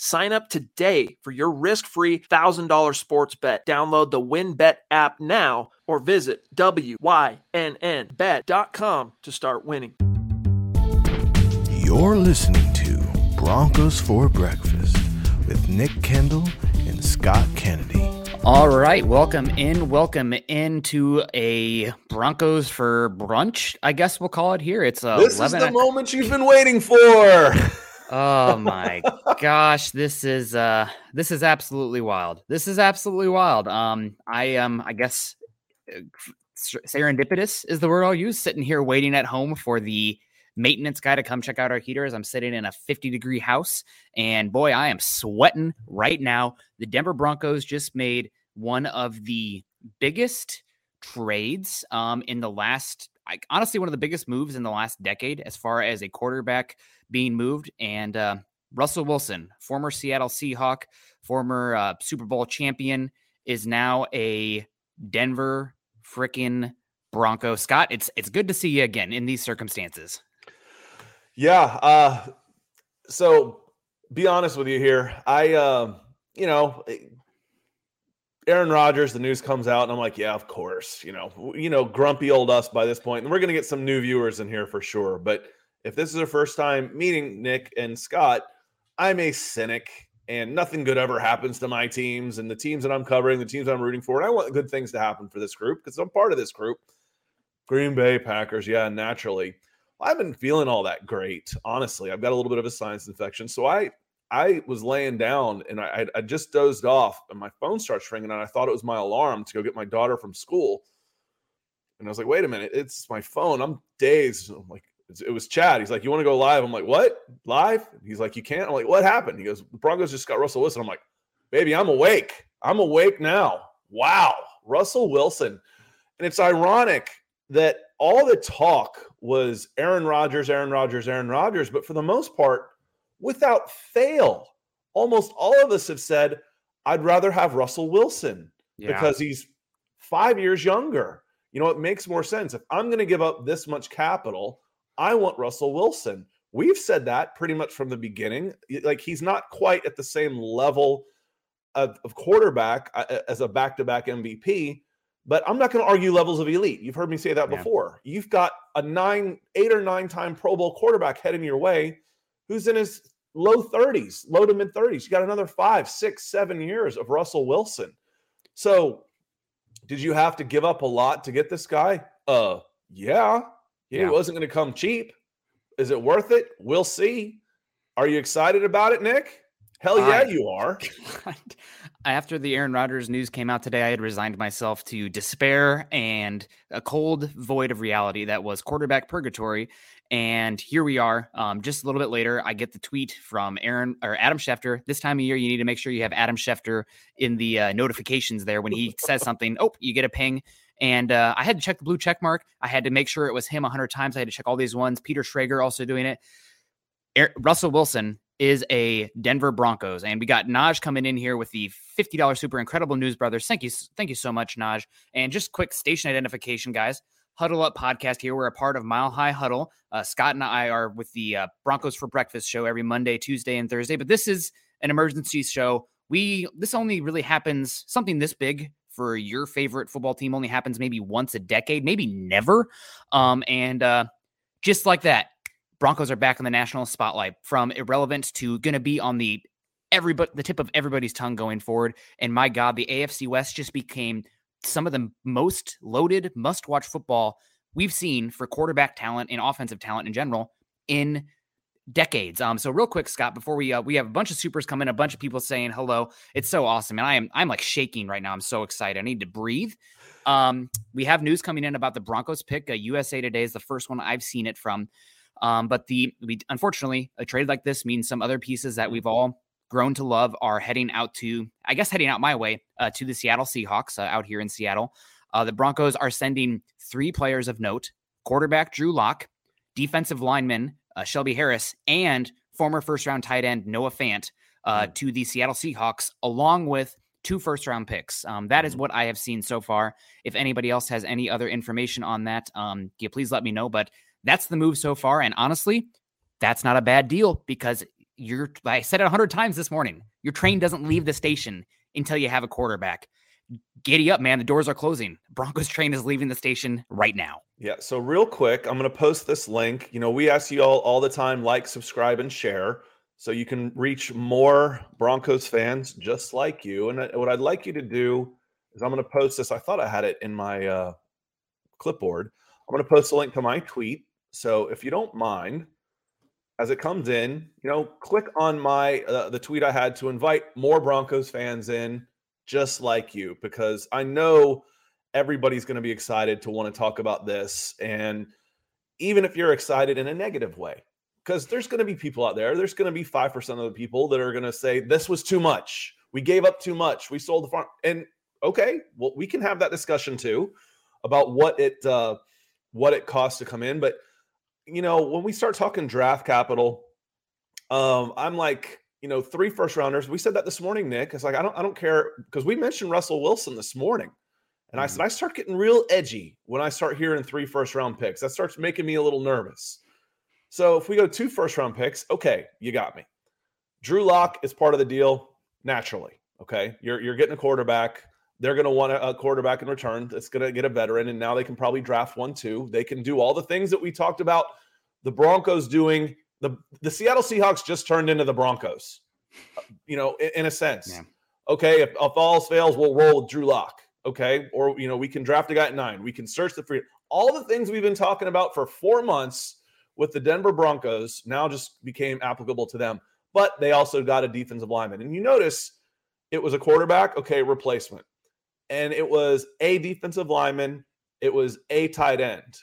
Sign up today for your risk-free $1,000 sports bet. Download the WynnBET app now or visit wynnbet.com to start winning. You're listening to Broncos for Breakfast with Nick Kendell and Scott Kennedy. All right, welcome in, welcome into a Broncos for brunch. I guess we'll call it here. It's uh, this is the at- moment you've been waiting for. Oh my gosh, this is uh this is absolutely wild. This is absolutely wild. Um I um I guess uh, serendipitous is the word I'll use sitting here waiting at home for the maintenance guy to come check out our heaters. I'm sitting in a 50 degree house and boy, I am sweating right now. The Denver Broncos just made one of the biggest trades um in the last like honestly one of the biggest moves in the last decade as far as a quarterback being moved. And uh, Russell Wilson, former Seattle Seahawk, former uh, Super Bowl champion, is now a Denver freaking Bronco. Scott, it's it's good to see you again in these circumstances. Yeah. Uh, so be honest with you here. I, uh, you know, Aaron Rodgers, the news comes out, and I'm like, yeah, of course. You know, you know, grumpy old us by this point, and we're gonna get some new viewers in here for sure. But if this is their first time meeting Nick and Scott, I'm a cynic, and nothing good ever happens to my teams and the teams that I'm covering, the teams I'm rooting for, and I want good things to happen for this group because I'm part of this group. Green Bay Packers, yeah, naturally. I've been feeling all that great, honestly. I've got a little bit of a sinus infection, so I I was laying down and I, I just dozed off, and my phone starts ringing, and I thought it was my alarm to go get my daughter from school. And I was like, "Wait a minute, it's my phone." I'm dazed. I'm like, "It was Chad." He's like, "You want to go live?" I'm like, "What? Live?" He's like, "You can't." I'm like, "What happened?" He goes, "The Broncos just got Russell Wilson." I'm like, "Baby, I'm awake. I'm awake now." Wow, Russell Wilson, and it's ironic that all the talk was Aaron Rodgers, Aaron Rodgers, Aaron Rodgers, but for the most part, without fail, almost all of us have said, I'd rather have Russell Wilson because he's five years younger. You know, it makes more sense. If I'm going to give up this much capital, I want Russell Wilson. We've said that pretty much from the beginning. Like, he's not quite at the same level of, of quarterback uh, as a back to back MVP, but I'm not going to argue levels of elite. You've heard me say that Yeah. before. You've got a nine, eight or nine time Pro Bowl quarterback heading your way who's in his low 30s, low to mid 30s. You got another five, six, seven years of Russell Wilson. So, did you have to give up a lot to get this guy? Uh, yeah. Yeah. It wasn't going to come cheap. Is it worth it? We'll see. Are you excited about it, Nick? Hell yeah, I- you are. After the Aaron Rodgers news came out today, I had resigned myself to despair and a cold void of reality that was quarterback purgatory. And here we are. Um, just a little bit later, I get the tweet from Aaron or Adam Schefter. This time of year, you need to make sure you have Adam Schefter in the uh, notifications there when he says something. Oh, you get a ping. And uh, I had to check the blue check mark. I had to make sure it was him 100 times. I had to check all these ones. Peter Schrager also doing it. Aaron- Russell Wilson is a Denver Broncos, and we got Naj coming in here with the fifty dollars super incredible news brothers. Thank you, thank you so much, Naj. And just quick station identification, guys. Huddle Up podcast here. We're a part of Mile High Huddle. Uh, Scott and I are with the uh, Broncos for Breakfast show every Monday, Tuesday, and Thursday. But this is an emergency show. We this only really happens something this big for your favorite football team only happens maybe once a decade, maybe never. Um, and uh, just like that, Broncos are back in the national spotlight from irrelevant to going to be on the everybody the tip of everybody's tongue going forward. And my God, the AFC West just became some of the most loaded must-watch football we've seen for quarterback talent and offensive talent in general in decades. Um, so real quick, Scott, before we uh, we have a bunch of supers coming, a bunch of people saying hello. It's so awesome, and I am I'm like shaking right now. I'm so excited. I need to breathe. Um, we have news coming in about the Broncos pick. Uh, USA Today is the first one I've seen it from. Um, but the we unfortunately a trade like this means some other pieces that we've all grown to love are heading out to, I guess, heading out my way uh, to the Seattle Seahawks uh, out here in Seattle. Uh, the Broncos are sending three players of note quarterback Drew Lock, defensive lineman uh, Shelby Harris, and former first round tight end Noah Fant uh, mm. to the Seattle Seahawks, along with two first round picks. Um, that is mm-hmm. what I have seen so far. If anybody else has any other information on that, um, yeah, please let me know. But that's the move so far. And honestly, that's not a bad deal because you're, I said it a hundred times this morning, your train doesn't leave the station until you have a quarterback. Giddy up, man. The doors are closing. Broncos train is leaving the station right now. Yeah. So, real quick, I'm going to post this link. You know, we ask you all all the time like, subscribe, and share so you can reach more Broncos fans just like you. And what I'd like you to do is I'm going to post this. I thought I had it in my uh, clipboard. I'm going to post a link to my tweet. So if you don't mind, as it comes in, you know, click on my uh, the tweet I had to invite more Broncos fans in, just like you, because I know everybody's going to be excited to want to talk about this, and even if you're excited in a negative way, because there's going to be people out there. There's going to be five percent of the people that are going to say this was too much. We gave up too much. We sold the farm. And okay, well, we can have that discussion too about what it uh, what it costs to come in. But you know, when we start talking draft capital, um, I'm like, you know, three first rounders. We said that this morning, Nick. It's like I don't I don't care because we mentioned Russell Wilson this morning. And I said, mm-hmm. I start getting real edgy when I start hearing three first round picks. That starts making me a little nervous. So if we go two first round picks, okay, you got me. Drew Lock is part of the deal naturally. Okay. You're, you're getting a quarterback. They're going to want a, quarterback in return that's going to get a veteran. And now they can probably draft one too. They can do all the things that we talked about the Broncos doing. The, the Seattle Seahawks just turned into the Broncos, you know, in, in a sense. Yeah. Okay. If, if all fails, we'll roll with Drew Lock. Okay. Or, you know, we can draft a guy at nine. We can search the free. All the things we've been talking about for four months with the Denver Broncos now just became applicable to them. But they also got a defensive lineman. And you notice it was a quarterback, okay, replacement. And it was a defensive lineman, it was a tight end.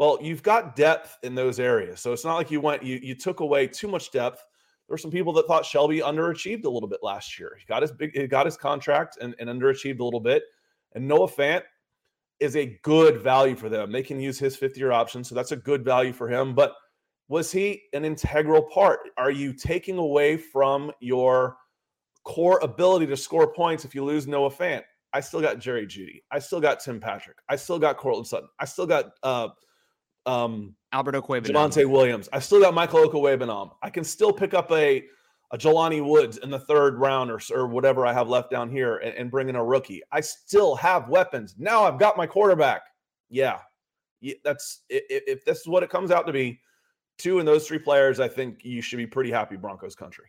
Well, you've got depth in those areas. So it's not like you went, you, you took away too much depth. There were some people that thought Shelby underachieved a little bit last year. He got his big, he got his contract and, and underachieved a little bit. And Noah Fant, is a good value for them. They can use his fifth year option. So that's a good value for him. But was he an integral part? Are you taking away from your core ability to score points if you lose Noah Fant? I still got Jerry Jeudy. I still got Tim Patrick. I still got Courtland Sutton. I still got uh, um, Albert Okwuegbunam. Javonte Williams. I still got Michael Okwuegbunam. I can still pick up a a Jelani Woods in the third round or, or whatever I have left down here and, and bring in a rookie. I still have weapons. Now I've got my quarterback. Yeah, that's if, if this is what it comes out to be. Two in those three players, I think you should be pretty happy, Broncos country.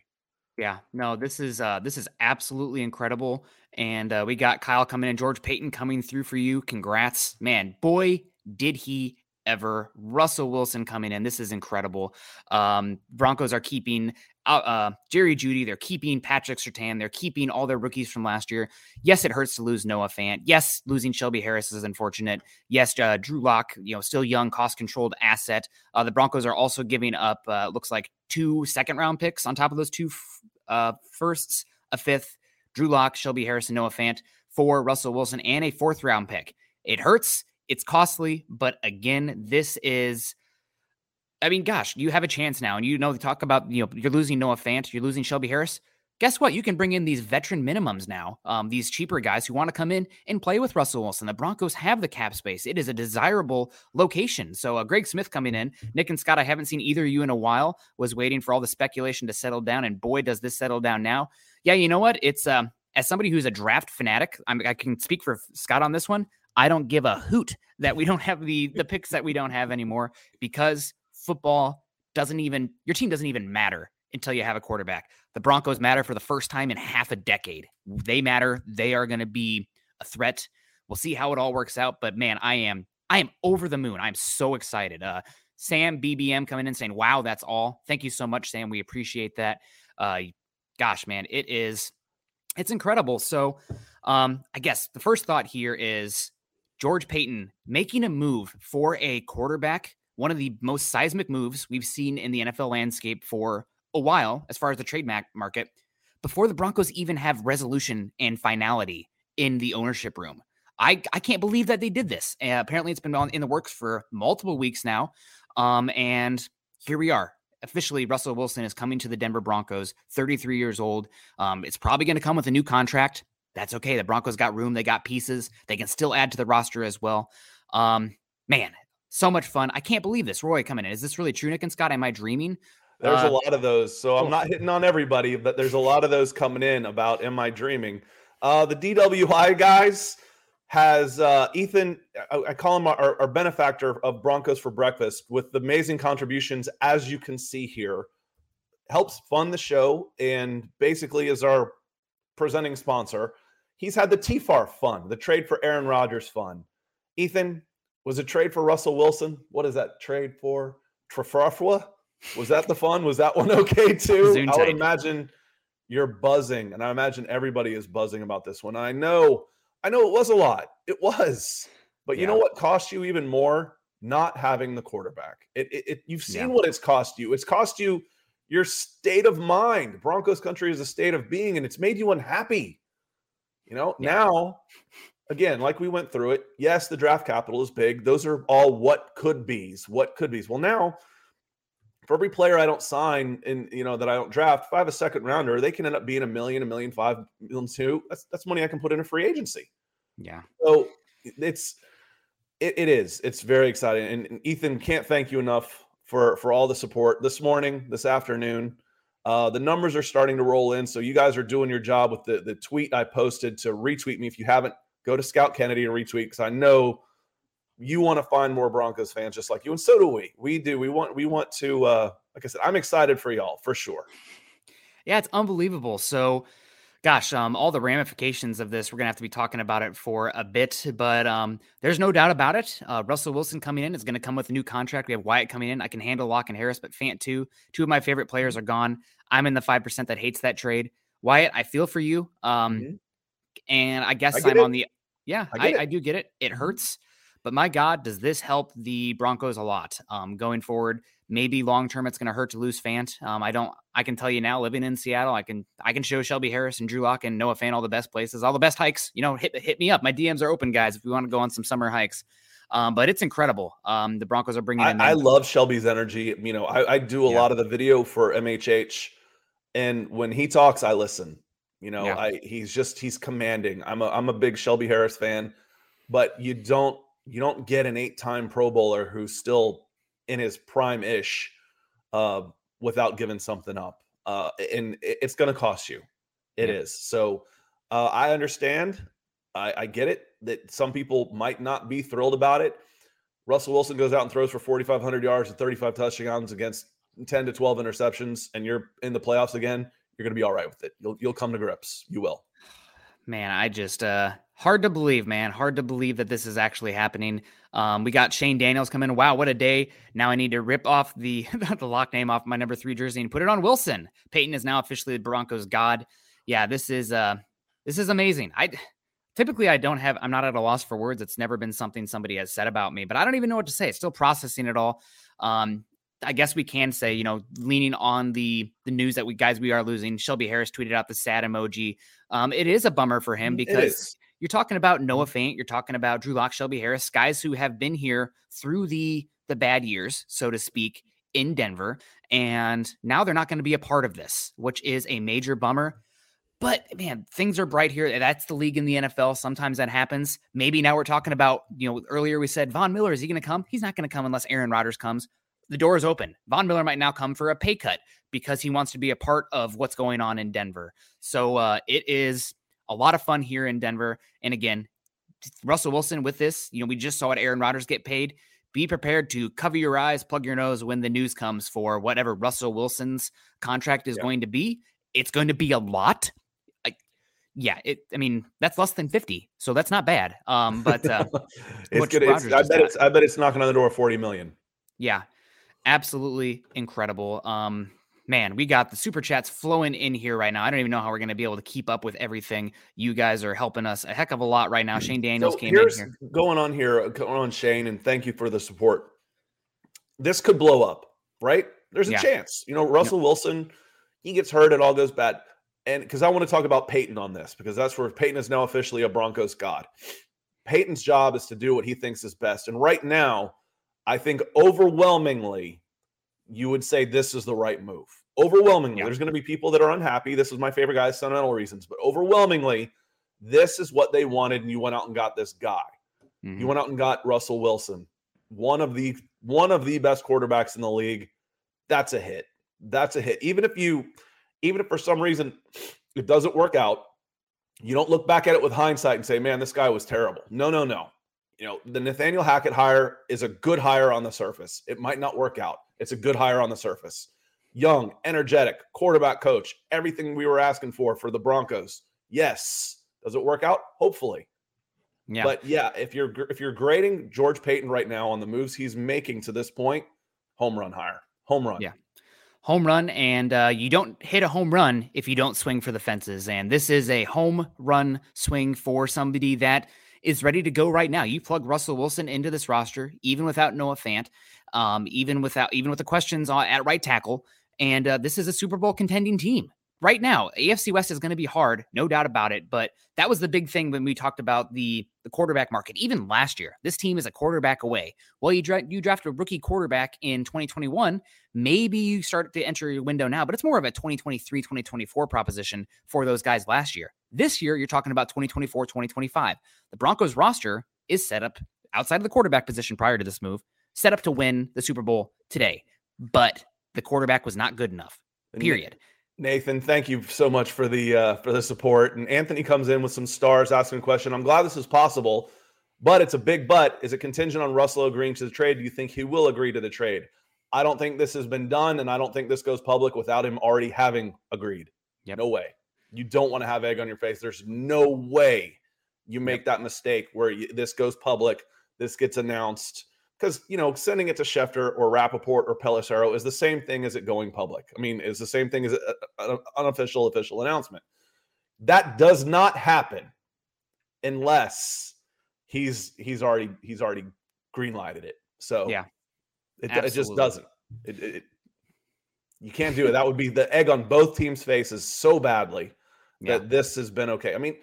Yeah, no, this is uh this is absolutely incredible. And uh, we got Kyle coming in, George Paton coming through for you. Congrats, man. Boy, did he ever. Russell Wilson coming in. This is incredible. Um, Broncos are keeping uh, uh, Jerry Jeudy. They're keeping Patrick Surtain. They're keeping all their rookies from last year. Yes, it hurts to lose Noah Fant. Yes, losing Shelby Harris is unfortunate. Yes, uh, Drew Lock, you know, still young, cost controlled asset. Uh, the Broncos are also giving up, uh, looks like two second round picks on top of those two f- uh, firsts, a fifth, Drew Lock, Shelby Harris, and Noah Fant for Russell Wilson, and a fourth round pick. It hurts. It's costly, but again, this is I mean, gosh, you have a chance now, and you know, the talk about you know, you're losing Noah Fant, you're losing Shelby Harris. Guess what? You can bring in these veteran minimums now. Um, these cheaper guys who want to come in and play with Russell Wilson. The Broncos have the cap space. It is a desirable location. So, uh, Greg Smith coming in, Nick and Scott. I haven't seen either of you in a while. Was waiting for all the speculation to settle down, and boy, does this settle down now. Yeah, you know what? It's um, as somebody who's a draft fanatic, I'm, I can speak for Scott on this one. I don't give a hoot that we don't have the the picks that we don't have anymore because football doesn't even your team doesn't even matter until you have a quarterback. The Broncos matter for the first time in half a decade. They matter. They are going to be a threat. We'll see how it all works out, but man, I am I am over the moon. I'm so excited. Uh Sam BBM coming in saying, "Wow, that's all." Thank you so much, Sam. We appreciate that. Uh gosh, man, it is it's incredible. So, um I guess the first thought here is George Paton making a move for a quarterback one of the most seismic moves we've seen in the NFL landscape for a while, as far as the trade market, before the Broncos even have resolution and finality in the ownership room. I I can't believe that they did this. Uh, apparently, it's been on, in the works for multiple weeks now. Um, and here we are. Officially, Russell Wilson is coming to the Denver Broncos, 33 years old. Um, it's probably going to come with a new contract. That's okay. The Broncos got room, they got pieces. They can still add to the roster as well. Um, man, so much fun. I can't believe this. Roy coming in. Is this really true, Nick and Scott? Am I dreaming? There's uh, a lot of those. So I'm not hitting on everybody, but there's a lot of those coming in about am I dreaming? Uh, the DWI guys has uh, Ethan, I, I, call him our, our, benefactor of Broncos for Breakfast with the amazing contributions, as you can see here, helps fund the show and basically is our presenting sponsor. He's had the TFAR fund, the trade for Aaron Rodgers fund. Ethan, was it trade for Russell Wilson? What is that trade for? Trafrafwa? Was that the fun? Was that one okay too? I would imagine you're buzzing, and I imagine everybody is buzzing about this one. I know, I know it was a lot. It was, but you yeah. know what cost you even more? Not having the quarterback. It, it, it you've seen yeah. what it's cost you. It's cost you your state of mind. Broncos country is a state of being, and it's made you unhappy. You know, yeah. now again, like we went through it, yes, the draft capital is big. Those are all what could be's, what could be's. Well, now for every player I don't sign and you know that I don't draft, if I have a second rounder, they can end up being a million, a million five, million two. That's that's money I can put in a free agency. Yeah. So it's it, it is. It's very exciting. And, and, Ethan can't thank you enough for for all the support this morning, this afternoon. Uh, the numbers are starting to roll in. So you guys are doing your job with the the tweet I posted to retweet me. If you haven't, go to Scott Kennedy and retweet because I know you want to find more Broncos fans just like you, and so do we. We do. We want we want to. uh Like I said, I'm excited for y'all for sure. Yeah, it's unbelievable. So, gosh, um, all the ramifications of this, we're gonna have to be talking about it for a bit, but um, there's no doubt about it. Uh, Russell Wilson coming in is going to come with a new contract. We have Wyatt coming in. I can handle Lock and Harris, but Fant too. Two of my favorite players are gone. I'm in the five percent that hates that trade. Wyatt, I feel for you. Um, mm-hmm. and I guess I am on the yeah, I, I, I, do get it. It mm-hmm. hurts. But my God, does this help the Broncos a lot um, going forward? Maybe long term, it's going to hurt to lose Fant. Um, I don't. I can tell you now, living in Seattle, I can I can show Shelby Harris and Drew Lock and Noah Fant all the best places, all the best hikes. You know, hit hit me up. My DMs are open, guys. If we want to go on some summer hikes. Um, but it's incredible. Um, the Broncos are bringing. I, I love Shelby's energy. You know, I, I do a yeah. lot of the video for MHH, and when he talks, I listen. You know, yeah. I he's just he's commanding. I'm a I'm a big Shelby Harris fan, but you don't you don't get an eight-time Pro Bowler who's still in his prime ish uh, without giving something up, uh, and it's going to cost you. It yeah. is. So uh, I understand. I, I get it that some people might not be thrilled about it. Russell Wilson goes out and throws for 4,500 yards and 35 touchdowns against 10 to 12 interceptions, and you're in the playoffs again. You're going to be all right with it. You'll you'll come to grips. You will. Man, I just uh hard to believe, man. Hard to believe that this is actually happening. Um, we got Shane Daniels coming. Wow, what a day! Now I need to rip off the the lock name off my number three jersey and put it on Wilson. Paton is now officially the Broncos god. Yeah, this is uh this is amazing. I typically I don't have I'm not at a loss for words. It's never been something somebody has said about me, but I don't even know what to say. Still processing it all. Um, I guess we can say, you know, leaning on the the news that we guys we are losing. Shelby Harris tweeted out the sad emoji. Um, it is a bummer for him because you're talking about Noah mm-hmm. Fant, you're talking about Drew Lock, Shelby Harris, guys who have been here through the the bad years, so to speak, in Denver, and now they're not going to be a part of this, which is a major bummer. But man, things are bright here. That's the league in the NFL. Sometimes that happens. Maybe now we're talking about, you know, earlier we said Von Miller, is he going to come? He's not going to come unless Aaron Rodgers comes. The door is open. Von Miller might now come for a pay cut because he wants to be a part of what's going on in Denver. So uh, it is a lot of fun here in Denver. And again, Russell Wilson with this, you know, we just saw what Aaron Rodgers get paid. Be prepared to cover your eyes, plug your nose when the news comes for whatever Russell Wilson's contract is yeah. going to be. It's going to be a lot. I, yeah, it. I mean, that's less than fifty, so that's not bad. Um, but uh, it's good. It's, I bet got. it's. I bet it's knocking on the door of forty million. Yeah, absolutely incredible. Um, man, we got the super chats flowing in here right now. I don't even know how we're going to be able to keep up with everything. You guys are helping us a heck of a lot right now. Shane Daniels so came in here. Going on here, uh, going on Shane, and thank you for the support. This could blow up, right? There's a yeah. chance. You know, Russell. Wilson, he gets hurt, it all goes bad. And because I want to talk about Paton on this, because that's where Paton is now officially a Broncos god. Paton's job is to do what he thinks is best. And right now, I think overwhelmingly, you would say this is the right move. Overwhelmingly, yeah. there's going to be people that are unhappy. This is my favorite guy, sentimental reasons, but overwhelmingly, this is what they wanted, and you went out and got this guy. Mm-hmm. You went out and got Russell Wilson, one of the one of the best quarterbacks in the league. That's a hit. That's a hit. Even if you, even if for some reason it doesn't work out, you don't look back at it with hindsight and say, "Man, this guy was terrible." No, no, no. You know, the Nathaniel Hackett hire is a good hire on the surface. It might not work out. It's a good hire on the surface. Young, energetic, quarterback coach, everything we were asking for for the Broncos. Yes. Does it work out? Hopefully. Yeah. But yeah, if you're if you're grading George Paton right now on the moves he's making to this point, home run hire. Home run. Yeah. Home run, and uh, you don't hit a home run if you don't swing for the fences. And this is a home run swing for somebody that is ready to go right now. You plug Russell Wilson into this roster, even without Noah Fant, um, even without even with the questions at right tackle, and uh, this is a Super Bowl contending team right now, AFC West is going to be hard, no doubt about it. But that was the big thing when we talked about the the quarterback market. Even last year, this team is a quarterback away. Well, you dra- you draft a rookie quarterback in 2021. Maybe you start to enter your window now, but it's more of a 2023, 2024 proposition for those guys last year. This year, you're talking about 2024, 2025. The Broncos roster is set up outside of the quarterback position prior to this move, set up to win the Super Bowl today. But the quarterback was not good enough. Period. Nathan, thank you so much for the uh, for the support. And Anthony comes in with some stars, asking a question. I'm glad this is possible, but it's a big but. Is it contingent on Russell agreeing to the trade? Do you think he will agree to the trade? I don't think this has been done, and I don't think this goes public without him already having agreed. Yep. No way. You don't want to have egg on your face. There's no way you make yep. that mistake where you, this goes public, this gets announced because you know sending it to Schefter or Rappaport or Pelissero is the same thing as it going public. I mean, it's the same thing as an unofficial official announcement. That does not happen unless he's he's already he's already greenlighted it. So yeah, it, it just doesn't. It, it, you can't do it. That would be the egg on both teams' faces so badly that yeah. this has been okay. I mean,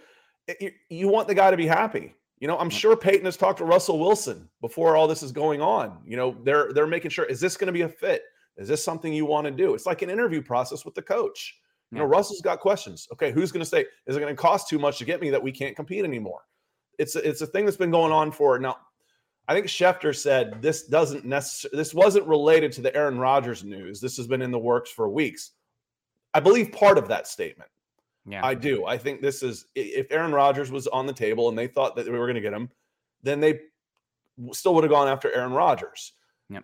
you, you want the guy to be happy. You know, I'm sure Paton has talked to Russell Wilson before all this is going on. You know, they're they're making sure is this going to be a fit? Is this something you want to do? It's like an interview process with the coach. You know, Russell's got questions. Okay, who's going to say is it going to cost too much to get me that we can't compete anymore? It's a, it's a thing that's been going on for now. I think Schefter said this doesn't necessarily this wasn't related to the Aaron Rodgers news. This has been in the works for weeks. I believe part of that statement yeah. I do. I think this is if Aaron Rodgers was on the table and they thought that we were going to get him, then they still would have gone after Aaron Rodgers. Yep.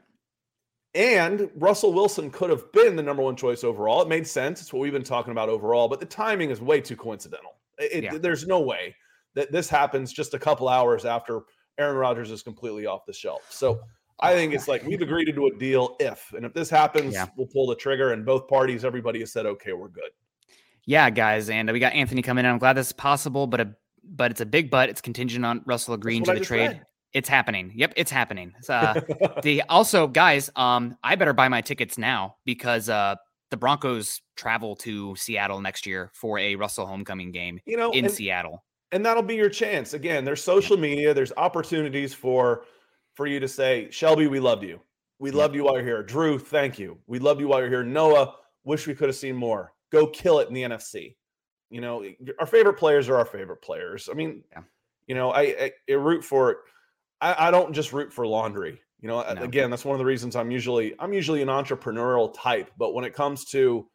And Russell Wilson could have been the number one choice overall. It made sense. It's what we've been talking about overall, but the timing is way too coincidental. It, yeah. There's no way that this happens just a couple hours after Aaron Rodgers is completely off the shelf. So I think it's like we've agreed to do a deal if, and if this happens, yeah. we'll pull the trigger. And both parties, everybody has said, okay, we're good yeah, guys, and we got Anthony coming in. I'm glad this is possible, but a but it's a big but. It's contingent on Russell agreeing to the trade. Read. It's happening. Yep, it's happening. Uh, the also, guys, um, I better buy my tickets now because uh, the Broncos travel to Seattle next year for a Russell homecoming game. You know, in and, Seattle, and that'll be your chance. Again, there's social media. There's opportunities for for you to say, Shelby, we loved you. We loved you while you're here. Drew, thank you. We loved you while you're here. Noah, wish we could have seen more go kill it in the NFC. You know, our favorite players are our favorite players. I mean, yeah. you know, I, I, I, root for it. I, I, don't just root for laundry. You know, no. again, that's one of the reasons I'm usually I'm usually an entrepreneurial type. But when it comes to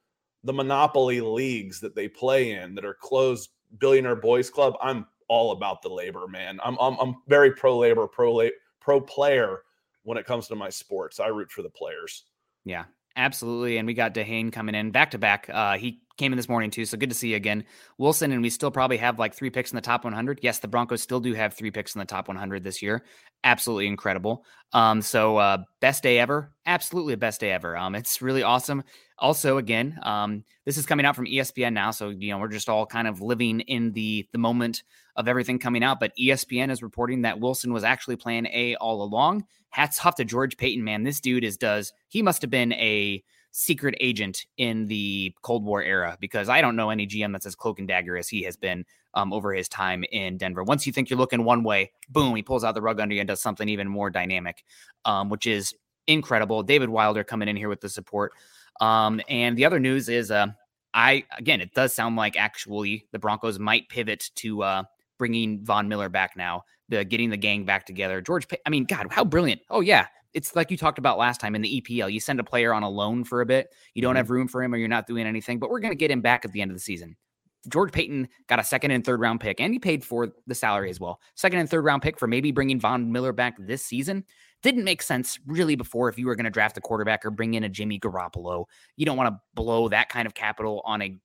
the monopoly leagues that they play in that are closed billionaire boys club, I'm all about the labor, man. I'm I'm, I'm very pro labor, pro la- pro player when it comes to my sports. I root for the players. Yeah, Absolutely. And we got Dehane coming in back to back. Uh, he came in this morning too. So good to see you again. Wilson, and we still probably have like three picks in the top 100. Yes, the Broncos still do have three picks in the top 100 this year. Absolutely incredible. Um, so uh, best day ever. Absolutely best day ever. Um, it's really awesome. Also, again, um, this is coming out from ESPN now, so you know we're just all kind of living in the the moment of everything coming out. But ESPN is reporting that Wilson was actually Plan A all along. Hats off to George Paton, man. This dude is does he must have been a secret agent in the Cold War era because I don't know any GM that's as cloak and dagger as he has been um, over his time in Denver. Once you think you're looking one way, boom, he pulls out the rug under you and does something even more dynamic, um, which is incredible. David Wilder coming in here with the support. Um, and the other news is, uh, I again, it does sound like actually the Broncos might pivot to uh, bringing Von Miller back now, the getting the gang back together. George, I mean, God, how brilliant! Oh yeah, it's like you talked about last time in the EPL. You send a player on a loan for a bit, you don't mm-hmm. have room for him, or you're not doing anything, but we're going to get him back at the end of the season. George Paton got a second and third round pick, and he paid for the salary as well. Second and third round pick for maybe bringing Von Miller back this season didn't make sense really before if you were going to draft a quarterback or bring in a Jimmy Garoppolo. You don't want to blow that kind of capital on a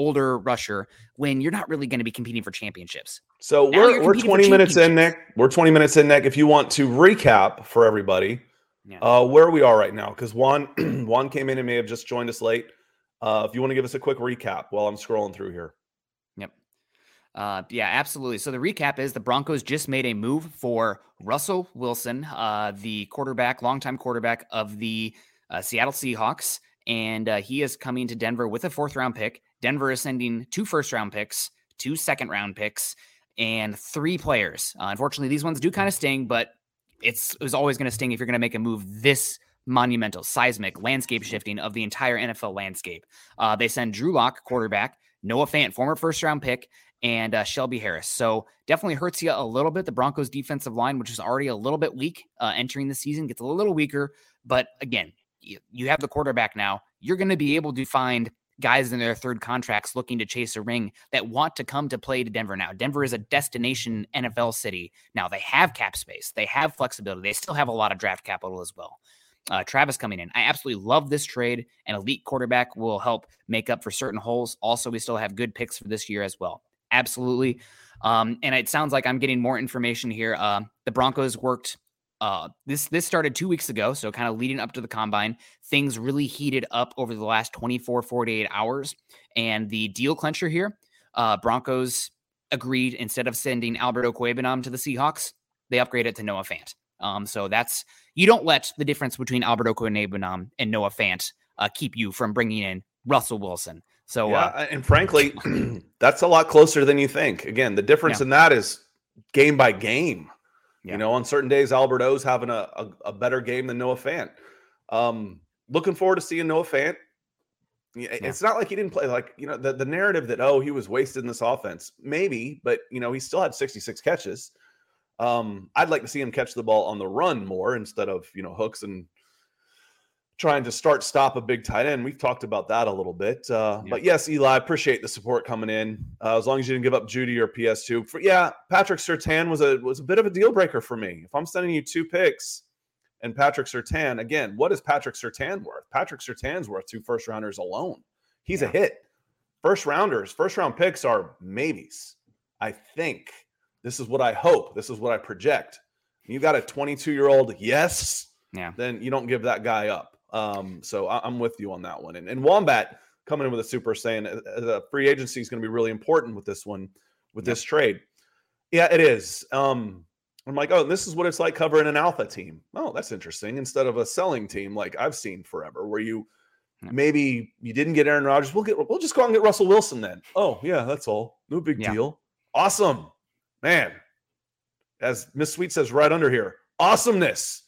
older rusher when you're not really going to be competing for championships. So now we're, we're 20 minutes in, Nick. We're 20 minutes in, Nick. If you want to recap for everybody yeah. uh, where we are right now, because Juan Juan came in and may have just joined us late. Uh, if you want to give us a quick recap while I'm scrolling through here. Yep. Uh, yeah, absolutely. So the recap is the Broncos just made a move for Russell Wilson, uh, the quarterback, longtime quarterback of the uh, Seattle Seahawks, and uh, he is coming to Denver with a fourth round pick. Denver is sending two first round picks, two second round picks, and three players. Uh, unfortunately, these ones do kind of sting, but it's it always going to sting if you're going to make a move this monumental, seismic, landscape shifting of the entire NFL landscape. Uh, they send Drew Lock, quarterback, Noah Fant, former first round pick, and uh, Shelby Harris. So definitely hurts you a little bit. The Broncos defensive line, which is already a little bit weak uh, entering the season, gets a little weaker. But again, you, you have the quarterback now. You're going to be able to find guys in their third contracts looking to chase a ring that want to come to play to Denver now. Denver is a destination NFL city. Now they have cap space, they have flexibility, they still have a lot of draft capital as well. Uh, Travis coming in. I absolutely love this trade. An elite quarterback will help make up for certain holes. Also, we still have good picks for this year as well. Absolutely. Um, and it sounds like I'm getting more information here. Uh, the Broncos worked. Uh, this this started two weeks ago, so kind of leading up to the combine. Things really heated up over the last 24, 48 hours. And the deal clencher here, uh, Broncos agreed instead of sending Albert Okwuegbunam to the Seahawks, they upgraded to Noah Fant. Um, so that's you don't let the difference between Albert Okwuegbunam and Noah Fant uh, keep you from bringing in Russell Wilson. So, yeah, uh, and frankly, that's a lot closer than you think. Again, the difference yeah. in that is game by game. Yeah. You know, on certain days, Albert O's having a, a, a, better game than Noah Fant. Um, looking forward to seeing Noah Fant. It's not like he didn't play like you know the, the narrative that oh he was wasted in this offense maybe but you know he still had 66 catches um I'd like to see him catch the ball on the run more instead of you know hooks and trying to start stop a big tight end. We've talked about that a little bit. Uh, yeah. But yes, Eli, appreciate the support coming in. Uh, as long as you didn't give up Jeudy or PS2. For, yeah, Patrick Surtain was a was a bit of a deal breaker for me. If I'm sending you two picks and Patrick Surtain, again, what is Patrick Surtain worth? Patrick Surtain's worth two first rounders alone. He's yeah. a hit. First rounders, first round picks are maybes. I think this is what I hope. This is what I project. You got a 22 year old, yes. Yeah. Then you don't give that guy up. Um, so I, am with you on that one. And, and Wombat coming in with a super saying uh, uh, the free agency is going to be really important with this one, with this trade. Yeah, it is. Um, I'm like, oh, this is what it's like covering an alpha team. Oh, that's interesting. Instead of a selling team like I've seen forever, where you maybe you didn't get Aaron Rodgers. We'll get we'll just go out and get Russell Wilson then. Oh, yeah, that's all. No big yeah. deal. Awesome. Man. As Miss Sweet says right under here, awesomeness.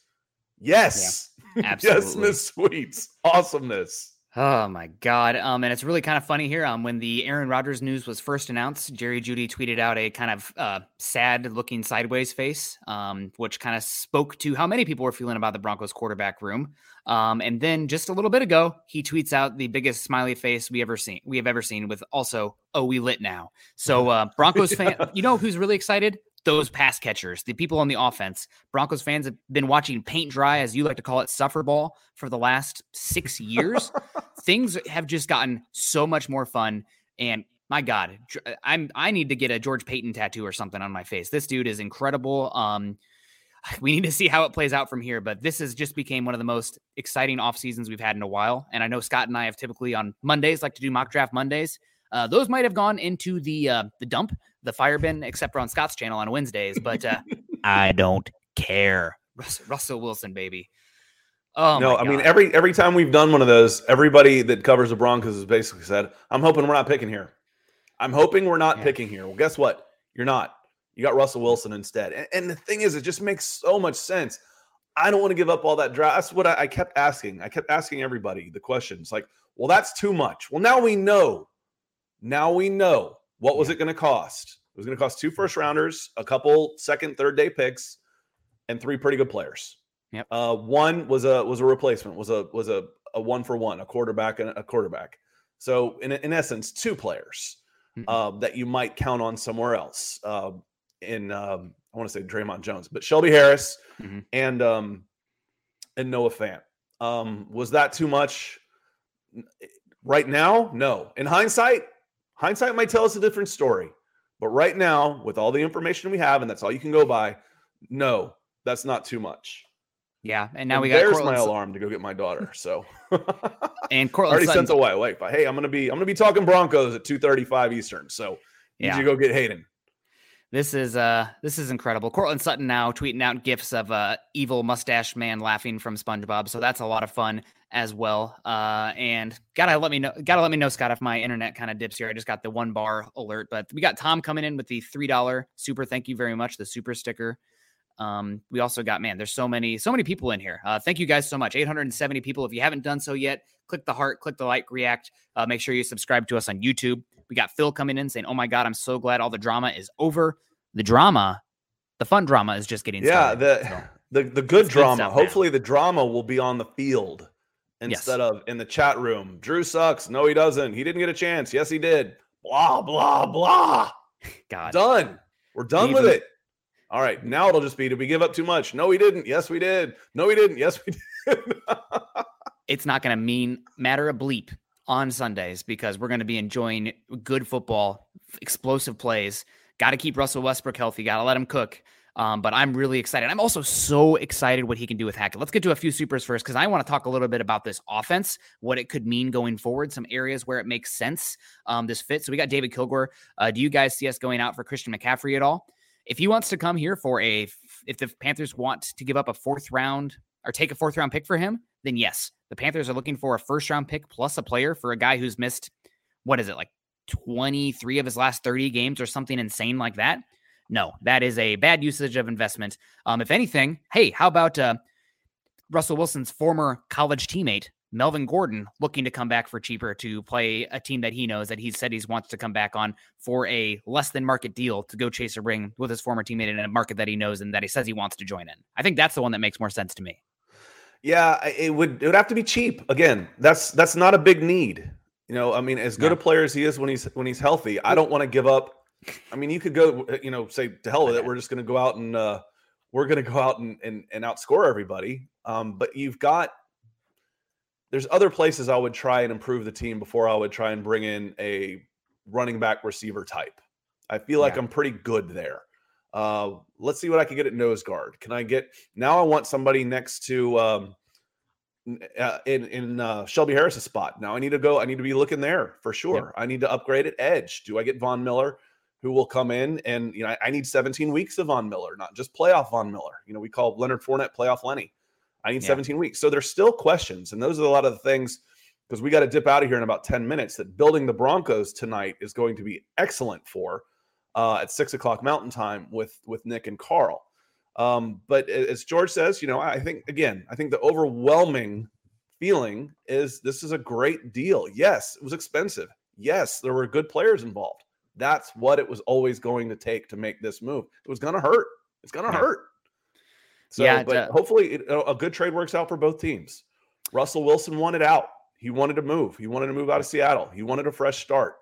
Yes. Absolutely. yes, Miss Sweets. Awesomeness. Oh my God. Um, and it's really kind of funny here. Um, when the Aaron Rodgers news was first announced, Jerry Jeudy tweeted out a kind of uh, sad looking sideways face, um, which kind of spoke to how many people were feeling about the Broncos quarterback room. Um, and then just a little bit ago, he tweets out the biggest smiley face we ever seen we have ever seen with also, oh, we lit now. So uh Broncos fan, you know who's really excited? Those pass catchers, the people on the offense. Broncos fans have been watching paint dry, as you like to call it, suffer ball for the last six years. Things have just gotten so much more fun. And my God, I'm I need to get a George Paton tattoo or something on my face. This dude is incredible. Um, we need to see how it plays out from here. But this has just became one of the most exciting off seasons we've had in a while. And I know Scott and I have typically on Mondays like to do mock draft Mondays. Uh, those might have gone into the uh, the dump, the fire bin, except for on Scott's channel on Wednesdays. But uh, I don't care. Russell, Russell Wilson, baby. Oh no, I mean every every time we've done one of those, everybody that covers the Broncos has basically said, "I'm hoping we're not picking here." I'm hoping we're not Yeah. picking here. Well, guess what? You're not. You got Russell Wilson instead. And, and the thing is, it just makes so much sense. I don't want to give up all that draft. That's what I, I kept asking. I kept asking everybody the questions like, well, that's too much. Well, now we know. Now we know. What was it going to cost? It was going to cost two first rounders, a couple second, third day picks, and three pretty good players. Yep. Uh, one was a was a replacement, was a was a, a one for one, a quarterback and a quarterback. So in in essence, two players Mhm. uh, that you might count on somewhere else. Uh, in um, I want to say Dre'Mont Jones, but Shelby Harris Mhm. and um, and Noah Fant. Um, was that too much? Right now, no. In hindsight, hindsight might tell us a different story. But right now, with all the information we have, and that's all you can go by, no, that's not too much. Yeah, and now And we got there's Courtland my alarm to go get my daughter. So and Courtland already Sutton. sent away. Wait, but hey, I'm gonna be I'm gonna be talking Broncos at 2:35 Eastern. So need Yeah. you go get Hayden. This is uh this is incredible. Courtland Sutton now tweeting out gifs of uh evil mustache man laughing from SpongeBob. So that's a lot of fun as well. Uh and gotta let me know gotta let me know, Scott, if my internet kind of dips here. I just got the one bar alert, but we got Tom coming in with the three dollar super. Thank you very much. The super sticker. Um, we also got man, there's so many, so many people in here. Uh, thank you guys so much. 870 people. If you haven't done so yet, click the heart, click the like, react. Uh, make sure you subscribe to us on YouTube. We got Phil coming in saying, "Oh my god, I'm so glad all the drama is over." The drama, the fun drama, is just getting Yeah, started. the So, the the good It's good drama. now. Hopefully, the drama will be on the field instead of in the chat room. Drew sucks. No, he doesn't. He didn't get a chance. Yes, he did. Blah blah blah. God, Done. We're done with it. All right, now it'll just be: Did we give up too much? No, we didn't. Yes, we did. No, we didn't. Yes, we did. it's not going to mean matter a bleep on Sundays because we're going to be enjoying good football, explosive plays. Got to keep Russell Westbrook healthy. Got to let him cook. Um, but I'm really excited. I'm also so excited what he can do with Hackett. Let's get to a few supers first because I want to talk a little bit about this offense, what it could mean going forward, some areas where it makes sense. Um, this fit. So we got David Kilgore. Uh, do you guys see us going out for Christian McCaffrey at all? If he wants to come here for a, if the Panthers want to give up a fourth round or take a fourth round pick for him, then yes, the Panthers are looking for a first round pick plus a player for a guy who's missed, what is it, like 23 of his last 30 games or something insane like that. No, that is a bad usage of investment. Um, if anything, hey, how about uh, Russell Wilson's former college teammate, Melvin Gordon, looking to come back for cheaper to play a team that he knows that he said he wants to come back on for a less than market deal to go chase a ring with his former teammate in a market that he knows and that he says he wants to join in. I think that's the one that makes more sense to me. Yeah, it would it would have to be cheap. Again, that's that's not a big need. You know, I mean, as good Yeah. a player as he is when he's when he's healthy, I don't want to give up. I mean, you could go, you know, say to hell with it. We're just going to go out and uh, we're going to go out and, and and outscore everybody. Um, but you've got there's other places I would try and improve the team before I would try and bring in a running back receiver type. I feel like Yeah. I'm pretty good there. Uh, let's see what I can get at nose guard. Can I get now? I want somebody next to um, uh, in in uh, Shelby Harris's spot. Now I need to go. I need to be looking there for sure. I need to upgrade at edge. Do I get Von Miller, who will come in and you know I, need 17 weeks of Von Miller, not just playoff Von Miller. You know we call Leonard Fournette playoff Lenny. I need Yeah. 17 weeks. So there's still questions, and those are a lot of the things because we got to dip out of here in about 10 minutes. That building the Broncos tonight is going to be excellent for uh, at six o'clock Mountain Time with with Nick and Carl. Um, but as George says, you know, I think again, I think the overwhelming feeling is this is a great deal. Yes, it was expensive. Yes, there were good players involved. That's what it was always going to take to make this move. It was going to hurt. It's going to Yeah. hurt. So, Yeah, but hopefully, it, a a good trade works out for both teams. Russell Wilson wanted out. He wanted to move. He wanted to move out of Seattle. He wanted a fresh start.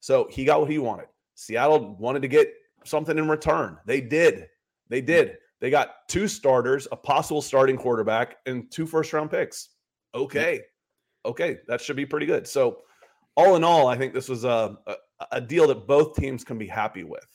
So he got what he wanted. Seattle wanted to get something in return. They did. They hmm. did. They got two starters, a possible starting quarterback, and two first round picks. Okay. Okay. That should be pretty good. So, all in all, I think this was a, a, deal that both teams can be happy with.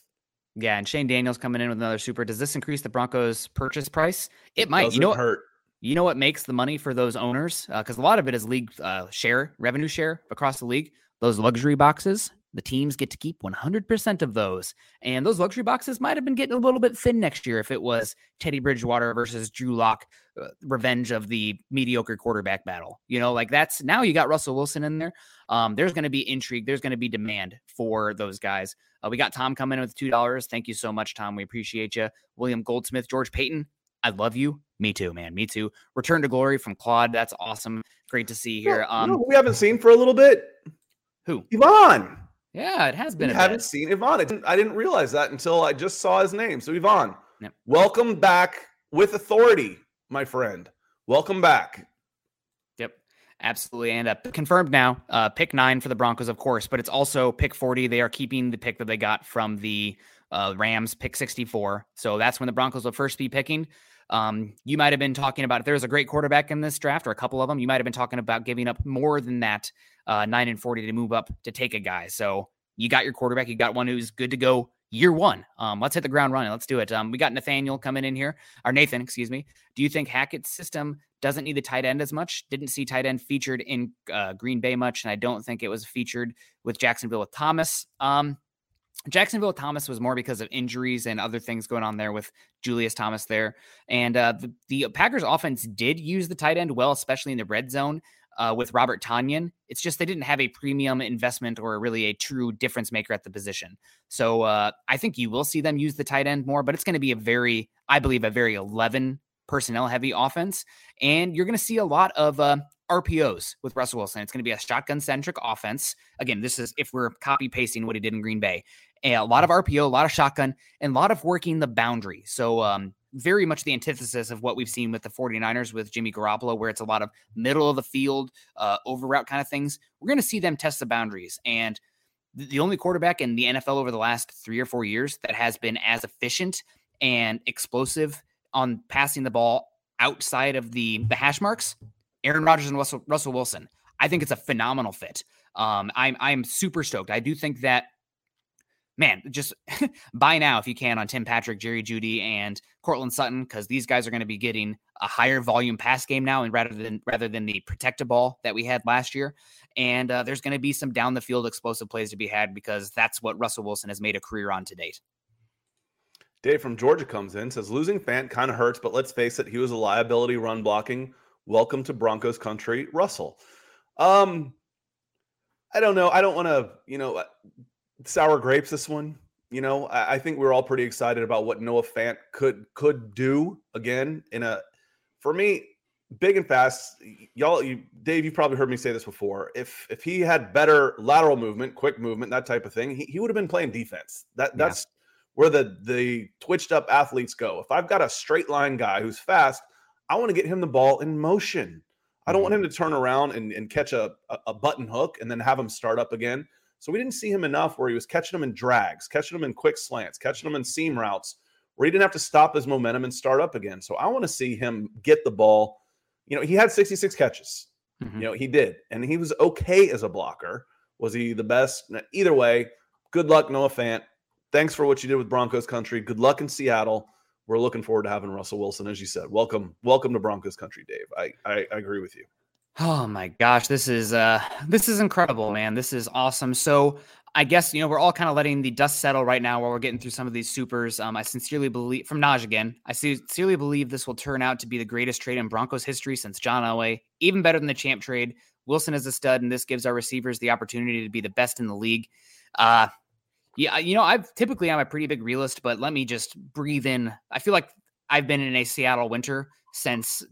Yeah, and Shane Daniels coming in with another super. Does this increase the Broncos' purchase price? It might. You know what? hurt. You know what makes the money for those owners? Because a lot of it is league uh, share, revenue share across the league. Those luxury boxes, the teams get to keep 100% of those. And those luxury boxes might have been getting a little bit thin next year if it was Teddy Bridgewater versus Drew Lock, uh, revenge of the mediocre quarterback battle. You know, like that's now you got Russell Wilson in there. Um, there's going to be intrigue. There's going to be demand for those guys. Uh, we got Tom coming in with $2. Thank you so much, Tom. We appreciate you. William Goldsmith, George Paton. I love you. Me too, man. Me too. Return to glory from Claude. That's awesome. Great to see here. Um, you know, we haven't seen for a little bit. Who? Yvonne. Yeah, it has been. We haven't bit. seen Yvonne. I didn't, I didn't, realize that until I just saw his name. So Yvonne, yep. welcome back with authority, my friend. Welcome back. Yep, absolutely. And uh, confirmed now. Uh, pick nine for the Broncos, of course, but it's also pick forty. They are keeping the pick that they got from the uh, Rams, pick sixty-four. So that's when the Broncos will first be picking. Um, you might have been talking about if there's a great quarterback in this draft or a couple of them, you might have been talking about giving up more than that uh, nine and 40 to move up to take a guy. So you got your quarterback, you got one who's good to go year one. Um, let's hit the ground running. Let's do it. Um, we got Nathaniel coming in here, or Nathan, excuse me. Do you think Hackett's system doesn't need the tight end as much? Didn't see tight end featured in uh, Green Bay much, and I don't think it was featured with Jacksonville with Thomas. Um, Jacksonville Thomas was more because of injuries and other things going on there with Julius Thomas there. And uh, the, the Packers offense did use the tight end well, especially in the red zone uh, with Robert Tonyan. It's just they didn't have a premium investment or really a true difference maker at the position. So uh, I think you will see them use the tight end more, but it's going to be a very, I believe, a very 11 personnel heavy offense. And you're going to see a lot of uh, RPOs with Russell Wilson. It's going to be a shotgun centric offense. Again, this is if we're copy pasting what he did in Green Bay. A lot of RPO, a lot of shotgun, and a lot of working the boundary. So, um, very much the antithesis of what we've seen with the 49ers with Jimmy Garoppolo, where it's a lot of middle of the field, uh, over route kind of things. We're going to see them test the boundaries. And the only quarterback in the NFL over the last three or four years that has been as efficient and explosive on passing the ball outside of the the hash marks Aaron Rodgers and Russell, Russell Wilson. I think it's a phenomenal fit. Um, I'm I'm super stoked. I do think that, man, just buy now if you can on Tim Patrick, Jerry Jeudy, and Courtland Sutton because these guys are going to be getting a higher volume pass game now, and rather than rather than the protected ball that we had last year. And uh, there's going to be some down the field explosive plays to be had because that's what Russell Wilson has made a career on to date. Dave from Georgia comes in says losing Fant kind of hurts, but let's face it, he was a liability run blocking Welcome to Broncos country, Russell. Um, I don't know. I don't want to, you know, sour grapes this one. You know, I, I, think we're all pretty excited about what Noah Fant could could do again in a. For me, big and fast. Y'all, you, Dave, you probably heard me say this before. If if he had better lateral movement, quick movement, that type of thing, he, he would have been playing defense. That that's yeah. where the the twitched up athletes go. If I've got a straight line guy who's fast I want to get him the ball in motion. I don't want mm-hmm. him to turn around and, and catch a, a button hook and then have him start up again. So we didn't see him enough where he was catching them in drags, catching them in quick slants, catching them in seam routes where he didn't have to stop his momentum and start up again. So I want to see him get the ball. You know, he had 66 catches. Mm-hmm. You know, he did. And he was okay as a blocker. Was he the best? Either way, good luck, Noah Fant. Thanks for what you did with Broncos country. Good luck in Seattle we're looking forward to having Russell Wilson, as you said. Welcome, welcome to Broncos country, Dave. I, I, I agree with you. Oh my gosh, this is uh this is incredible, man. This is awesome. So I guess you know we're all kind of letting the dust settle right now while we're getting through some of these supers. Um, I sincerely believe from Naj again. I sincerely believe this will turn out to be the greatest trade in Broncos history since John Elway, even better than the champ trade. Wilson is a stud, and this gives our receivers the opportunity to be the best in the league. Uh, yeah, you know, I've typically I'm a pretty big realist, but let me just breathe in. I feel like I've been in a Seattle winter since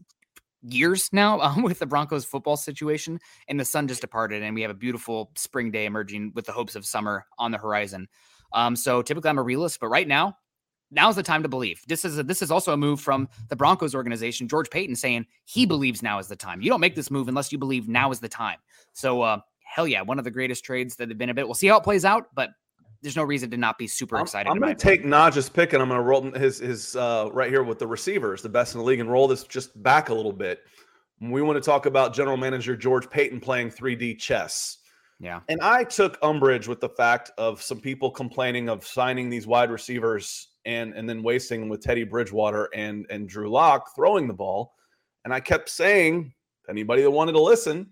years now um, with the Broncos football situation, and the sun just departed, and we have a beautiful spring day emerging with the hopes of summer on the horizon. Um, so typically I'm a realist, but right now, now's the time to believe. This is a, this is also a move from the Broncos organization, George Paton, saying he believes now is the time. You don't make this move unless you believe now is the time. So uh, hell yeah, one of the greatest trades that have been a bit. We'll see how it plays out, but there's no reason to not be super excited. I'm, I'm going to take Naj's pick and I'm going to roll his his uh, right here with the receivers, the best in the league, and roll this just back a little bit. We want to talk about general manager George Paton playing 3D chess. Yeah. And I took umbrage with the fact of some people complaining of signing these wide receivers and and then wasting them with Teddy Bridgewater and and Drew Lock throwing the ball. And I kept saying, anybody that wanted to listen,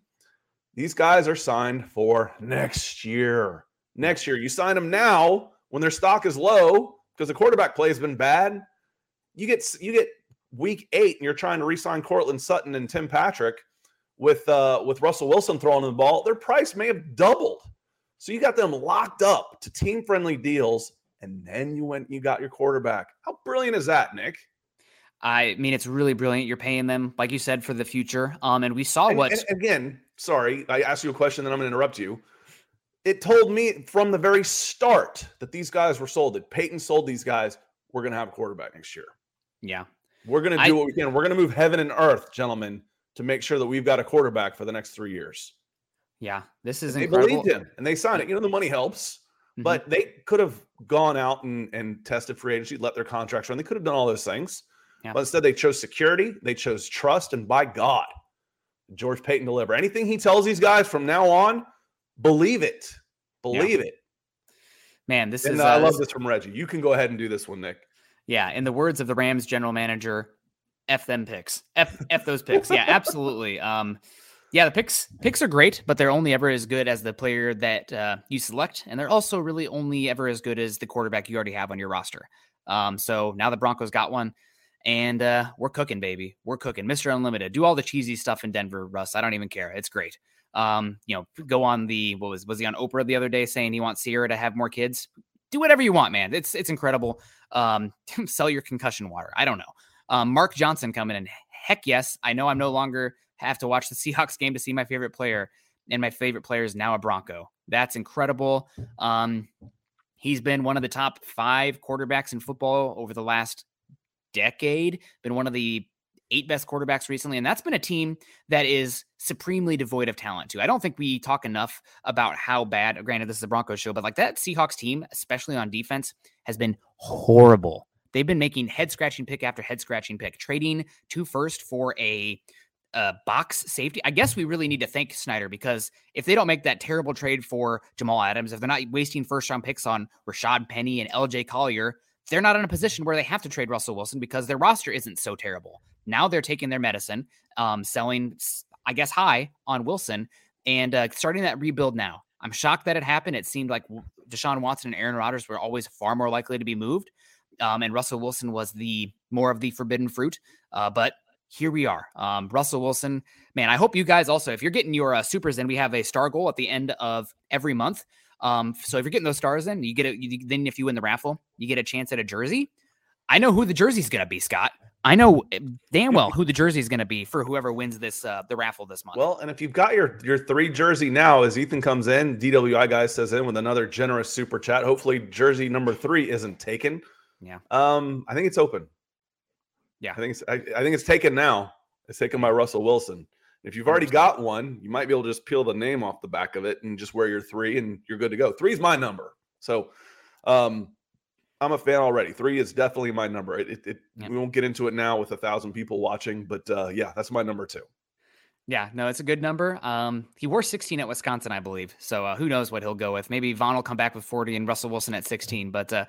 these guys are signed for next year next year. You sign them now when their stock is low because the quarterback play has been bad. You get you get week eight and you're trying to re-sign Courtland Sutton and Tim Patrick with uh with Russell Wilson throwing the ball, their price may have doubled. So you got them locked up to team friendly deals, and then you went you got your quarterback. How brilliant is that, Nick? I mean, it's really brilliant. You're paying them, like you said, for the future. Um, and we saw and, what and again. Sorry, I asked you a question, then I'm going to interrupt you. It told me from the very start that these guys were sold. That Paton sold these guys. We're going to have a quarterback next year. Yeah, we're going to do I, what we can. We're going to move heaven and earth, gentlemen, to make sure that we've got a quarterback for the next three years. Yeah, this is they incredible. believed him and they signed it. You know, the money helps, mm-hmm. but they could have gone out and, and tested free agency, let their contracts run. They could have done all those things. Yeah. But instead, they chose security, they chose trust, and by God, George Paton deliver. Anything he tells these guys from now on, believe it. Believe yeah. it. Man, this and, is. Uh, I love this from Reggie. You can go ahead and do this one, Nick. Yeah, in the words of the Rams general manager, F them picks. F F those picks. Yeah, absolutely. Um, yeah, the picks picks are great, but they're only ever as good as the player that uh, you select, and they're also really only ever as good as the quarterback you already have on your roster. Um, so now the Broncos got one, and uh, we're cooking, baby. We're cooking, Mister Unlimited. Do all the cheesy stuff in Denver, Russ. I don't even care. It's great. Um, you know, go on the what was was he on Oprah the other day saying he wants Ciara to have more kids? Do whatever you want, man. It's it's incredible. Um, sell your concussion water. I don't know. Um, Mark Johnson coming in. Heck yes. I know I'm no longer have to watch the Seahawks game to see my favorite player, and my favorite player is now a Bronco. That's incredible. Um, he's been one of the top five quarterbacks in football over the last decade. Been one of the eight best quarterbacks recently, and that's been a team that is supremely devoid of talent too. I don't think we talk enough about how bad. Granted, this is a Broncos show, but like that Seahawks team, especially on defense, has been horrible. They've been making head scratching pick after head scratching pick, trading two first for a, a box safety. I guess we really need to thank Schneider because if they don't make that terrible trade for Jamal Adams, if they're not wasting first round picks on Rashad Penny and LJ Collier, they're not in a position where they have to trade Russell Wilson because their roster isn't so terrible. Now they're taking their medicine, um, selling, I guess, high on Wilson and uh, starting that rebuild now. I'm shocked that it happened. It seemed like Deshaun Watson and Aaron Rodgers were always far more likely to be moved um, and Russell Wilson was the more of the forbidden fruit. Uh, but here we are. Um, Russell Wilson, man, I hope you guys also, if you're getting your uh, supers in, we have a star goal at the end of every month. Um, so if you're getting those stars in, you get it. Then if you win the raffle, you get a chance at a jersey. I know who the jersey's going to be, Scott. I know eh, damn well who the jersey is going to be for whoever wins this uh, the raffle this month. Well, and if you've got your your three jersey now, as Ethan comes in, DWI guy says in with another generous super chat. Hopefully, jersey number three isn't taken. Yeah. Um, I think it's open. Yeah. I think it's I, I think it's taken now. It's taken by Russell Wilson. If you've already got one, you might be able to just peel the name off the back of it and just wear your three, and you're good to go. Three is my number. So, um, I'm a fan already. Three is definitely my number. It, it, it we won't get into it now with a thousand people watching, but uh, yeah, that's my number two. Yeah, no, it's a good number. Um, he wore 16 at Wisconsin, I believe. So uh, who knows what he'll go with? Maybe Von will come back with 40 and Russell Wilson at 16. But uh,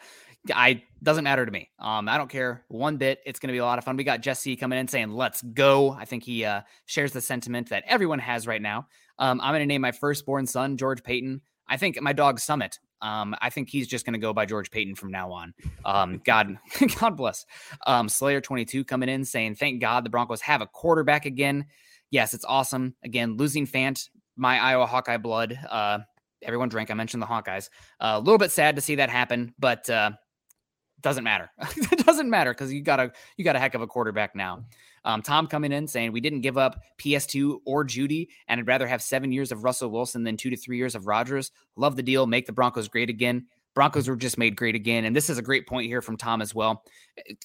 I doesn't matter to me. Um, I don't care one bit. It's going to be a lot of fun. We got Jesse coming in saying, "Let's go." I think he uh, shares the sentiment that everyone has right now. Um, I'm going to name my firstborn son George Paton. I think my dog Summit. Um, I think he's just going to go by George Paton from now on. Um, God, God bless. Um, Slayer 22 coming in saying, "Thank God the Broncos have a quarterback again." Yes, it's awesome. Again, losing Fant, my Iowa Hawkeye blood. Uh, everyone drank. I mentioned the Hawkeyes. Uh, a little bit sad to see that happen, but uh, doesn't matter. it doesn't matter because you got a you got a heck of a quarterback now. Um, Tom coming in saying we didn't give up PS2 or Jeudy, and I'd rather have seven years of Russell Wilson than two to three years of Rodgers. Love the deal. Make the Broncos great again. Broncos were just made great again, and this is a great point here from Tom as well.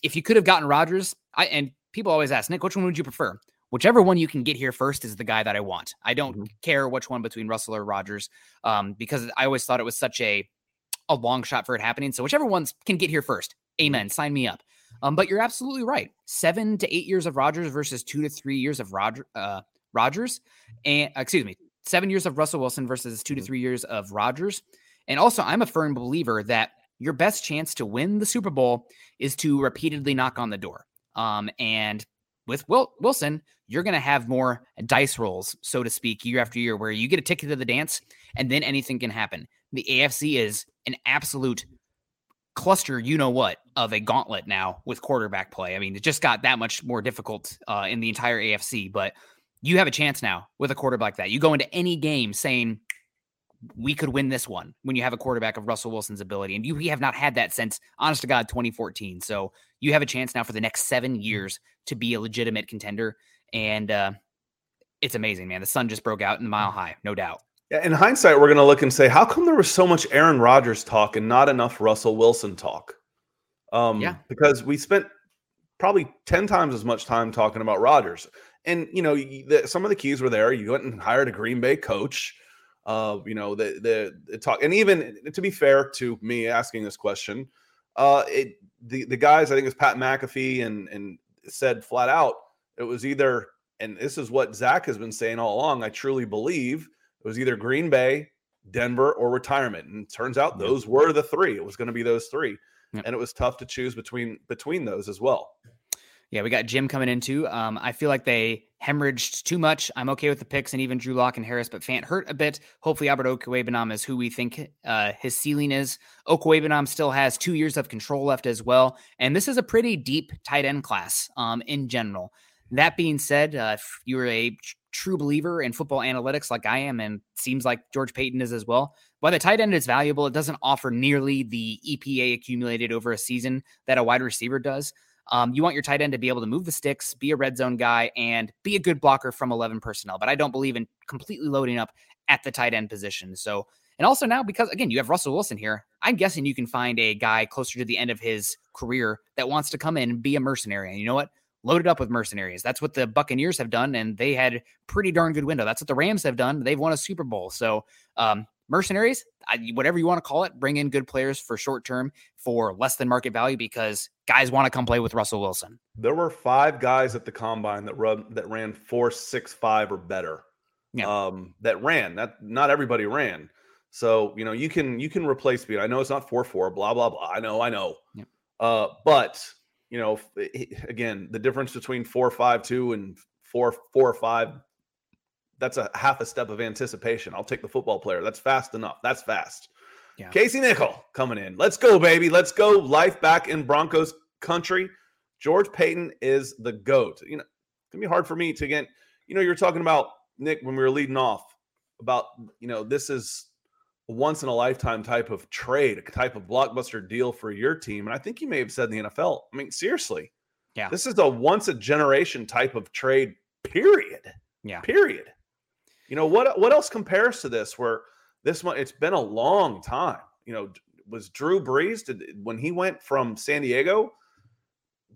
If you could have gotten Rodgers, I and people always ask Nick, which one would you prefer? Whichever one you can get here first is the guy that I want. I don't mm-hmm. care which one between Russell or Rodgers, um, because I always thought it was such a a long shot for it happening. So whichever ones can get here first, mm-hmm. amen. Sign me up. Um, but you're absolutely right. Seven to eight years of Rodgers versus two to three years of Roger, uh, Rodgers, and excuse me, seven years of Russell Wilson versus two to mm-hmm. three years of Rodgers. And also, I'm a firm believer that your best chance to win the Super Bowl is to repeatedly knock on the door. Um, and with Will, Wilson, you're going to have more dice rolls, so to speak, year after year, where you get a ticket to the dance and then anything can happen. the AFC is an absolute cluster, you know what, of a gauntlet now with quarterback play. I mean, it just got that much more difficult uh, in the entire AFC, but you have a chance now with a quarterback like that. You go into any game saying, we could win this one when you have a quarterback of Russell Wilson's ability. And you we have not had that since, honest to God, 2014. So you have a chance now for the next seven years to be a legitimate contender. And uh, it's amazing, man. The sun just broke out in the mile high, no doubt. Yeah, in hindsight, we're going to look and say, how come there was so much Aaron Rodgers talk and not enough Russell Wilson talk? Um, yeah. Because we spent probably 10 times as much time talking about Rodgers. And, you know, the, some of the keys were there. You went and hired a Green Bay coach. Uh, you know, the, the, the talk. And even to be fair to me asking this question, uh, it, the, the guys, I think it's Pat McAfee and, and said flat out, it was either, and this is what Zach has been saying all along, I truly believe it was either Green Bay, Denver, or retirement. And turns out those were the three. It was going to be those three. Yep. And it was tough to choose between between those as well. Yeah, we got Jim coming in too. Um, I feel like they hemorrhaged too much. I'm okay with the picks and even Drew Lock and Harris, but Fant hurt a bit. Hopefully, Albert Okwuegbunam is who we think uh, his ceiling is. Okwuegbunam still has two years of control left as well, and this is a pretty deep tight end class um, in general. That being said, uh, if you're a true believer in football analytics like I am, and seems like George Paton is as well. While the tight end is valuable, it doesn't offer nearly the EPA accumulated over a season that a wide receiver does. Um, you want your tight end to be able to move the sticks, be a red zone guy, and be a good blocker from 11 personnel. But I don't believe in completely loading up at the tight end position. So, and also now because again, you have Russell Wilson here, I'm guessing you can find a guy closer to the end of his career that wants to come in and be a mercenary. And you know what? Loaded up with mercenaries. That's what the Buccaneers have done, and they had pretty darn good window. That's what the Rams have done. They've won a Super Bowl. So, um, mercenaries, I, whatever you want to call it, bring in good players for short term for less than market value because guys want to come play with Russell Wilson. There were five guys at the combine that run that ran four six five or better. Yeah. Um, that ran. That not everybody ran. So you know you can you can replace speed. I know it's not four four. Blah blah blah. I know I know. Yeah. Uh, but you know, eh, eh, again, the difference between four five two and four four five, that's a half a step of anticipation. I'll take the football player. That's fast enough. That's fast. Yeah. Casey Nickel coming in. Let's go, baby. Let's go. Life back in Broncos country. George Paton is the GOAT. You know, it's gonna be hard for me to get, you know, you're talking about Nick when we were leading off about, you know, this is once in a lifetime type of trade, a type of blockbuster deal for your team. And I think you may have said in the NFL. I mean, seriously. Yeah. This is a once a generation type of trade, period. Yeah. Period. You know, what what else compares to this where this one it's been a long time. You know, was Drew Brees did when he went from San Diego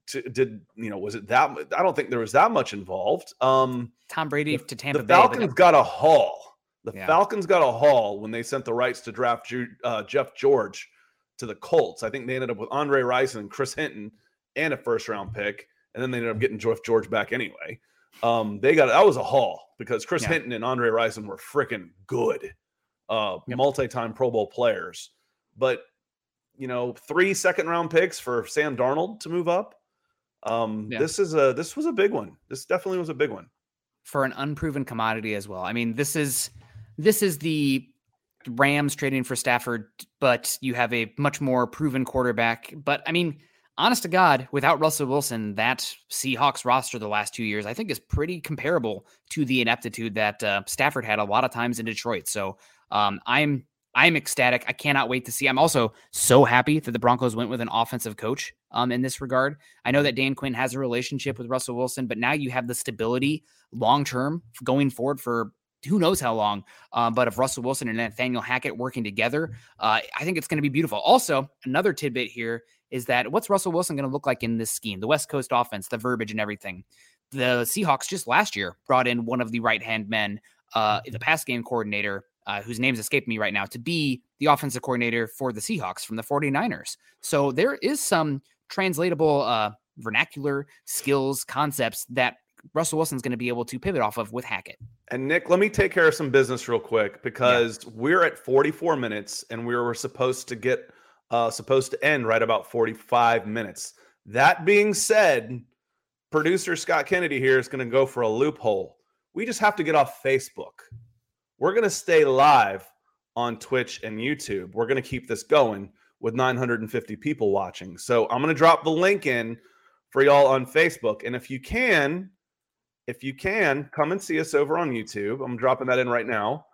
to did you know was it that I don't think there was that much involved. Um Tom Brady to Tampa the Bay. Falcons got a haul the yeah. Falcons got a haul when they sent the rights to draft uh, Jeff George to the Colts. I think they ended up with Andre Rice and Chris Hinton and a first round pick, and then they ended up getting Jeff George back anyway. Um, they got that was a haul because Chris yeah. Hinton and Andre Rison were freaking good, uh, yep. multi-time Pro Bowl players. But you know, three second round picks for Sam Darnold to move up. Um, yeah. This is a this was a big one. This definitely was a big one for an unproven commodity as well. I mean, this is this is the Rams trading for Stafford, but you have a much more proven quarterback. But I mean, honest to God, without Russell Wilson, that Seahawks roster the last two years, I think, is pretty comparable to the ineptitude that uh, Stafford had a lot of times in Detroit. So um, I'm I'm ecstatic. I cannot wait to see. I'm also so happy that the Broncos went with an offensive coach um, in this regard. I know that Dan Quinn has a relationship with Russell Wilson, but now you have the stability long term going forward for who knows how long. Uh, but if Russell Wilson and Nathaniel Hackett working together, uh, I think it's going to be beautiful. Also, another tidbit here is that what's Russell Wilson going to look like in this scheme? The West Coast offense, the verbiage, and everything. The Seahawks just last year brought in one of the right hand men, uh, the pass game coordinator, uh, whose name's escaped me right now, to be the offensive coordinator for the Seahawks from the 49ers. So there is some translatable uh, vernacular skills, concepts that Russell Wilson's going to be able to pivot off of with Hackett. And Nick, let me take care of some business real quick because yeah. we're at 44 minutes and we were supposed to get uh supposed to end right about 45 minutes. That being said, producer Scott Kennedy here is going to go for a loophole. We just have to get off Facebook. We're going to stay live on Twitch and YouTube. We're going to keep this going with 950 people watching. So I'm going to drop the link in for y'all on Facebook. And if you can, if you can, come and see us over on YouTube. I'm dropping that in right now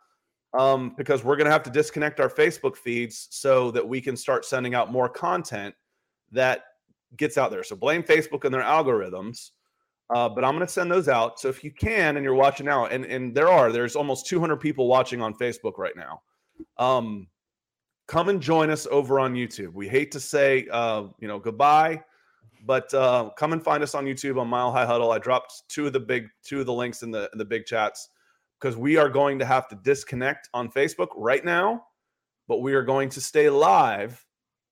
um, because we're going to have to disconnect our Facebook feeds so that we can start sending out more content that gets out there. So blame Facebook and their algorithms. Uh, but I'm going to send those out. So if you can, and you're watching now, and and there are, there's almost 200 people watching on Facebook right now. Um, come and join us over on YouTube. We hate to say, uh, you know, goodbye, but uh, come and find us on YouTube on Mile High Huddle. I dropped two of the big, two of the links in the in the big chats because we are going to have to disconnect on Facebook right now, but we are going to stay live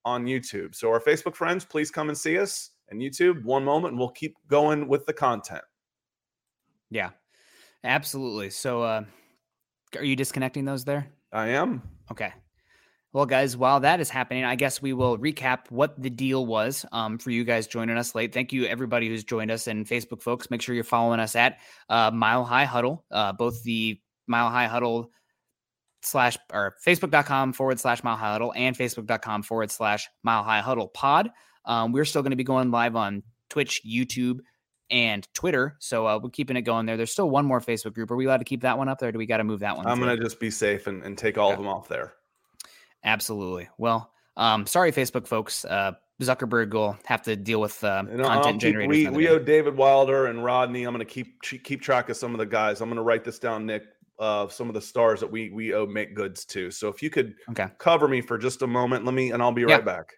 on YouTube. So our Facebook friends, please come and see us and YouTube one moment and we'll keep going with the content. Yeah. Absolutely. So uh are you disconnecting those there? I am. Okay. Well, guys, while that is happening, I guess we will recap what the deal was um, for you guys joining us late. Thank you, everybody who's joined us and Facebook folks. Make sure you're following us at uh, Mile High Huddle, uh, both the Mile High Huddle slash or facebook.com forward slash Mile High Huddle and facebook.com forward slash Mile High Huddle pod. Um, we're still going to be going live on Twitch, YouTube, and Twitter. So uh, we're keeping it going there. There's still one more Facebook group. Are we allowed to keep that one up there? do we got to move that one? I'm going to just be safe and, and take all of them off there. Absolutely. Well, um, sorry, Facebook folks. Uh, Zuckerberg will have to deal with uh, You know, content I'll generators. we we owe David Wilder and Rodney. I'm going to keep keep track of some of the guys. I'm going to write this down, Nick. Uh, some of the stars that we we owe make goods to. So if you could Okay. cover me for just a moment, let me, and I'll be Yeah. right back.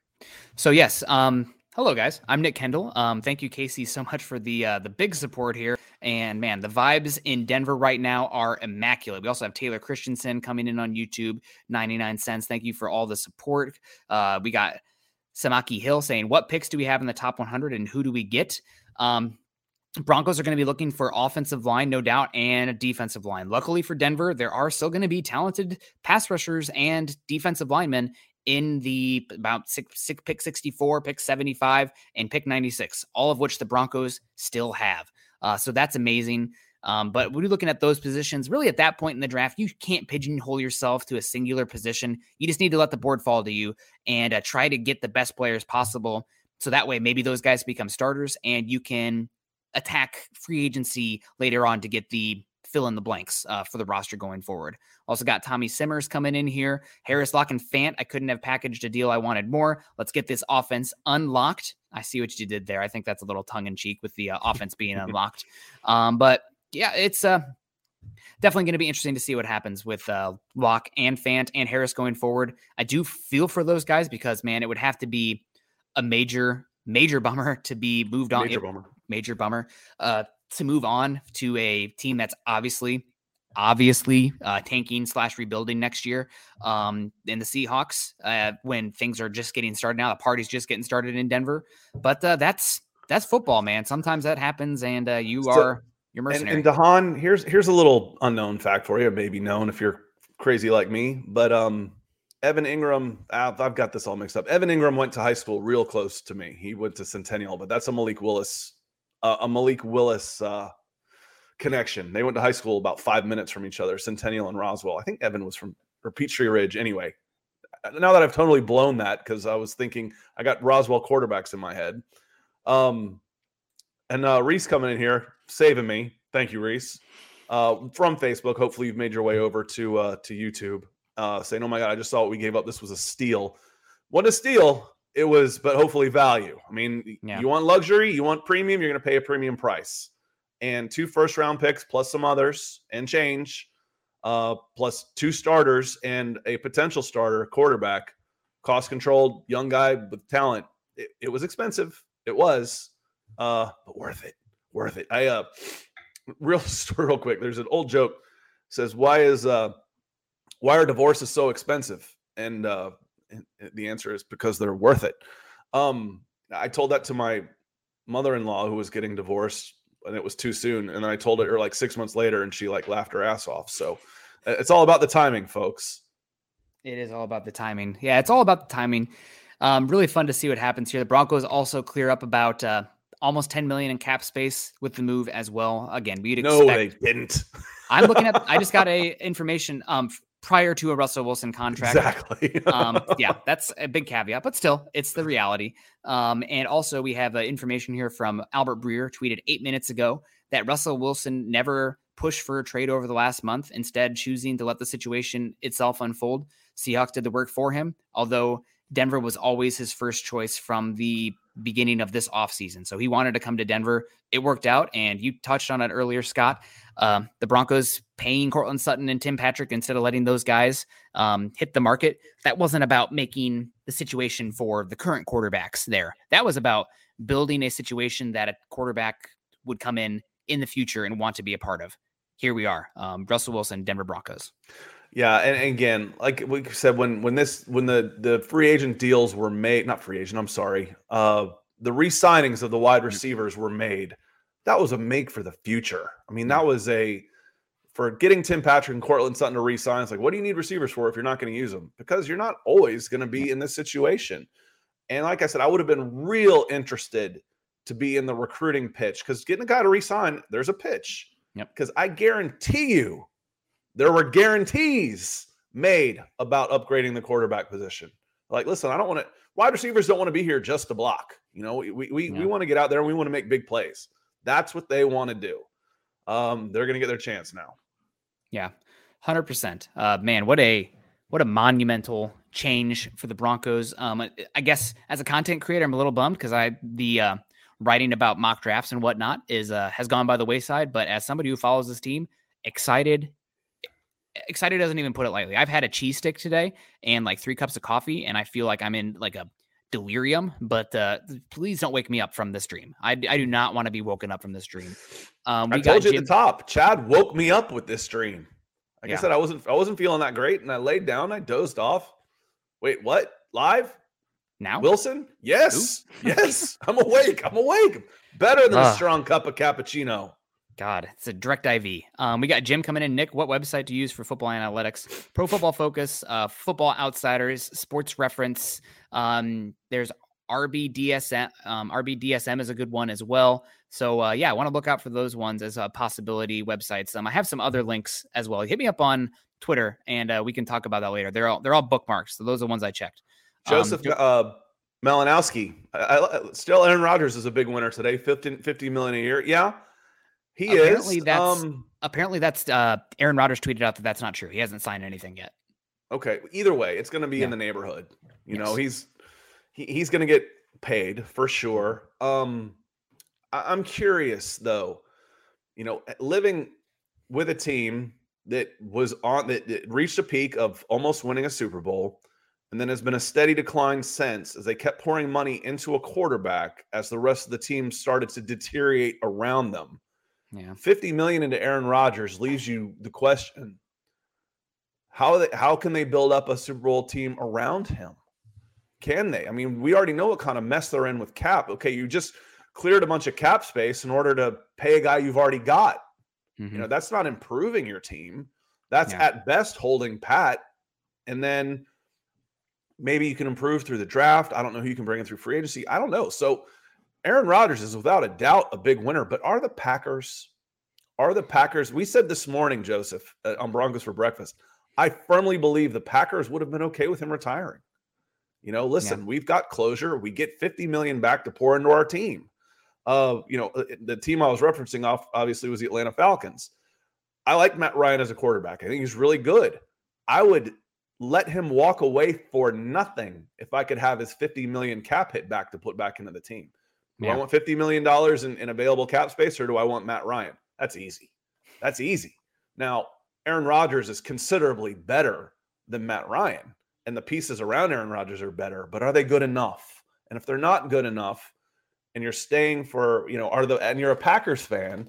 So yes, um, hello guys. I'm Nick Kendell. Um, thank you, Casey, so much for the uh, the big support here. And man, the vibes in Denver right now are immaculate. We also have Taylor Christensen coming in on YouTube, 99 cents. Thank you for all the support. Uh, we got Samaki Hill saying, "What picks do we have in the top 100, and who do we get?" Um, Broncos are going to be looking for offensive line, no doubt, and a defensive line. Luckily for Denver, there are still going to be talented pass rushers and defensive linemen in the about six, six pick 64, pick 75, and pick 96, all of which the Broncos still have. Uh, so that's amazing. Um, but when you're looking at those positions, really at that point in the draft, you can't pigeonhole yourself to a singular position. You just need to let the board fall to you and uh, try to get the best players possible. So that way, maybe those guys become starters and you can attack free agency later on to get the fill in the blanks uh, for the roster going forward. Also got Tommy Simmers coming in here. Harris Lock and Fant. I couldn't have packaged a deal I wanted more. Let's get this offense unlocked. I see what you did there. I think that's a little tongue in cheek with the uh, offense being unlocked. Um, but yeah, it's uh, definitely going to be interesting to see what happens with uh, Lock and Fant and Harris going forward. I do feel for those guys because man, it would have to be a major, major bummer to be moved on. Major bummer. major bummer uh, to move on to a team that's obviously obviously uh, tanking slash rebuilding next year um in the seahawks uh, when things are just getting started now the party's just getting started in denver but uh, that's that's football man sometimes that happens and uh, you So- are you're And, mercenary and Dahan, here's here's a little unknown fact for you, maybe known if you're crazy like me, but um, Evan Engram, I've, I've got this all mixed up. Evan Engram went to high school real close to me. He went to Centennial, but that's a Malik Willis, uh, a Malik Willis uh, connection. They went to high school about five minutes from each other, Centennial and Roswell. I think Evan was from or Peachtree Ridge. Anyway, uh, now that I've totally blown that because I was thinking I got Roswell quarterbacks in my head. Um, and uh, Reese coming in here, saving me. Thank you, Reese. Uh, from Facebook. Hopefully, you've made your way over to uh, to YouTube. Uh, saying, "Oh my God, I just saw what we gave up. This was a steal. What a steal it was, but hopefully value. I mean, Yeah. you want luxury, you want premium, you're going to pay a premium price. And two first round picks plus some others and change, uh, plus two starters and a potential starter quarterback, cost controlled young guy with talent. It, it was expensive. It was, uh, but worth it. Worth it. I uh, real story, real quick. There's an old joke says, "Why is uh, why are divorces so expensive?" And uh, and the answer is because they're worth it. Um, I told that to my mother-in-law who was getting divorced, and it was too soon. And then I told it her like six months later, and she like laughed her ass off. So uh, it's all about the timing, folks. It is all about the timing. Yeah, it's all about the timing. Um, really fun to see what happens here. The Broncos also clear up about uh, almost 10 million in cap space with the move as well. Again, we'd expect. No, they didn't. I'm looking at. I just got a information. Um, prior to a Russell Wilson contract. Exactly. um, yeah, that's a big caveat, but still, it's the reality. Um, and also, we have uh, information here from Albert Breer, tweeted eight minutes ago that Russell Wilson never pushed for a trade over the last month, instead, choosing to let the situation itself unfold. Seahawks did the work for him, although Denver was always his first choice from the beginning of this offseason. So he wanted to come to Denver. It worked out. And you touched on it earlier, Scott. Um, the Broncos paying Courtland Sutton and Tim Patrick instead of letting those guys um, hit the market. That wasn't about making the situation for the current quarterbacks there. That was about building a situation that a quarterback would come in in the future and want to be a part of. Here we are, um, Russell Wilson, Denver Broncos. Yeah, and, and again, like we said, when when this when the the free agent deals were made, not free agent, I'm sorry, uh, the re-signings of the wide receivers were made. That was a make for the future. I mean, that was a for getting Tim Patrick and Courtland Sutton to re-sign. It's like, what do you need receivers for if you're not going to use them? Because you're not always going to be in this situation. And like I said, I would have been real interested to be in the recruiting pitch because getting a guy to re-sign, there's a pitch. Yep. Because I guarantee you there were guarantees made about upgrading the quarterback position. Like, listen, I don't want to. Wide receivers don't want to be here just to block. You know, we we, we, Yeah. we want to get out there and we want to make big plays. That's what they want to do. Um, they're going to get their chance now. Yeah, hundred percent. Uh, man, what a what a monumental change for the Broncos. Um, I- I guess as a content creator, I'm a little bummed because I the uh, writing about mock drafts and whatnot is uh, has gone by the wayside. But as somebody who follows this team, excited. Excited doesn't even put it lightly. I've had a cheese stick today and like three cups of coffee, and I feel like I'm in like a delirium. But uh, please don't wake me up from this dream. I, I do not want to be woken up from this dream. Um, I told got you Jim- at the top. Chad woke me up with this dream. Like Yeah. I said, I wasn't I wasn't feeling that great, and I laid down. I dozed off. Wait, what? Live? now. Wilson? Yes, yes. I'm awake. I'm awake. Better than a Ah. strong cup of cappuccino. God, it's a direct IV. Um, we got Jim coming in. Nick, what website to use for football analytics? Pro Football Focus, uh, Football Outsiders, Sports Reference. Um, there's RBDSM. Um, RBDSM is a good one as well. So uh, yeah, I want to look out for those ones as a possibility websites. Um, I have some other links as well. Hit me up on Twitter, and uh, we can talk about that later. They're all they're all bookmarks. So those are the ones I checked. Um, Joseph uh, Malinowski. I, I, still, Aaron Rodgers is a big winner today. 50, 50 million a year. Yeah, he Apparently is. that's- um, apparently that's uh, Aaron Rodgers tweeted out that that's not true. He hasn't signed anything yet. okay. Either way, it's going to be in the neighborhood. You know, he's he, he's going to get paid for sure. Um, I, I'm curious though. You know, living with a team that was on that, that reached a peak of almost winning a Super Bowl, and then has been a steady decline since as they kept pouring money into a quarterback as the rest of the team started to deteriorate around them. Yeah. 50 million into Aaron Rodgers leaves you the question how they, how can they build up a Super Bowl team around him? Can they? I mean, we already know what kind of mess they're in with cap. Okay, you just cleared a bunch of cap space in order to pay a guy you've already got. Mhm. You know, that's not improving your team. That's Yeah. at best holding pat. And then maybe you can improve through the draft. I don't know who you can bring in through free agency. I don't know. So Aaron Rodgers is without a doubt a big winner, but are the Packers? Are the Packers? We said this morning, Joseph, uh, on Broncos for breakfast. I firmly believe the Packers would have been okay with him retiring. You know, listen, we've got closure. We get 50 million back to pour into our team. Uh, you know, uh, the team I was referencing off obviously was the Atlanta Falcons. I like Matt Ryan as a quarterback. I think he's really good. I would let him walk away for nothing if I could have his 50 million cap hit back to put back into the team. Do I want $50 million in, in available cap space or do I want Matt Ryan? That's easy. That's easy. Now, Aaron Rodgers is considerably better than Matt Ryan, and the pieces around Aaron Rodgers are better, but are they good enough? And if they're not good enough, and you're staying for, you know, are the and you're a Packers fan,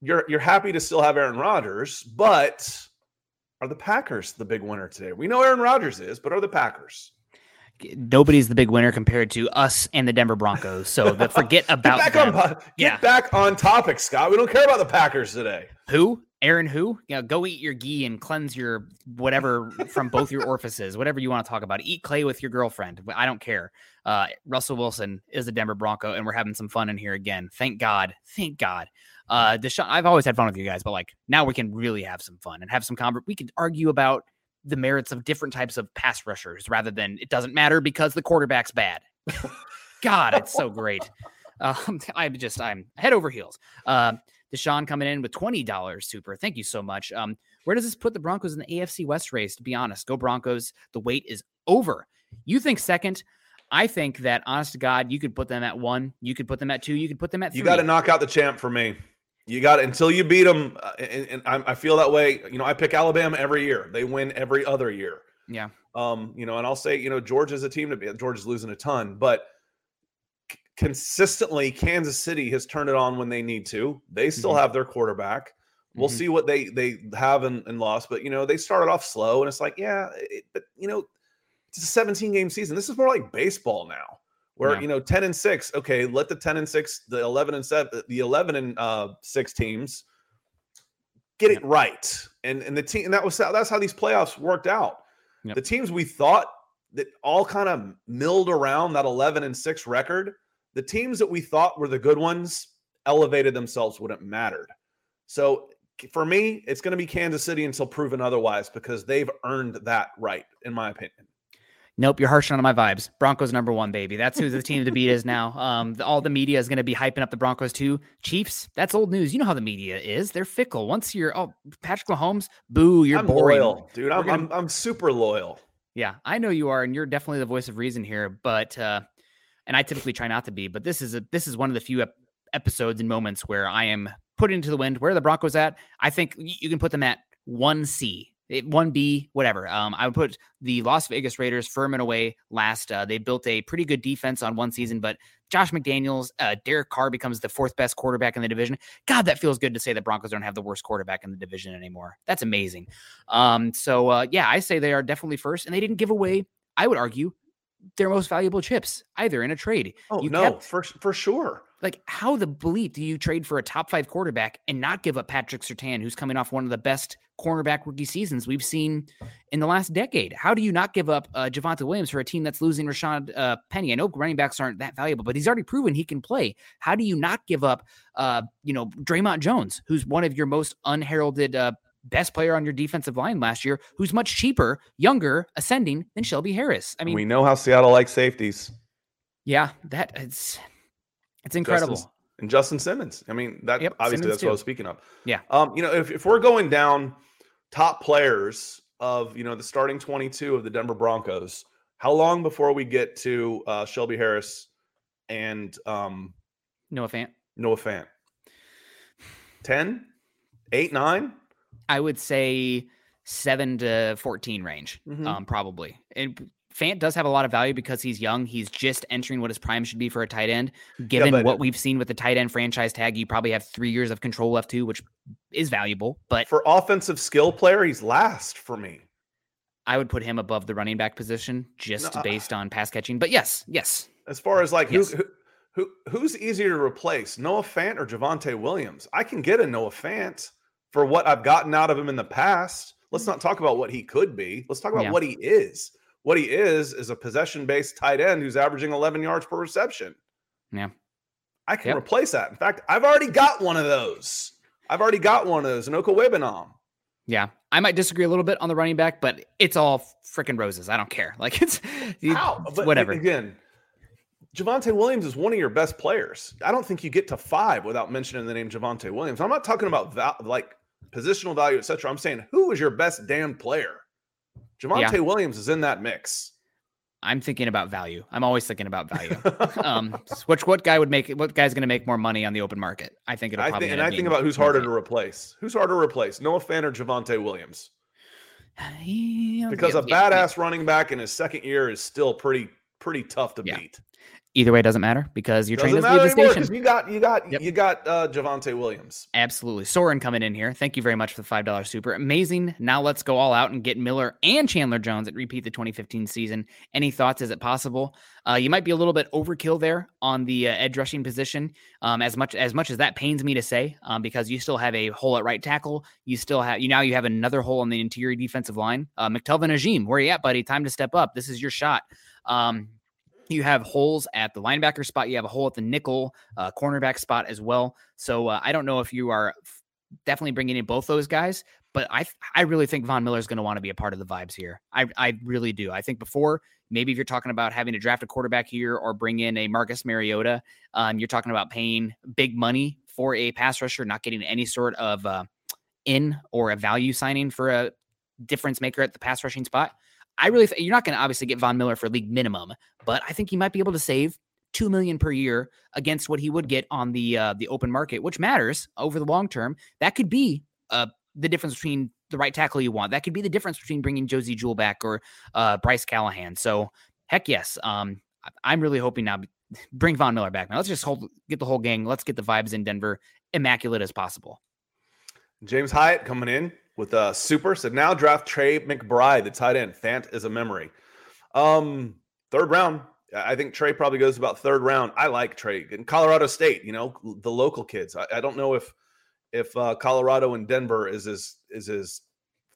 you're you're happy to still have Aaron Rodgers, but are the Packers the big winner today? We know Aaron Rodgers is, but are the Packers? Nobody's the big winner compared to us and the Denver Broncos. So the, forget about get back them. on get Yeah. back on topic, Scott. We don't care about the Packers today. who Aaron who yeah go eat your ghee and cleanse your whatever from both your orifices whatever you want to talk about eat clay with your girlfriend I don't care. Uh, Russell Wilson is a Denver Bronco and we're having some fun in here again. Thank God, thank God. Uh, Deshaun, I've always had fun with you guys, but like now we can really have some fun and have some conver- We can argue about the merits of different types of pass rushers rather than it doesn't matter because the quarterback's bad. God, it's so great. Um, I'm just I'm head over heels. Uh, Deshaun coming in with twenty dollars. Super, thank you so much. Um, where does this put the Broncos in the AFC West race? To be honest, go Broncos. The wait is over. You think second? I think that honest to God, you could put them at one. You could put them at two. You could put them at three. You got to knock out the champ for me. You got until you beat them, uh, and, and I, I feel that way. You know, I pick Alabama every year. They win every other year. Yeah. Um, you know, and I'll say, you know, Georgia's a team to be. Georgia's losing a ton, but c- consistently, Kansas City has turned it on when they need to. They still Mhm. have their quarterback. We'll Mhm. see what they they have and, and lost, but you know, they started off slow, and it's like, yeah, it, but you know, it's a 17 game season. This is more like baseball now, where Yeah. you know, 10 and six. Okay, let the 10 and six, the 11 and seven, the 11 and uh, six teams get it right, and and the team, and that was how, that's how these playoffs worked out. Yep. The teams we thought that all kind of milled around that 11 and 6 record, the teams that we thought were the good ones elevated themselves when it mattered. So for me, it's going to be Kansas City until proven otherwise because they've earned that right, in my opinion. Nope, you're harshing on my vibes. Broncos number one, baby. That's who the team to beat is now. Um, the- all the media is going to be hyping up the Broncos too. Chiefs, that's old news. You know how the media is. They're fickle. Once you're, oh, Patrick Mahomes, boo, you're I'm boring. loyal, dude. I'm, gonna- I'm I'm super loyal. Yeah, I know you are, and you're definitely the voice of reason here. But uh, and I typically try not to be, but this is a this is one of the few ep- episodes and moments where I am put into the wind. Where are the Broncos at? I think you can put them at one C, one B, whatever. Um, I would put the Las Vegas Raiders firm and away last. Uh, they built a pretty good defense on one season, but Josh McDaniels, uh, Derek Carr becomes the fourth best quarterback in the division. God, that feels good to say the Broncos don't have the worst quarterback in the division anymore. That's amazing. Um, so uh, yeah, I say they are definitely first, and they didn't give away. I would argue their most valuable chips either in a trade. Oh You no, kept- for for sure. Like, how the bleep do you trade for a top five quarterback and not give up Patrick Surtain, who's coming off one of the best cornerback rookie seasons we've seen in the last decade? How do you not give up uh, Javonte Williams for a team that's losing Rashad uh, Penny? I know running backs aren't that valuable, but he's already proven he can play. How do you not give up, uh, you know, Dre'Mont Jones, who's one of your most unheralded uh, best player on your defensive line last year, who's much cheaper, younger, ascending than Shelby Harris? I mean, we know how Seattle likes safeties. yeah, that it's it's incredible. Justin, and Justin Simmons. I mean, that Yep, obviously Simmons that's what I was speaking of. Yeah. Um, you know, if, if we're going down top players of you know the starting 22 of the Denver Broncos, how long before we get to uh Shelby Harris and um Noah Fant. Noah Fant? 10, 8, 9? I would say seven to 14 range, Mhm. um, probably. And Fant does have a lot of value because he's young. He's just entering what his prime should be for a tight end. Given but- what we've seen with the tight end franchise tag, you probably have three years of control left too, which is valuable. But For offensive skill player, he's last for me. I would put him above the running back position just No, based on pass catching. But yes, yes. As far as like Yes. who, who who who's easier to replace, Noah Fant or Javonte Williams? I can get a Noah Fant for what I've gotten out of him in the past. Let's hmm. not talk about what he could be. Let's talk about Yeah. what he is. What he is is a possession-based tight end who's averaging 11 yards per reception. Yeah. I can Yep. replace that. In fact, I've already got one of those. I've already got one of those, an Okwuegbunam. Yeah. I might disagree a little bit on the running back, but it's all freaking roses. I don't care. Like it's, How? it's But whatever. Again, Javonte Williams is one of your best players. I don't think you get to five without mentioning the name Javonte Williams. I'm not talking about val- like positional value, etc. I'm saying who is your best damn player? Javonte Williams is in that mix. I'm thinking about value. I'm always thinking about value. um, which what guy would make what guy's going to make more money on the open market? I think it'll I probably think, and I think about who's harder to replace. Who's harder to replace, Noah Fant or Javonte Williams? Because yeah, a yeah, badass running back in his second year is still pretty pretty tough to Yeah. beat. Either way, it doesn't matter because your train Doesn't doesn't leave the station. you got you got Yep. you got uh, Javonte Williams. Absolutely. Soren coming in here. Thank you very much for the $5 super. Amazing. Now let's go all out and get Miller and Chandler Jones at repeat the 2015 season. Any thoughts? Is it possible? Uh, you might be a little bit overkill there on the uh, edge rushing position. Um, as much as much as that pains me to say, um, because you still have a hole at right tackle. You still have you now you have another hole on the interior defensive line. Uh, McTelvin Agim, where you at, buddy? Time to step up. This is your shot. Um, you have holes at the linebacker spot. You have a hole at the nickel uh, cornerback spot as well. So uh, I don't know if you are f- definitely bringing in both those guys, but I th- I really think Von Miller is going to want to be a part of the vibes here. I I really do. I think before maybe if you're talking about having to draft a quarterback here or bring in a Marcus Mariota, um, you're talking about paying big money for a pass rusher, not getting any sort of uh, in or a value signing for a difference maker at the pass rushing spot. I really th- you're not going to obviously get Von Miller for league minimum, but I think he might be able to save two million per year against what he would get on the uh, the open market, which matters over the long term. That could be uh, the difference between the right tackle you want. That could be the difference between bringing Josey Jewell back or uh, Bryce Callahan. So heck yes, um, I'm really hoping now. Bring Von Miller back now. Let's just hold, get the whole gang. Let's get the vibes in Denver immaculate as possible. James Hyatt coming in with a super said now draft Trey McBride, the tight end. Fant is a memory. Um, third round. I think Trey probably goes about third round. I like Trey in Colorado State. You know the local kids. I, I don't know if if uh, Colorado and Denver is as is as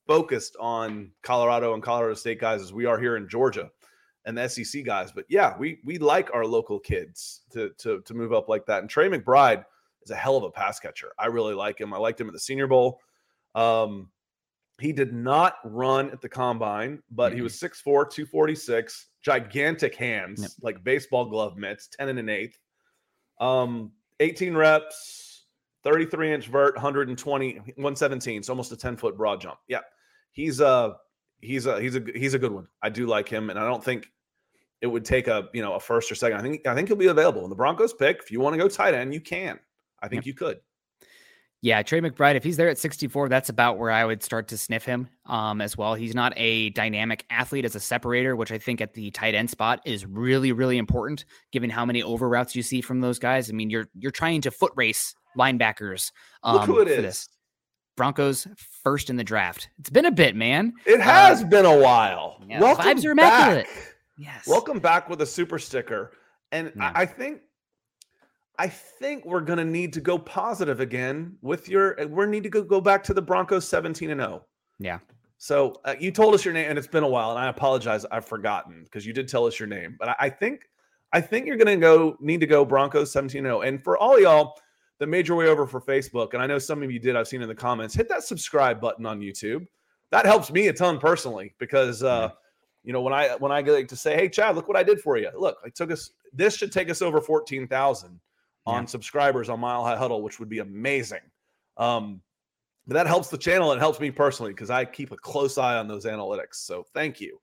focused on Colorado and Colorado State guys as we are here in Georgia and the SEC guys. But yeah, we we like our local kids to to to move up like that. And Trey McBride is a hell of a pass catcher. I really like him. I liked him at the Senior Bowl. Um, he did not run at the combine, but he was 6'4, 246, gigantic hands, Yep. like baseball glove mitts, 10 and an eighth. Um, 18 reps, 33 inch vert, 120, 117. So almost a 10 foot broad jump. Yeah. He's a he's a he's a he's a good one. I do like him, and I don't think it would take a you know a first or second. I think I think he'll be available. When the Broncos pick, if you want to go tight end, you can. I think Yep. you could. Yeah, Trey McBride, if he's there at 64, that's about where I would start to sniff him um, as well. He's not a dynamic athlete as a separator, which I think at the tight end spot is really, really important, given how many over routes you see from those guys. I mean, you're you're trying to foot race linebackers. Um, Look who it for is. this. Broncos first in the draft. It's been a bit, man. It has been a while. yeah, Welcome vibes are immaculate. back. Yes. Welcome back with a super sticker. And Yeah. I, I think I think we're gonna need to go positive again with your We're need to go, go back to the Broncos 17 and 0. Yeah. So uh, you told us your name, and it's been a while, and I apologize. I've forgotten because you did tell us your name, but I, I think I think you're gonna go need to go Broncos 17 0. And for all y'all the major way over for Facebook, and I know some of you did, I've seen in the comments, hit that subscribe button on YouTube. That helps me a ton personally because uh, you know when I when I get to say, hey Chad, look what I did for you. Look, I took us. This should take us over 14,000 on Yeah. subscribers on Mile High Huddle, which would be amazing. Um, but that helps the channel and it helps me personally because I keep a close eye on those analytics. So thank you.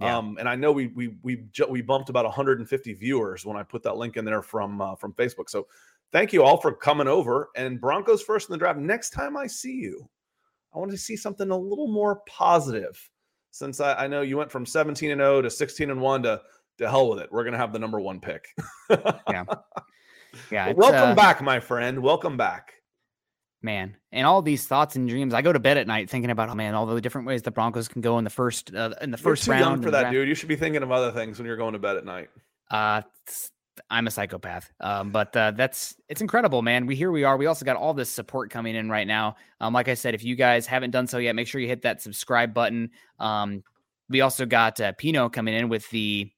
Yeah. Um, and I know we we we we bumped about 150 viewers when I put that link in there from uh, from Facebook. So thank you all for coming over. And Broncos first in the draft. Next time I see you, I want to see something a little more positive. Since I, I know you went from 17 and 0 to 16 and 1 to to hell with it. We're gonna have the number one pick. Yeah. Yeah. Welcome uh, back, my friend. Welcome back. man and all these thoughts and dreams i go to bed at night thinking about oh man all the different ways the broncos can go in the first uh, in the You're first too round young for that, draft. dude. You should be thinking of other things when you're going to bed at night. uh i'm a psychopath um but uh that's it's incredible man we here we are we also got all this support coming in right now um like i said if you guys haven't done so yet make sure you hit that subscribe button um we also got uh pino coming in with the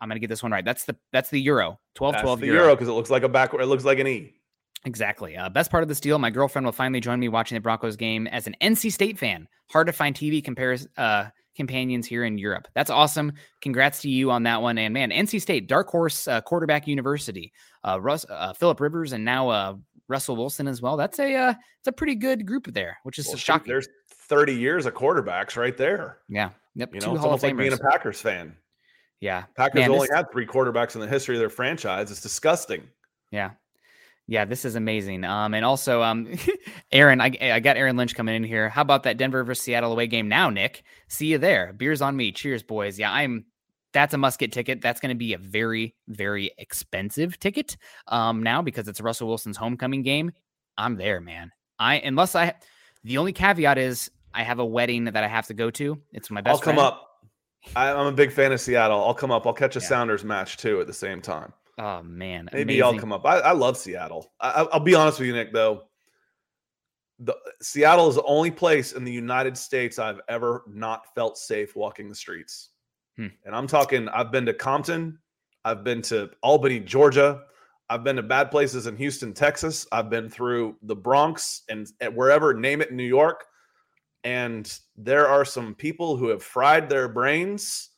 i'm gonna get this one right that's the that's the euro 12 That's 12 the euro. because it looks like a backward. It looks like an E. Exactly. Uh, best part of this deal, my girlfriend will finally join me watching the Broncos game as an NC State fan. Hard to find TV compares uh, companions here in Europe. That's awesome. Congrats to you on that one. And man, NC State, dark horse uh, quarterback university. Uh, Russ, uh, Philip Rivers, and now uh, Russell Wilson as well. That's a uh, it's a pretty good group there, which is Well, shocking. There's 30 years of quarterbacks right there. yeah. Yep. You Two know, it's Hall almost like being a Packers fan. Yeah. Packers Man, only this- had three quarterbacks in the history of their franchise. It's disgusting. Yeah. Yeah, this is amazing. Um, and also, um, Aaron, I, I got Aaron Lynch coming in here. How about that Denver versus Seattle away game now, Nick? See you there. Beers on me. Cheers, boys. Yeah, I'm that's a must get ticket. That's going to be a very, very expensive ticket um, now because it's Russell Wilson's homecoming game. I'm there, man. I unless I the only caveat is I have a wedding that I have to go to. It's my best. I'll come friend. up. I, I'm a big fan of Seattle. I'll come up. I'll catch a Yeah. Sounders match too at the same time. Oh man, Maybe I'll come up. I, I love Seattle. I, I- I'll be honest with you, Nick. Though, the Seattle is the only place in the United States I've ever not felt safe walking the streets. Hmm. And I'm talking. I've been to Compton. I've been to Albany, Georgia. I've been to bad places in Houston, Texas. I've been through the Bronx and, and wherever, name it, in New York. And there are some people who have fried their brains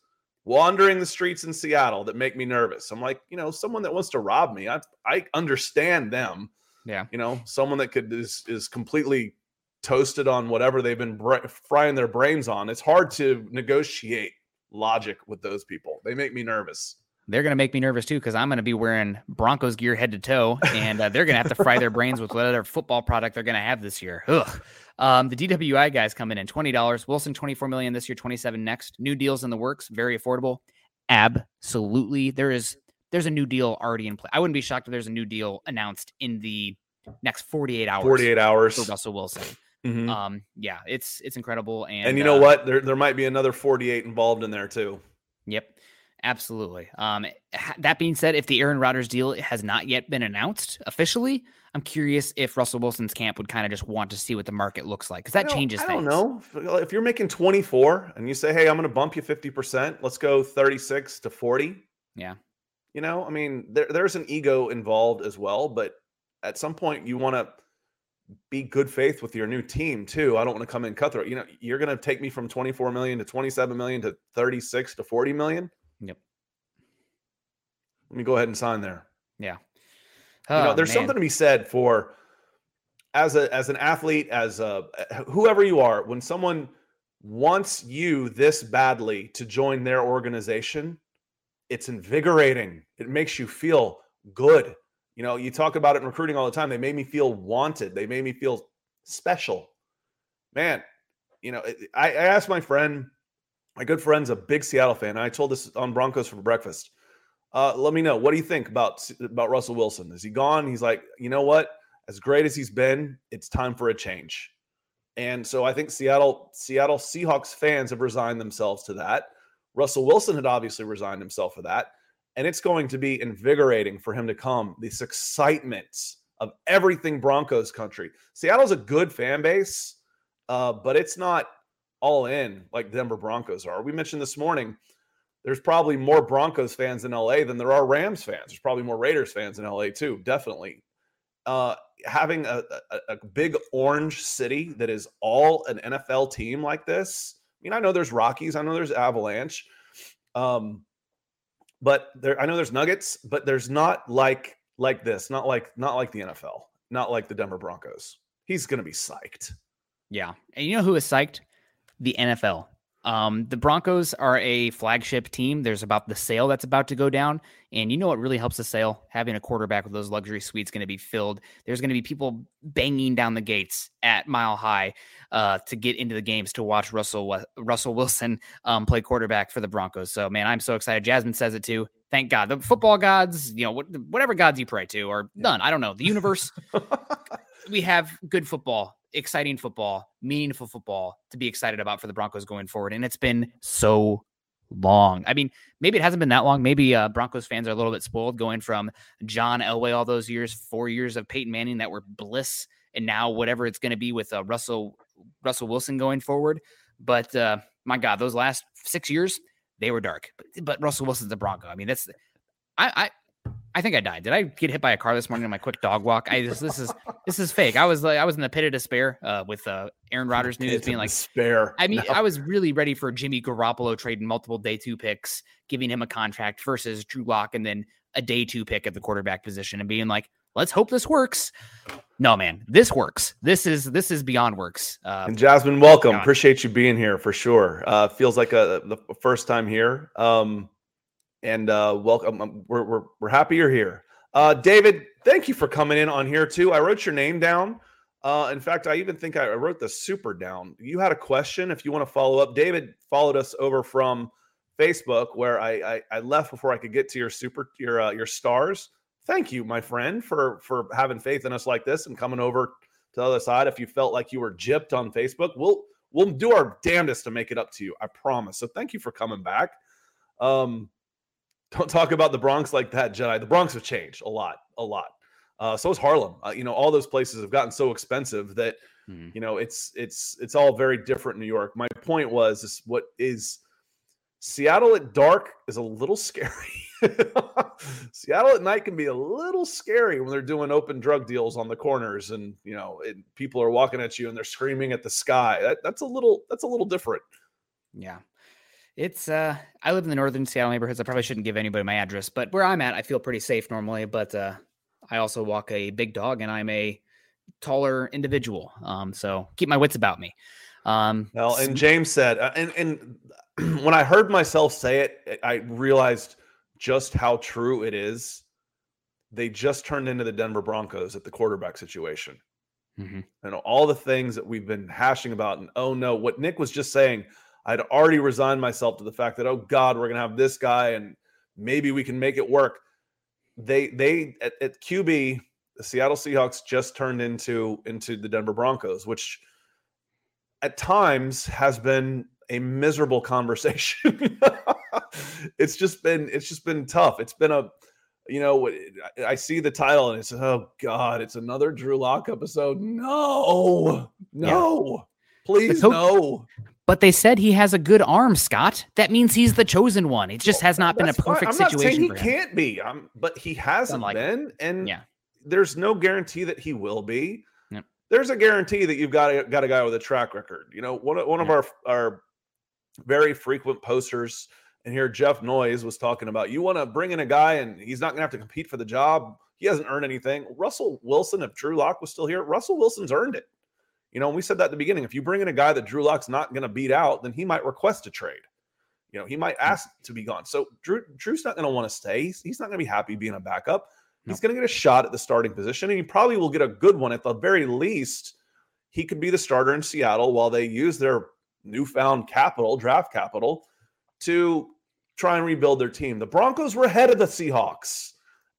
wandering the streets in Seattle that make me nervous. I'm like, you know, someone that wants to rob me. I I understand them. Yeah. You know, someone that could is is completely toasted on whatever they've been br- frying their brains on. It's hard to negotiate logic with those people. They make me nervous. They're going to make me nervous too because I'm going to be wearing Broncos gear head to toe, and uh, they're going to have to fry their brains with whatever football product they're going to have this year. Ugh. Um, the DWI guys coming in twenty dollars. Wilson twenty four million this year, twenty seven next. New deals in the works, very affordable. Absolutely, there is there's a new deal already in play. I wouldn't be shocked if there's a new deal announced in the next forty eight hours. 48 hours. for Russell Wilson. Mhm. Um, yeah, it's it's incredible, and and you know uh, what? There there might be another 48 involved in there too. Yep, absolutely. Um, that being said, if the Aaron Rodgers deal has not yet been announced officially, I'm curious if Russell Wilson's camp would kind of just want to see what the market looks like because that changes I things. don't know. If- you're making 24 and you say, "Hey, I'm going to bump you 50%. Let's go 36 to 40." Yeah. You know, I mean, there, there's an ego involved as well, but at some point you want to be good faith with your new team too. I don't want to come in cutthroat. You know, you're going to take me from 24 million to 27 million to 36 to 40 million. Yep. Let me go ahead and sign there. Yeah. You know Oh, there's man. something to be said for as a as an athlete as a whoever you are when someone wants you this badly to join their organization it's invigorating. It makes you feel good. You know you talk about it in recruiting all the time. They made me feel wanted. They made me feel special. Man you know i, I asked my friend my good friend's a big seattle fan and i told this on broncos for breakfast uh, let me know. What do you think about about Russell Wilson? Is he gone? He's like, you know what? As great as he's been, it's time for a change. And so I think Seattle Seattle Seahawks fans have resigned themselves to that. Russell Wilson had obviously resigned himself for that, and it's going to be invigorating for him to come. This excitement of everything Broncos country. Seattle's a good fan base, uh, but it's not all in like Denver Broncos are. We mentioned this morning there's probably more Broncos fans in LA than there are Rams fans. There's probably more Raiders fans in LA too, definitely. Uh, having a, a, a big orange city that is all an NFL team like this. I mean, I know there's Rockies, I know there's Avalanche, um, but there I know there's Nuggets, but there's not like like this, not like not like the NFL, not like the Denver Broncos. He's gonna be psyched. Yeah. And you know who is psyched? The NFL. Um, the Broncos are a flagship team. There's about the sale that's about to go down. And you know what really helps the sale? Having a quarterback with those luxury suites going to be filled. There's going to be people banging down the gates at Mile High uh, to get into the games to watch Russell Russell Wilson um, play quarterback for the Broncos. So, man, I'm so excited. Jasmine says it too. Thank God. The football gods, you know, whatever gods you pray to, or none. I don't know. The universe we have good football, exciting football, meaningful football to be excited about for the Broncos going forward. And it's been so long. I mean, maybe it hasn't been that long. Maybe uh, Broncos fans are a little bit spoiled going from John Elway all those years, four years of Peyton Manning that were bliss, and now whatever it's going to be with uh, Russell Russell Wilson going forward. But uh, my God, those last six years they were dark. But, but Russell Wilson's a Bronco. I mean, that's I I. I think I died. Did I get hit by a car this morning on my quick dog walk? I just this is this is fake. I was like I was in the pit of despair uh, with uh, Aaron Rodgers news being like despair. I mean, No. I was really ready for Jimmy Garoppolo trading multiple day two picks, giving him a contract versus Drew Lock, and then a day two pick at the quarterback position, and being like, "Let's hope this works." No, man, this works. This is this is beyond works. Uh, And Jasmine, welcome. God. Appreciate you being here for sure. Uh, feels like a, the first time here. Um, and uh, welcome. Um, We're, we're, we're happy you're here. Uh, David, thank you for coming in on here too. I wrote your name down. Uh, in fact, I even think I wrote the super down. You had a question. If you want to follow up, David followed us over from Facebook where I, I, I left before I could get to your super your uh, your stars. Thank you, my friend, for for having faith in us like this and coming over to the other side. If you felt like you were gypped on Facebook, we'll we'll do our damnedest to make it up to you. I promise. So thank you for coming back. Um, don't talk about the Bronx like that, Jedi. The Bronx have changed a lot, a lot. Uh, so is Harlem. Uh, you know, all those places have gotten so expensive that mm-hmm. you know it's it's it's all very different in New York. My point was is what is Seattle at dark is a little scary. Seattle at night can be a little scary when they're doing open drug deals on the corners, and you know, it, people are walking at you and they're screaming at the sky. That, that's a little that's a little different. Yeah, it's uh, I live in the northern Seattle neighborhoods. I probably shouldn't give anybody my address, but where I'm at, I feel pretty safe normally. But uh, I also walk a big dog, and I'm a taller individual, um, so keep my wits about me. Um, well, and James said, uh, and and when I heard myself say it, I realized just how true it is. They just turned into the Denver Broncos at the quarterback situation. Mm-hmm. And all the things that we've been hashing about. And oh no, what Nick was just saying, I'd already resigned myself to the fact that, oh God, we're gonna have this guy and maybe we can make it work. They they at, at QB, the Seattle Seahawks just turned into into the Denver Broncos, which at times has been a miserable conversation. it's just been it's just been tough. It's been a you know I see the title and it's oh god, it's another Drew Lock episode. No, no, yeah. please no. But they said he has a good arm, Scott. That means he's the chosen one. It just has not been a perfect fine. I'm situation. Not saying he can't be, um, but he hasn't like been, it. and yeah. there's no guarantee that he will be. Yep. There's a guarantee that you've got a, got a guy with a track record. You know, one one yep. of our our very frequent posters. And here Jeff Noyes was talking about you want to bring in a guy and he's not going to have to compete for the job. He hasn't earned anything. Russell Wilson, if Drew Lock was still here, Russell Wilson's earned it. You know, we said that at the beginning. If you bring in a guy that Drew Lock's not going to beat out, then he might request a trade. You know, he might hmm. ask to be gone. So Drew, Drew's not going to want to stay. He's, he's not going to be happy being a backup. He's going to get a shot at the starting position, and he probably will get a good one at the very least. He could be the starter in Seattle while they use their newfound capital, draft capital, to try and rebuild their team. The Broncos were ahead of the Seahawks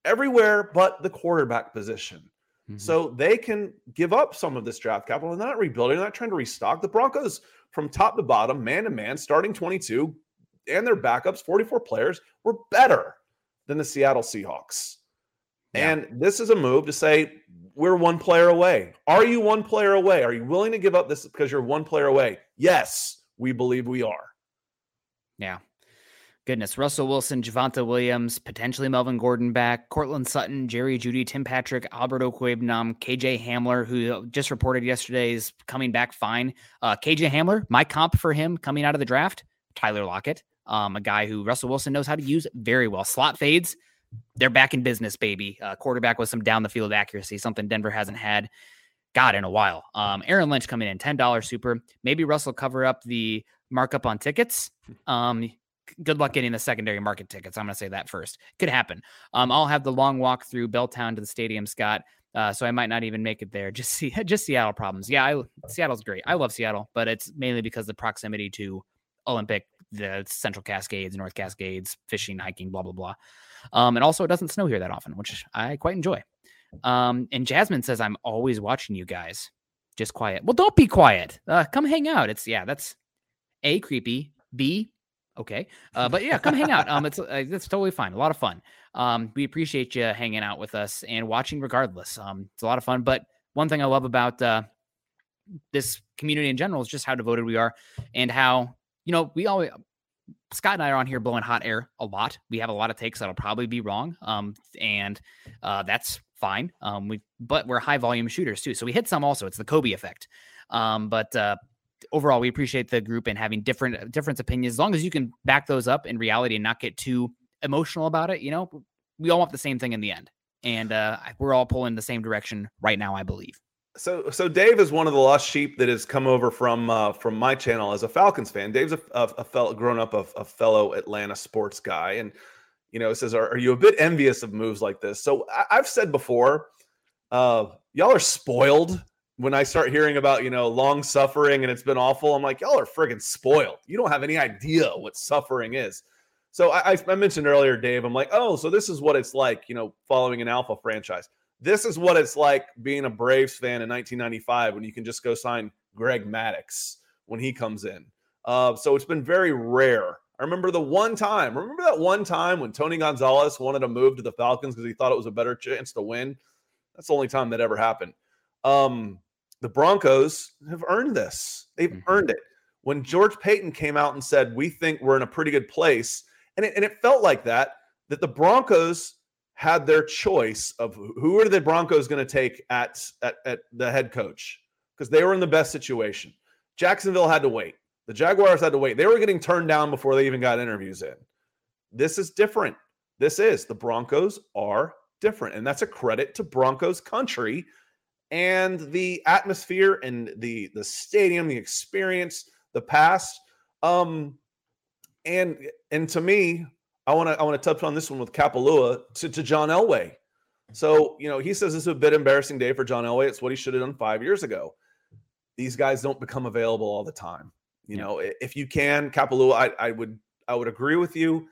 everywhere but the quarterback position. Mm-hmm. So they can give up some of this draft capital and they're not rebuilding, they're not trying to restock. The Broncos, from top to bottom, man to man, starting 22 and their backups, 44 players, were better than the Seattle Seahawks. Yeah. And this is a move to say, we're one player away. Are you one player away? Are you willing to give up this because you're one player away? Yes, we believe we are. Yeah. Goodness. Russell Wilson, Javonte Williams, potentially Melvin Gordon back, Courtland Sutton, Jerry Jeudy, Tim Patrick, Albert Okwuegbunam, KJ Hamler, who just reported yesterday is coming back fine. Uh, KJ Hamler, my comp for him coming out of the draft, Tyler Lockett, um, a guy who Russell Wilson knows how to use very well. Slot fades, they're back in business, baby. Uh, quarterback with some down the field accuracy, something Denver hasn't had, God, in a while. Um, Aaron Lynch coming in, $10 super. Maybe Russell cover up the markup on tickets. Um, good luck getting the secondary market tickets. I'm going to say that first. Could happen. Um, I'll have the long walk through Belltown to the stadium, Scott. Uh, so I might not even make it there. Just see, just Seattle problems. Yeah, I, Seattle's great. I love Seattle, but it's mainly because the proximity to Olympic, the Central Cascades, North Cascades, fishing, hiking, blah blah blah. Um, and also, it doesn't snow here that often, which I quite enjoy. Um, and Jasmine says, I'm always watching you guys. Just quiet. Well, don't be quiet. Uh, come hang out. It's, yeah, that's A, creepy. B, okay. Uh, but yeah, come hang out. Um, it's, uh, it's totally fine. A lot of fun. Um, we appreciate you hanging out with us and watching regardless. Um, it's a lot of fun. But one thing I love about, uh, this community in general is just how devoted we are and how, you know, we always, Scott and I are on here blowing hot air a lot. We have a lot of takes that'll probably be wrong, um, and uh, that's fine. Um, we but we're high volume shooters too, so we hit some also. It's the Kobe effect. Um, but uh, overall, we appreciate the group and having different different opinions. As long as you can back those up in reality and not get too emotional about it, you know, we all want the same thing in the end, and uh, we're all pulling the same direction right now. I believe. So, so Dave is one of the lost sheep that has come over from uh, from my channel as a Falcons fan. Dave's a, a, a fellow, grown up a, a, fellow Atlanta sports guy, and you know says, "Are, are you a bit envious of moves like this?" So I, have said before, uh, y'all are spoiled when I start hearing about, you know, long suffering and it's been awful, I'm like, y'all are friggin' spoiled. You don't have any idea what suffering is. So I, I mentioned earlier, Dave, I'm like, oh, so this is what it's like, you know, following an alpha franchise. This is what it's like being a Braves fan in 1995 when you can just go sign Greg Maddux when he comes in. Uh, so it's been very rare. I remember the one time, remember that one time when Tony Gonzalez wanted to move to the Falcons because he thought it was a better chance to win? That's the only time that ever happened. Um, the Broncos have earned this. They've mm-hmm. earned it. When George Paton came out and said, We think we're in a pretty good place, and it, and it felt like that, that the Broncos had their choice of who are the Broncos going to take at, at, at the head coach because they were in the best situation. Jacksonville had to wait. The Jaguars had to wait. They were getting turned down before they even got interviews in. This is different. This is the Broncos are different. And that's a credit to Broncos country and the atmosphere and the the stadium, the experience, the past. Um and and to me, I want to I want to touch on this one with Kapalua to, to John Elway. So, you know, he says this is a bit embarrassing day for John Elway. It's what he should have done five years ago. These guys don't become available all the time. You yeah. know, if you can, Kapalua, I, I would I would agree with you.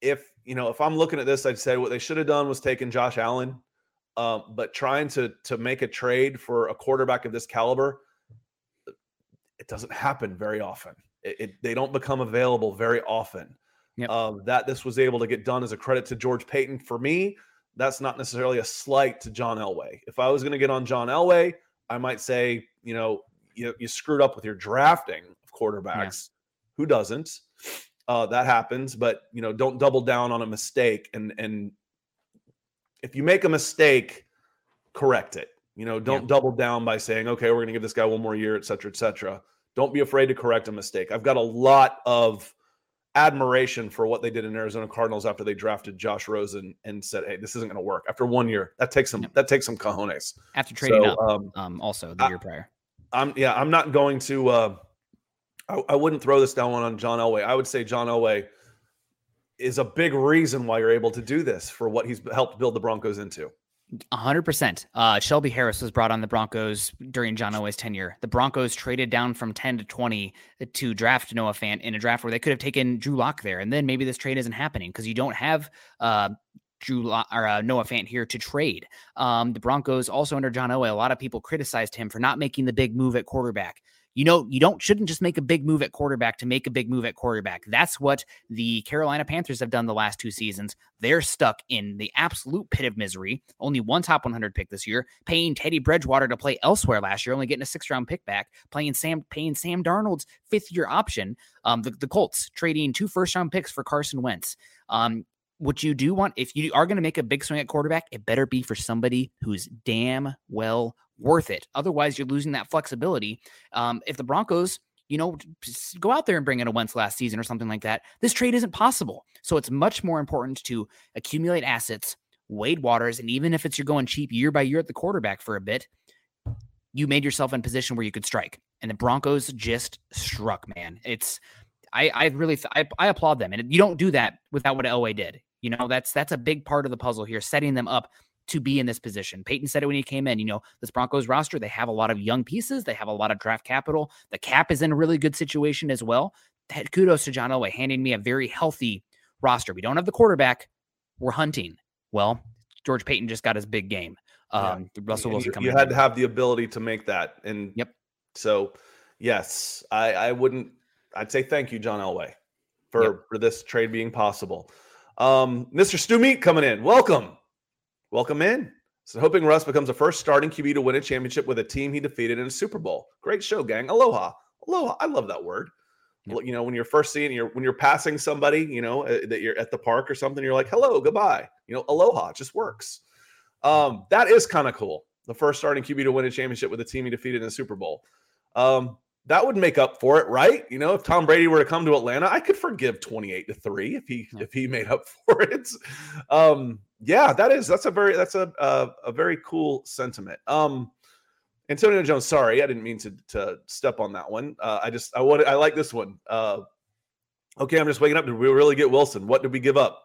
If you know, if I'm looking at this, I'd say what they should have done was taken Josh Allen. Um, but trying to to make a trade for a quarterback of this caliber, it doesn't happen very often. It, it they don't become available very often. Yep. Um, that this was able to get done as a credit to George Paton. For me, that's not necessarily a slight to John Elway. If I was going to get on John Elway, I might say, you know, you, you screwed up with your drafting of quarterbacks. Yeah. Who doesn't? Uh, that happens, but you know, don't double down on a mistake. And and if you make a mistake, correct it. You know, don't yeah. double down by saying, okay, we're going to give this guy one more year, et cetera, et cetera. Don't be afraid to correct a mistake. I've got a lot of admiration for what they did in Arizona Cardinals after they drafted Josh Rosen and said, "Hey, this isn't going to work." After one year, that takes some that takes some cojones. After trading so, up, um, um, also the I, year prior. I'm yeah, I'm not going to. Uh, I, I wouldn't throw this down on John Elway. I would say John Elway is a big reason why you're able to do this for what he's helped build the Broncos into. 100%. Uh, Shelby Harris was brought on the Broncos during John Elway's tenure. The Broncos traded down from 10 to 20 to draft Noah Fant in a draft where they could have taken Drew Lock there. And then maybe this trade isn't happening because you don't have uh, Drew Lock, or uh, Noah Fant here to trade. Um, the Broncos also under John Elway, a lot of people criticized him for not making the big move at quarterback you know, you don't shouldn't just make a big move at quarterback to make a big move at quarterback. That's what the Carolina Panthers have done the last two seasons. They're stuck in the absolute pit of misery. Only one top 100 pick this year, paying Teddy Bridgewater to play elsewhere last year, only getting a six round pick back, playing Sam paying Sam Darnold's fifth year option. Um, the, the Colts trading two first round picks for Carson Wentz. Um, what you do want, if you are going to make a big swing at quarterback, it better be for somebody who's damn well worth it. Otherwise, you're losing that flexibility. Um, if the Broncos, you know, go out there and bring in a Wentz last season or something like that, this trade isn't possible. So it's much more important to accumulate assets, Wade Waters, and even if it's you're going cheap year by year at the quarterback for a bit, you made yourself in position where you could strike. And the Broncos just struck, man. It's I I really th- I, I applaud them, and you don't do that without what Elway did. You know, that's that's a big part of the puzzle here, setting them up to be in this position. Peyton said it when he came in. You know, this Broncos roster, they have a lot of young pieces, they have a lot of draft capital. The cap is in a really good situation as well. Kudos to John Elway handing me a very healthy roster. We don't have the quarterback, we're hunting. Well, George Paton just got his big game. Um, yeah. Russell Wilson you, you had to have the ability to make that. And yep. So, yes, I, I wouldn't, I'd say thank you, John Elway, for, yep. for this trade being possible. Um, Mr. Stu Meat coming in. Welcome. Welcome in. So hoping Russ becomes the first starting QB to win a championship with a team he defeated in a Super Bowl. Great show, gang. Aloha. Aloha. I love that word. Yep. You know, when you're first seeing you're when you're passing somebody, you know, uh, that you're at the park or something, you're like, hello, goodbye. You know, aloha it just works. Um, that is kind of cool. The first starting QB to win a championship with a team he defeated in a Super Bowl. Um, that would make up for it, right? You know, if Tom Brady were to come to Atlanta, I could forgive 28 to 3 if he yeah. if he made up for it. Um, yeah, that is that's a very that's a a, a very cool sentiment. Um Antonio Jones, sorry, I didn't mean to to step on that one. Uh, I just I wanted I like this one. Uh, okay, I'm just waking up. Did we really get Wilson? What did we give up?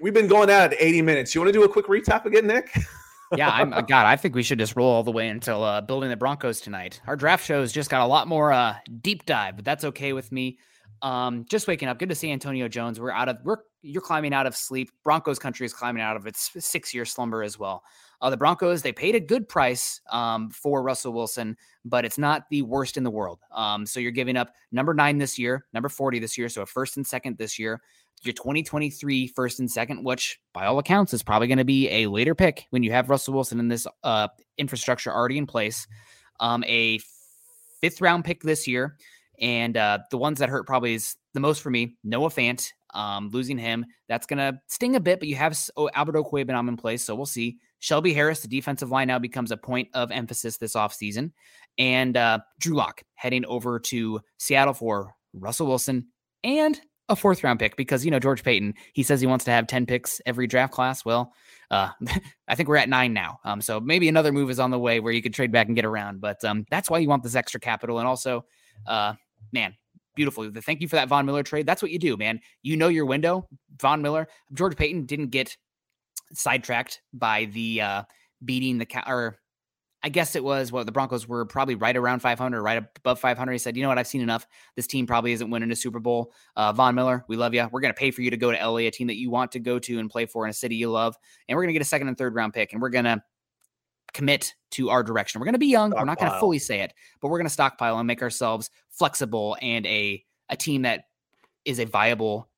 We've been going at it 80 minutes. You want to do a quick recap again, Nick? yeah, I'm uh, God. I think we should just roll all the way until uh, building the Broncos tonight. Our draft shows just got a lot more uh, deep dive, but that's okay with me. Um, just waking up. Good to see Antonio Jones. We're out of we're you're climbing out of sleep. Broncos country is climbing out of its six year slumber as well. Uh, the Broncos they paid a good price um, for Russell Wilson, but it's not the worst in the world. Um, so you're giving up number nine this year, number forty this year, so a first and second this year. Your 2023 first and second, which by all accounts is probably going to be a later pick when you have Russell Wilson in this uh, infrastructure already in place. Um, a fifth round pick this year, and uh, the ones that hurt probably is the most for me. Noah Fant, um, losing him, that's going to sting a bit, but you have oh, Albert Okwuegbunam in place, so we'll see. Shelby Harris, the defensive line now becomes a point of emphasis this offseason. And uh, Drew Lock heading over to Seattle for Russell Wilson and a fourth round pick because, you know, George Paton, he says he wants to have 10 picks every draft class. Well, uh, I think we're at nine now. Um, so maybe another move is on the way where you could trade back and get around. But um, that's why you want this extra capital. And also, uh, man, beautiful. Thank you for that Von Miller trade. That's what you do, man. You know your window. Von Miller, George Paton didn't get sidetracked by the uh, beating the cow, or I guess it was what well, the Broncos were probably right around 500, right above 500. He said, "You know what? I've seen enough. This team probably isn't winning a Super Bowl. Uh, Von Miller, we love you. We're going to pay for you to go to LA, a team that you want to go to and play for in a city you love, and we're going to get a second and third round pick, and we're going to commit to our direction. We're going to be young. Stockpile. We're not going to fully say it, but we're going to stockpile and make ourselves flexible and a a team that is a viable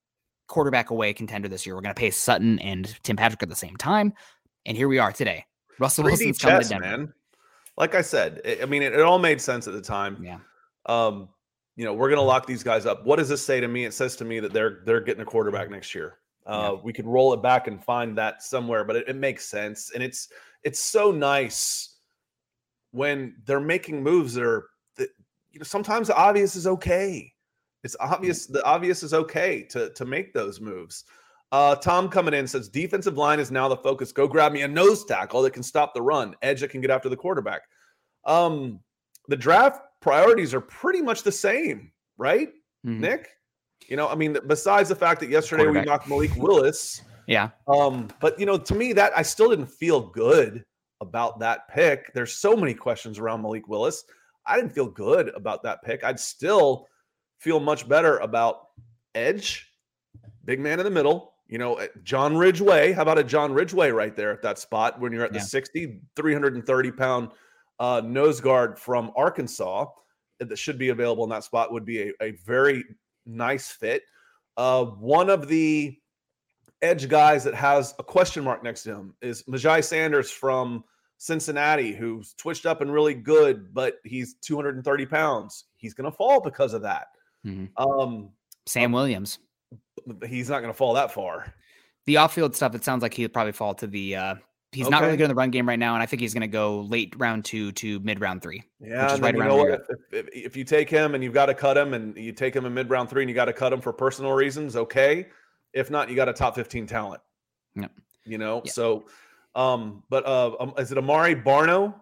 quarterback away contender this year. We're going to pay Sutton and Tim Patrick at the same time, and here we are today. Russell Wilson's coming to Denver. Man like I said, it, I mean, it, it, all made sense at the time. Yeah. Um, you know, we're going to lock these guys up. What does this say to me? It says to me that they're they're getting a quarterback next year. Uh, yeah. We could roll it back and find that somewhere, but it, it makes sense, and it's it's so nice when they're making moves that are that you know sometimes the obvious is okay. It's obvious the obvious is okay to to make those moves. Uh, Tom coming in says defensive line is now the focus. Go grab me a nose tackle that can stop the run, edge that can get after the quarterback. Um, the draft priorities are pretty much the same, right, mm-hmm. Nick? You know, I mean, besides the fact that yesterday we knocked Malik Willis. yeah. Um, but you know, to me, that I still didn't feel good about that pick. There's so many questions around Malik Willis. I didn't feel good about that pick. I'd still feel much better about edge, big man in the middle, you know, eh, John Ridgeway. How about a John Ridgeway right there at that spot when you're at yeah. the 60, 330 pound uh, nose guard from Arkansas eh, that should be available in that spot would be a, a very nice fit. Uh, one of the edge guys that has a question mark next to him is Myjai Sanders from Cincinnati, who's twitched up and really good, but he's 230 pounds. He's going to fall because of that. Mm-hmm. Um, Sam Williams he's not going to fall that far. The off-field stuff, it sounds like he'll probably fall to the. uh He's okay. not really good in the run game right now, and I think he's going to go late round two to mid round three. Yeah, which is right around you know if, if, if, you take him and you've got to cut him, and you take him in mid round three, and you got to cut him for personal reasons, okay. If not, you got a top fifteen talent. Yep. You know, yep. so, um, but uh, um, is it Amari Barno?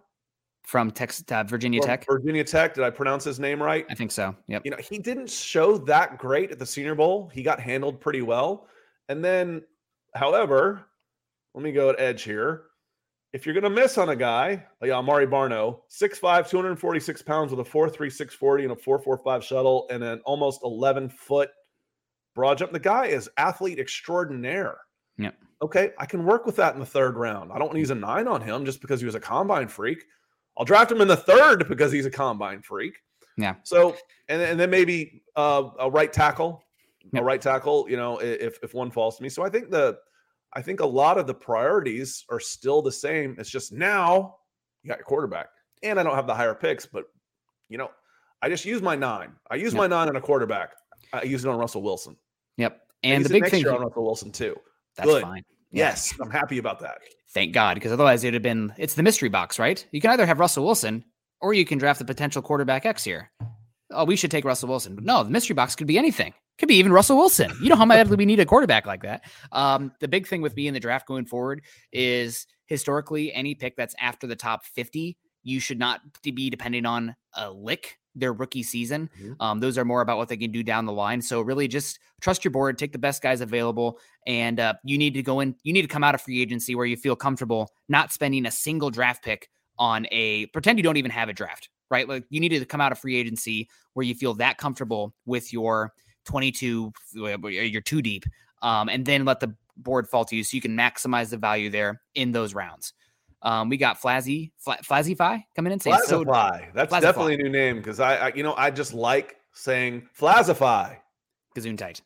From Texas, uh, Virginia from Tech. Virginia Tech. Did I pronounce his name right? I think so. Yep. You know, he didn't show that great at the Senior Bowl. He got handled pretty well. And then, however, let me go at edge here. If you're going to miss on a guy like Amare Barno, 6'5, 246 pounds with a 4'3, 640 and a 4'4'5 shuttle and an almost 11 foot broad jump, the guy is athlete extraordinaire. Yep. Okay, I can work with that in the third round. I don't want to use a nine on him just because he was a combine freak. I'll draft him in the third because he's a combine freak. Yeah. So and, and then maybe uh, a right tackle, yep. a right tackle. You know, if if one falls to me. So I think the I think a lot of the priorities are still the same. It's just now you got your quarterback, and I don't have the higher picks, but you know, I just use my nine. I use yep. my nine on a quarterback. I use it on Russell Wilson. Yep. And the big thing on Russell Wilson too. That's Good. fine. Yes, I'm happy about that. Thank God, because otherwise it'd have been it's the mystery box, right? You can either have Russell Wilson or you can draft the potential quarterback X here. Oh, we should take Russell Wilson. But no, the mystery box could be anything. Could be even Russell Wilson. You know how badly we need a quarterback like that. Um, the big thing with me in the draft going forward is historically any pick that's after the top 50, you should not be depending on a lick their rookie season. Mhm. Um, those are more about what they can do down the line. So really, just trust your board, take the best guys available, and uh, you need to go in. You need to come out of free agency where you feel comfortable not spending a single draft pick on a pretend you don't even have a draft, right? Like you need to come out of free agency where you feel that comfortable with your 22, you're too deep, um, and then let the board fall to you so you can maximize the value there in those rounds. Um, we got Flazzy, Fla- Flazify coming in saying so Flazify. That's Flazify. definitely a new name because I, I, you know, I just like saying Flazify. Gazoon tight.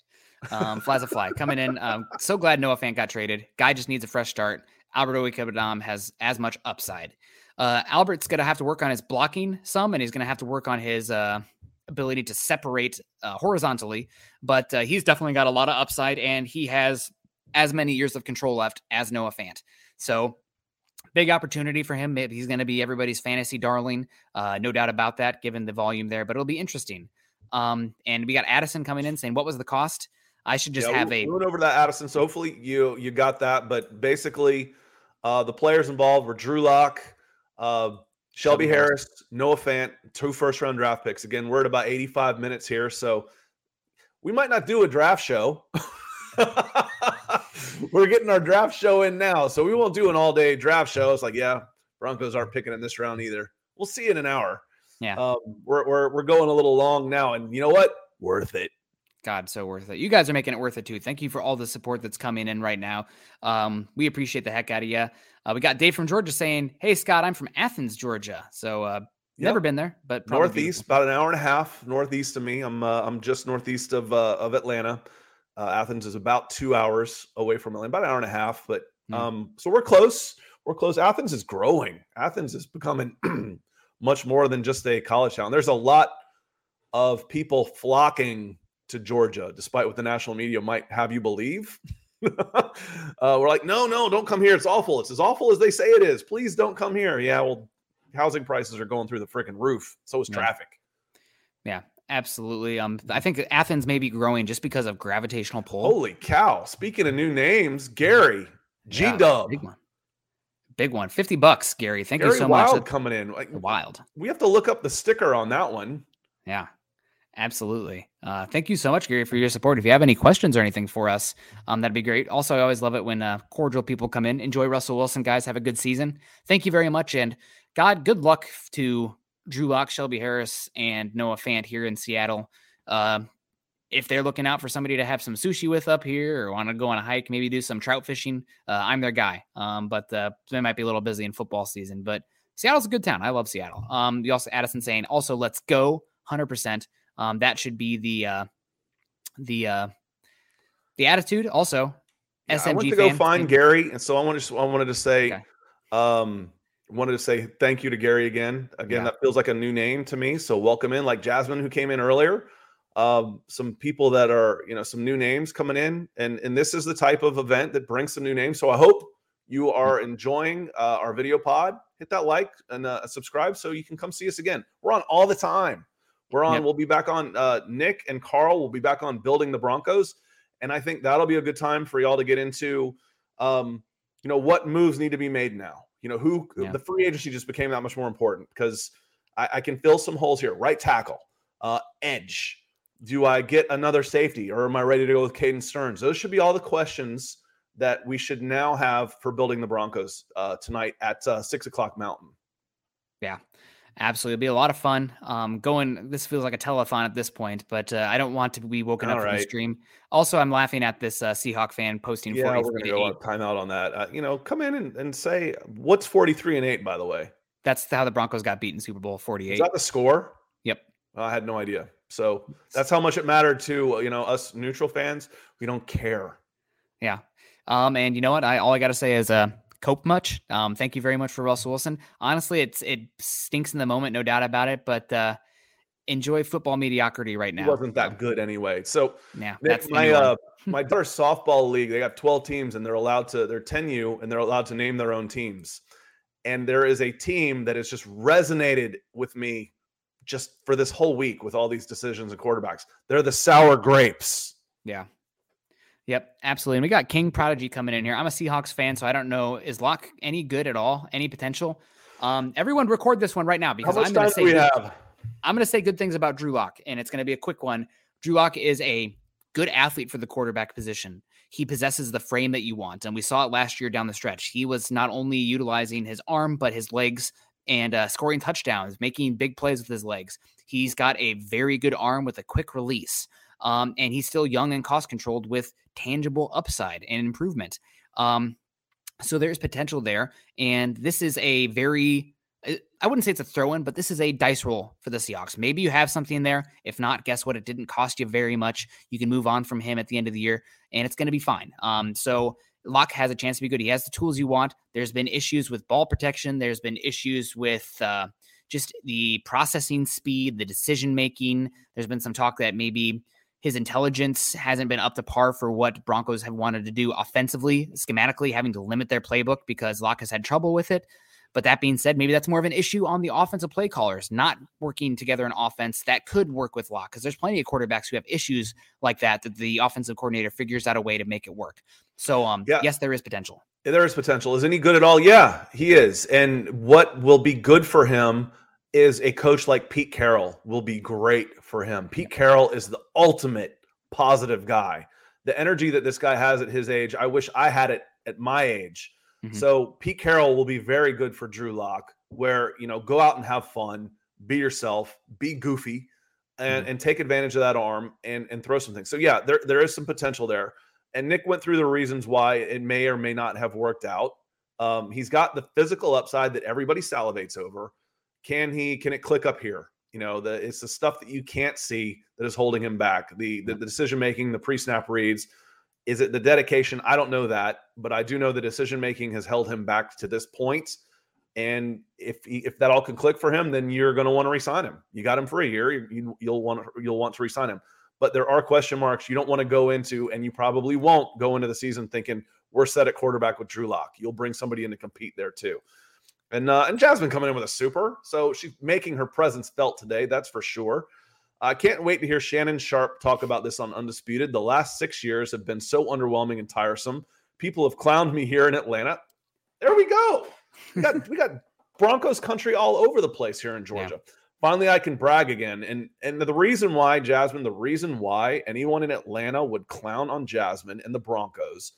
Um, Flazafly coming in. Um, so glad Noah Fant got traded. Guy just needs a fresh start. Albert Okwuegbunam has as much upside. Uh, Albert's going to have to work on his blocking some, and he's going to have to work on his uh, ability to separate uh, horizontally. But uh, he's definitely got a lot of upside, and he has as many years of control left as Noah Fant. So big opportunity for him. Maybe he's going to be everybody's fantasy darling, uh, no doubt about that, given the volume there. But it'll be interesting. Um, and we got Addison coming in saying, "What was the cost?" I should just Yeah, have we, a we went over that, Addison. So hopefully you you got that. But basically, uh, the players involved were Drew Lock, uh, Shelby Shelby Harris. Harris, Noah Fant, two first round draft picks. Again, we're at about 85 minutes here, so we might not do a draft show. we're getting our draft show in now, so we won't do an all day draft show. It's like, yeah, Broncos aren't picking in this round either. We'll see in an hour. Yeah. um, we're, we're we're going a little long now, and you know what? Worth it. God, so worth it. You guys are making it worth it too. Thank you for all the support that's coming in right now. Um, we appreciate the heck out of you. Uh, we got Dave from Georgia saying, "Hey Scott, I'm from Athens, Georgia. So uh, never been there, but probably northeast, beautiful. about an hour and a half northeast of me. I'm uh, I'm just northeast of uh, of Atlanta. Uh, Athens is about two hours away from Atlanta, about an hour and a half. But Hmm. um, so we're close. We're close. Athens is growing. Athens is becoming much more than just a college town. There's a lot of people flocking to Georgia, despite what the national media might have you believe. uh, we're like, no, no, don't come here. It's awful. It's as awful as they say it is. Please don't come here. Yeah, well, housing prices are going through the freaking roof. So is Yeah. traffic. Yeah, absolutely. Um, I think Athens may be growing just because of gravitational pull. Holy cow. Speaking of new names, Gary, G Yeah, Dub, big one, big one. Fifty bucks, Gary. Thank Gary you so Wild much. coming in. Like, Wild. we have to look up the sticker on that one. Yeah, absolutely. Uh, thank you so much, Gary, for your support. If you have any questions or anything for us, um, that'd be great. Also, I always love it when uh, cordial people come in. Enjoy Russell Wilson, guys. Have a good season. Thank you very much, and God, good luck to Drew Lock, Shelby Harris, and Noah Fant here in Seattle. Uh, if they're looking out for somebody to have some sushi with up here or want to go on a hike, maybe do some trout fishing, uh, I'm their guy. Um, but uh, they might be a little busy in football season. But Seattle's a good town. I love Seattle. Um, you also Addison saying also let's go 100%. Um, that should be the uh, the uh, the attitude. Also, Yeah, I went SMG to go fan find Gary, and so I wanted to, I wanted to say, Okay. um, wanted to say thank you to Gary again. Again, Yeah. that feels like a new name to me. So welcome in, like Jasmine who came in earlier. Um, some people that are, you know, some new names coming in, and and this is the type of event that brings some new names. So I hope you are enjoying uh, our video pod. Hit that like and uh, subscribe so you can come see us again. We're on all the time. We're on. Yep. We'll be back on. Uh, Nick and Carl will be back on building the Broncos, and I think that'll be a good time for y'all to get into, um, you know, what moves need to be made now. You know, who Yeah. the free agency just became that much more important because I, I can fill some holes here. Right tackle, uh, edge. Do I get another safety, or am I ready to go with Caden Sterns? Those should be all the questions that we should now have for building the Broncos uh, tonight at uh, six o'clock Mountain. Absolutely, it'll be a lot of fun. Um, going. This feels like a telethon at this point, but uh, I don't want to be woken up All from the right. stream. Also, I'm laughing at this uh, Seahawk fan posting Yeah, we're 43 gonna to go 8. on timeout on that. Uh, you know, come in and, and say what's forty three and eight. By the way, That's how the Broncos got beaten Super Bowl is 48. that the score? Yep. I had no idea. So that's how much it mattered to uh, you know us neutral fans. We don't care. Yeah. Um, and you know what? I all I got to say is uh, cope much. Um, thank you very much for Russell Wilson. Honestly, it's it stinks in the moment, no doubt about it. But uh, enjoy football mediocrity right He now. wasn't that good anyway. So Yeah, that's my uh, my daughter's softball league. They got twelve teams, and they're allowed to. They're ten U, and they're allowed to name their own teams. And there is a team that has just resonated with me just for this whole week with all these decisions and quarterbacks. They're the sour grapes. Yeah. Yep, absolutely. And we got King Prodigy coming in here. I'm a Seahawks fan, so I don't know is Lock any good at all? Any potential? Um, everyone record this one right now because I'm going to do we say have? I'm going to say good things about Drew Lock, and it's going to be a quick one. Drew Lock is a good athlete for the quarterback position. He possesses the frame that you want. And we saw it last year down the stretch. He was not only utilizing his arm, but his legs and uh, scoring touchdowns, making big plays with his legs. He's got a very good arm with a quick release. Um, and he's still young and cost controlled with tangible upside and improvement. Um, so there's potential there. And this is a very I wouldn't say it's a throw in, but this is a dice roll for the Seahawks. Maybe you have something there. If not, guess what? It didn't cost you very much. You can move on from him at the end of the year, and it's going to be fine. Um, so Lock has a chance to be good. He has the tools you want. There's been issues with ball protection. There's been issues with uh, just the processing speed, the decision making. There's been some talk that maybe his intelligence hasn't been up to par for what Broncos have wanted to do offensively, schematically, having to limit their playbook because Lock has had trouble with it. But that being said, maybe that's more of an issue on the offensive play callers, not working together in offense that could work with Lock, because there's plenty of quarterbacks who have issues like that that the offensive coordinator figures out a way to make it work. So, um, yeah. yes, there is potential. There is potential. Is any good at all? Yeah, he is. And what will be good for him is a coach like Pete Carroll will be great for him. Pete Carroll is the ultimate positive guy. The energy that this guy has at his age, I wish I had it at my age. Mm-hmm. So Pete Carroll will be very good for Drew Lock, where you know go out and have fun, be yourself, be goofy, and, mm-hmm. and take advantage of that arm and and throw some things. So yeah, there there is some potential there. And Nick went through the reasons why it may or may not have worked out. Um, he's got the physical upside that everybody salivates over. Can he? Can it click up here? You know, the it's the stuff that you can't see that is holding him back. The the, the decision making, the pre snap reads, is it the dedication? I don't know that, but I do know the decision making has held him back to this point. And if he, if that all can click for him, then you're going to want to resign him. You got him for a year. You, will want you'll want to resign him. But there are question marks you don't want to go into, and you probably won't go into the season thinking we're set at quarterback with Drew Lock. You'll bring somebody in to compete there too. And uh, and Jasmine coming in with a super, so she's making her presence felt today. That's for sure. I can't wait to hear Shannon Sharpe talk about this on Undisputed. The last six years have been so underwhelming and tiresome. People have clowned me here in Atlanta. There we go. We got we got Broncos country all over the place here in Georgia. Yeah. Finally, I can brag again. And and the reason why, Jasmine, the reason why anyone in Atlanta would clown on Jasmine and the Broncos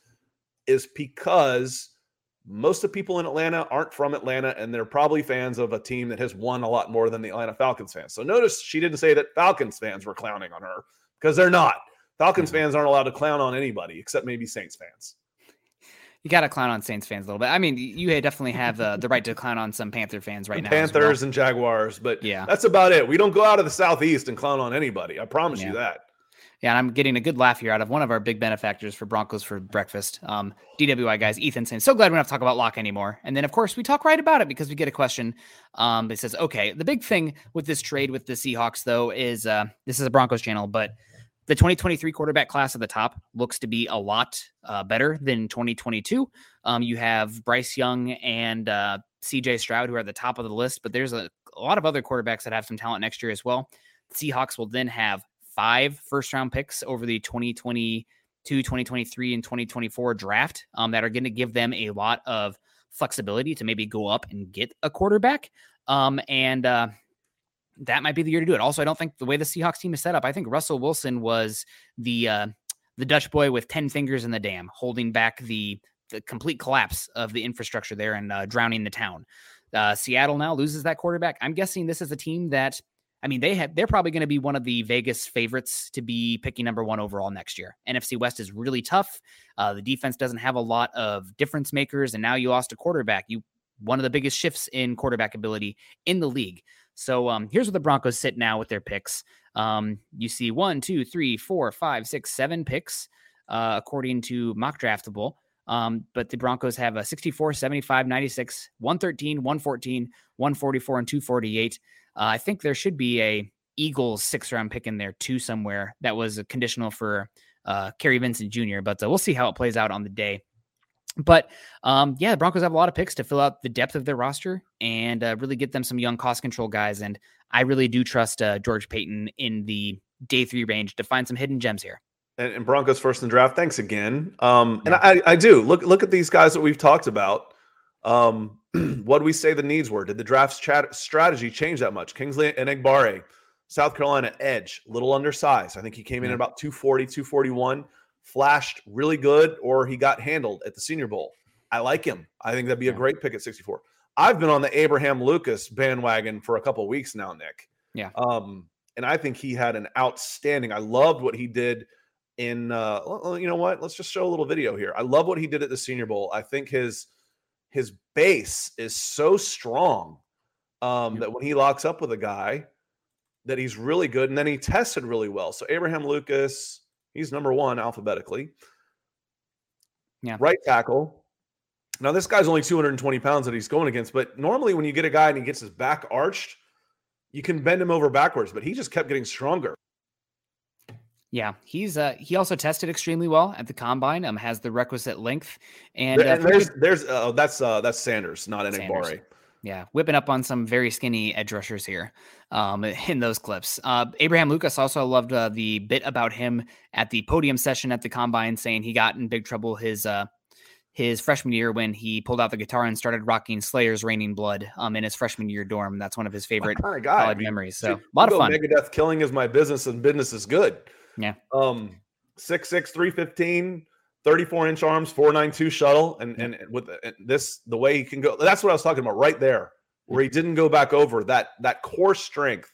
is because most of the people in Atlanta aren't from Atlanta, and they're probably fans of a team that has won a lot more than the Atlanta Falcons fans. So notice she didn't say that Falcons fans were clowning on her because they're not. Falcons fans aren't allowed to clown on anybody except maybe Saints fans. You got to clown on Saints fans a little bit. I mean, you definitely have uh, the right to clown on some Panther fans right now. Panthers well. and Jaguars, but yeah, that's about it. We don't go out of the southeast and clown on anybody. I promise yeah. you that. Yeah, and I'm getting a good laugh here out of one of our big benefactors for Broncos for breakfast. Um, DWI guys, Ethan saying, so glad we don't have to talk about Lock anymore. And then, of course, we talk right about it because we get a question um, that says, okay, the big thing with this trade with the Seahawks, though, is uh, this is a Broncos channel, but the 2023 quarterback class at the top looks to be a lot uh, better than 2022. Um, you have Bryce Young and uh, CJ Stroud, who are at the top of the list, but there's a, a lot of other quarterbacks that have some talent next year as well. Seahawks will then have five first round picks over the 2022, 2023, and 2024 draft um, that are going to give them a lot of flexibility to maybe go up and get a quarterback. Um, and uh, that might be the year to do it. Also, I don't think the way the Seahawks team is set up, I think Russell Wilson was the uh, the Dutch boy with 10 fingers in the dam, holding back the, the complete collapse of the infrastructure there and uh, drowning the town. Uh, Seattle now loses that quarterback. I'm guessing this is a team that I mean, they have they're probably going to be one of the Vegas favorites to be picking number one overall next year. NFC West is really tough. Uh, the defense doesn't have a lot of difference makers, and now you lost a quarterback. You one of the biggest shifts in quarterback ability in the league. So um, here's where the Broncos sit now with their picks. Um, you see one, two, three, four, five, six, seven picks uh, according to mock draftable. Um, but the Broncos have a 64, 75, 96, 113, 114, 144, and 248. Uh, I think there should be a Eagles six round pick in there too somewhere that was a conditional for uh, Kary Vincent Jr. But uh, we'll see how it plays out on the day. But um, yeah, the Broncos have a lot of picks to fill out the depth of their roster and uh, really get them some young cost control guys. And I really do trust uh, George Paton in the day three range to find some hidden gems here. And, and Broncos first in draft. Thanks again. Um, and I, I do look look at these guys that we've talked about. Um, what do we say the needs were? Did the draft chat strategy change that much? Kingsley Enagbare, South Carolina edge, little undersized. I think he came in at about 240, 241, flashed really good, or he got handled at the Senior Bowl. I like him. I think that'd be a great pick at 64. I've been on the Abraham Lucas bandwagon for a couple weeks now, Nick. Yeah. Um, and I think he had an outstanding. I loved what he did in uh you know what? Let's just show a little video here. I love what he did at the Senior Bowl. I think his his base is so strong um Yep. that when he locks up with a guy that he's really good and then he tested really well. So Abraham Lucas, he's number 1 alphabetically. Yeah. Right tackle. Now this guy's only 220 pounds that he's going against, but normally when you get a guy and he gets his back arched, you can bend him over backwards, but he just kept getting stronger. Yeah, he's uh he also tested extremely well at the combine. Um, has the requisite length and, There- uh, and there's there's uh, that's uh that's Sanders, not. Enagbare. yeah, whipping up on some very skinny edge rushers here, um, in those clips. Uh, Abraham Lucas also loved uh, the bit about him at the podium session at the combine, saying he got in big trouble his uh his freshman year when he pulled out the guitar and started rocking Slayer's "Raining Blood" um in his freshman year dorm. That's one of his favorite kind of guy. I mean, memories. So a lot of fun. Megadeth killing is my business and business is good. Yeah. Um 6'6, 315, 34 inch arms, 492 shuttle. And and with this the way he can go. That's what I was talking about right there, where he didn't go back over that that core strength.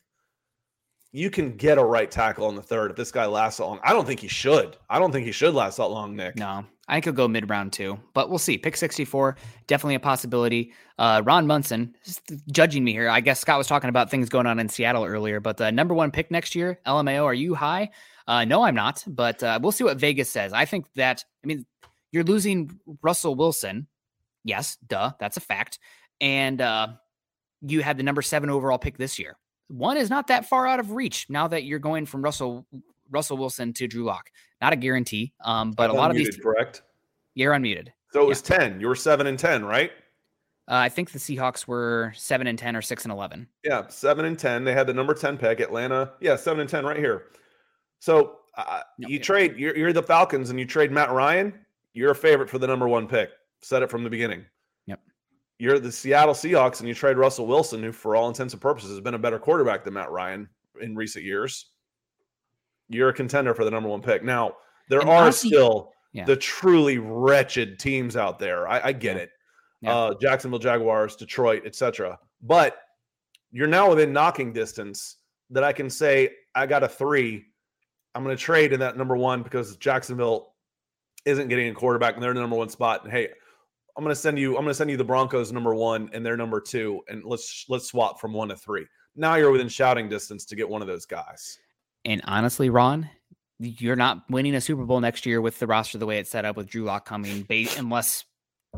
You can get a right tackle on the third if this guy lasts that long. I don't think he should. I don't think he should last that long, Nick. No, I could go mid round too, but we'll see. Pick 64, definitely a possibility. Uh, Ron Munson, judging me here. I guess Scott was talking about things going on in Seattle earlier, but the number one pick next year, LMAO, are you high? Uh, no, I'm not, but uh, we'll see what Vegas says. I think that, I mean, you're losing Russell Wilson. Yes, duh, that's a fact. And uh, you had the number seven overall pick this year. One is not that far out of reach now that you're going from Russell Russell Wilson to Drew Lock. Not a guarantee, um, but a lot of these correct. you're unmuted. So it was 10. You were seven and 10, right? Uh, I think the Seahawks were seven and ten or six and eleven. Yeah, seven and ten. They had the number ten pick. Atlanta, yeah, seven and ten right here. So uh, No, you trade. You're, you're the Falcons, and you trade Matt Ryan. You're a favorite for the number one pick. Said it from the beginning. Yep. You're the Seattle Seahawks, and you trade Russell Wilson, who, for all intents and purposes, has been a better quarterback than Matt Ryan in recent years. You're a contender for the number one pick. Now there And are honestly- still Yeah. the truly wretched teams out there. I, I get Yeah. it. Yeah. Uh, Jacksonville Jaguars, Detroit, etc. But you're now within knocking distance that I can say I got a three. I'm going to trade in that number one because Jacksonville isn't getting a quarterback and they're in the number one spot. And hey, I'm going to send you. I'm going to send you the Broncos number one and they're number two, and let's let's swap from one to three. Now you're within shouting distance to get one of those guys. And honestly, Ron, you're not winning a Super Bowl next year with the roster the way it's set up with Drew Lock coming, unless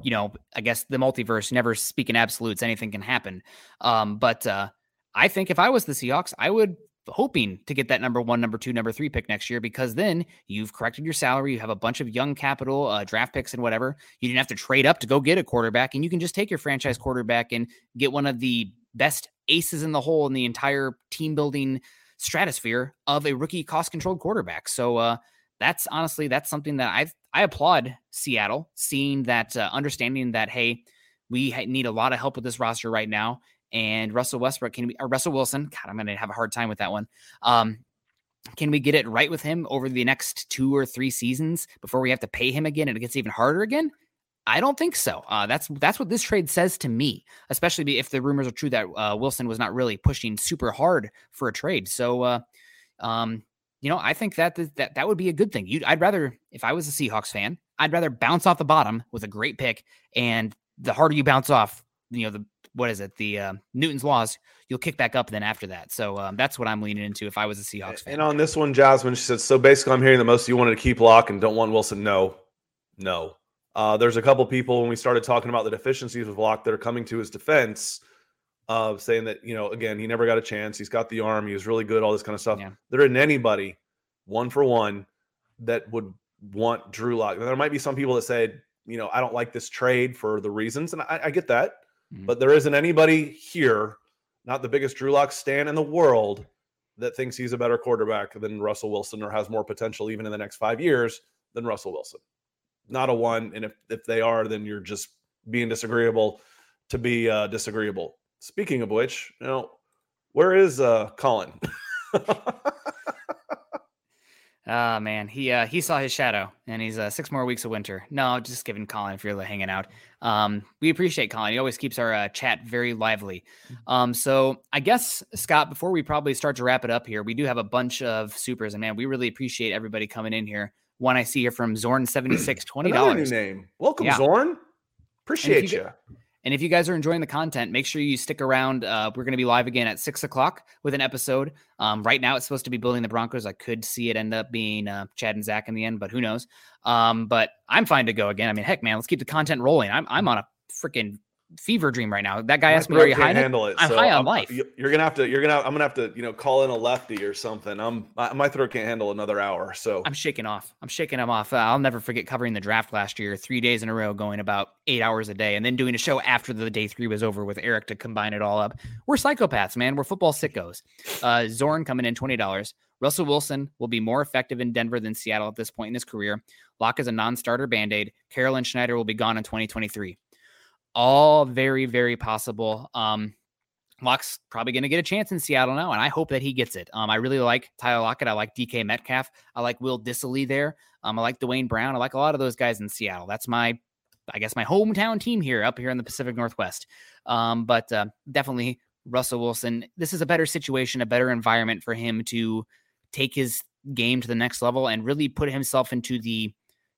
you know. I guess the multiverse never speak in absolutes. Anything can happen. Um, but uh, I think if I was the Seahawks, I would hoping to get that number one, number two, number three pick next year because then you've corrected your salary. You have a bunch of young capital, uh, draft picks, and whatever. You didn't have to trade up to go get a quarterback, and you can just take your franchise quarterback and get one of the best aces in the hole in the entire team building stratosphere of a rookie cost controlled quarterback. So uh, that's honestly that's something that I I applaud Seattle seeing that uh, understanding that hey we need a lot of help with this roster right now and Russell Westbrook can we or Russell Wilson God I'm going to have a hard time with that one. Um, can we get it right with him over the next two or three seasons before we have to pay him again and it gets even harder again? I don't think so. Uh, that's that's what this trade says to me, especially if the rumors are true that uh, Wilson was not really pushing super hard for a trade. So, uh, um, you know, I think that th- that that would be a good thing. You, I'd rather, if I was a Seahawks fan, I'd rather bounce off the bottom with a great pick, and the harder you bounce off, you know, the what is it, the uh, Newton's laws, you'll kick back up then after that. So um, that's what I'm leaning into if I was a Seahawks fan. And on this one, Jasmine, she said, so basically, I'm hearing the most you wanted to keep Lock and don't want Wilson. No, no. Uh, there's a couple people when we started talking about the deficiencies with Lock that are coming to his defense, uh, saying that, you know, again, he never got a chance. He's got the arm. He was really good, all this kind of stuff. Yeah. There isn't anybody, one for one, that would want Drew Lock. There might be some people that said, you know, I don't like this trade for the reasons, and I, I get that. Mhm. But there isn't anybody here, not the biggest Drew Lock stand in the world, that thinks he's a better quarterback than Russell Wilson or has more potential even in the next five years than Russell Wilson. Not a one. And if, if they are, then you're just being disagreeable to be uh, disagreeable. Speaking of which, you know, where is uh, Colin? Oh man, he uh, he saw his shadow, and he's uh, six more weeks of winter. No, just giving Colin if you're hanging out. Um, we appreciate Colin. He always keeps our uh, chat very lively. Mm-hmm. Um, so I guess Scott, before we probably start to wrap it up here, we do have a bunch of supers, and man, we really appreciate everybody coming in here. One I see here from Zorn seventy six twenty dollars. Name. Welcome, yeah. Zorn. Appreciate you. you. And if you guys are enjoying the content, make sure you stick around. Uh, we're going to be live again at six o'clock with an episode. Um, right now, it's supposed to be building the Broncos. I could see it end up being uh, Chad and Zach in the end, but who knows? Um, but I'm fine to go again. I mean, heck, man, let's keep the content rolling. I'm I'm on a freaking fever dream right now. That guy asked me, "Are you high?" Handle it. I'm so high on I'm, life. You're gonna have to. You're gonna. I'm gonna have to. You know, call in a lefty or something. I'm. My, my throat can't handle another hour. So I'm shaking off. I'm shaking him off. Uh, I'll never forget covering the draft last year, three days in a row, going about eight hours a day, and then doing a show after the day three was over with Eric to combine it all up. We're psychopaths, man. We're football sickos. Uh, Zorn coming in twenty dollars. Russell Wilson will be more effective in Denver than Seattle at this point in his career. Lock is a non-starter band-aid. Carroll and Schneider will be gone in 2023 all very, very possible. Um, Lock's probably going to get a chance in Seattle now, and I hope that he gets it. Um, I really like Tyler Lockett. I like DK Metcalf. I like Will Dissly there. Um, I like Duane Brown. I like a lot of those guys in Seattle. That's my, I guess, my hometown team here up here in the Pacific Northwest. Um, but uh, definitely Russell Wilson. This is a better situation, a better environment for him to take his game to the next level and really put himself into the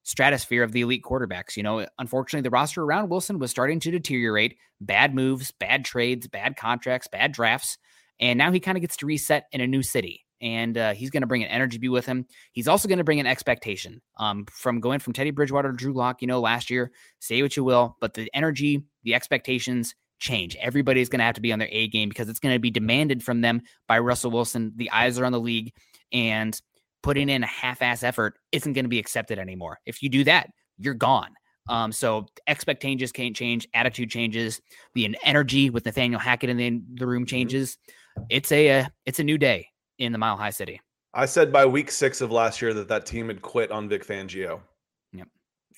stratosphere of the elite quarterbacks. You know, unfortunately, the roster around Wilson was starting to deteriorate. Bad moves, bad trades, bad contracts, bad drafts. And now he kind of gets to reset in a new city. And uh, he's going to bring an energy be with him. He's also going to bring an expectation um, from going from Teddy Bridgewater to Drew Lock. You know, last year, say what you will, but the energy, the expectations change. Everybody's going to have to be on their A game because it's going to be demanded from them by Russell Wilson. The eyes are on the league. And putting in a half-ass effort isn't going to be accepted anymore. If you do that, you're gone. Um, so expectations can't change, attitude changes, the energy with Nathaniel Hackett in the, the room mm-hmm. changes. It's a, a uh, it's a new day in the Mile High City. I said by week six of last year that that team had quit on Vic Fangio. Yep.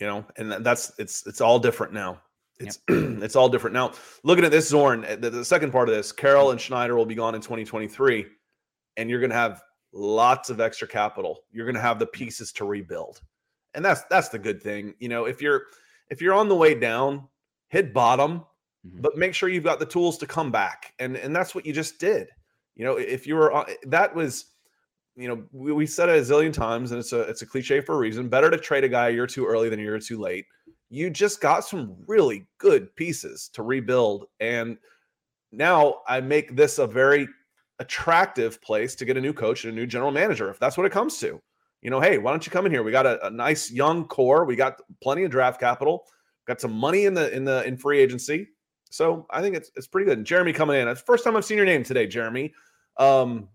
You know, and that's it's it's all different now. It's yep. it's all different now. Looking at this Zorn, the, the second part of this, Carroll and Schneider will be gone in 2023, and you're going to have lots of extra capital. You're going to have the pieces to rebuild. And that's that's the good thing. You know, if you're if you're on the way down, hit bottom, mm-hmm. but make sure you've got the tools to come back. And and that's what you just did. You know, if you were on, that was you know, we, we said it a zillion times, and it's a it's a cliche for a reason. Better to trade a guy a year too early than a year too late. You just got some really good pieces to rebuild, and now I make this a very attractive place to get a new coach and a new general manager if that's what it comes to. You know, hey, why don't you come in here? We got a, a nice young core. We got plenty of draft capital. Got some money in the in the in free agency. So I think it's it's pretty good. And Jeremy coming in. It's the first time I've seen your name today, Jeremy. Um,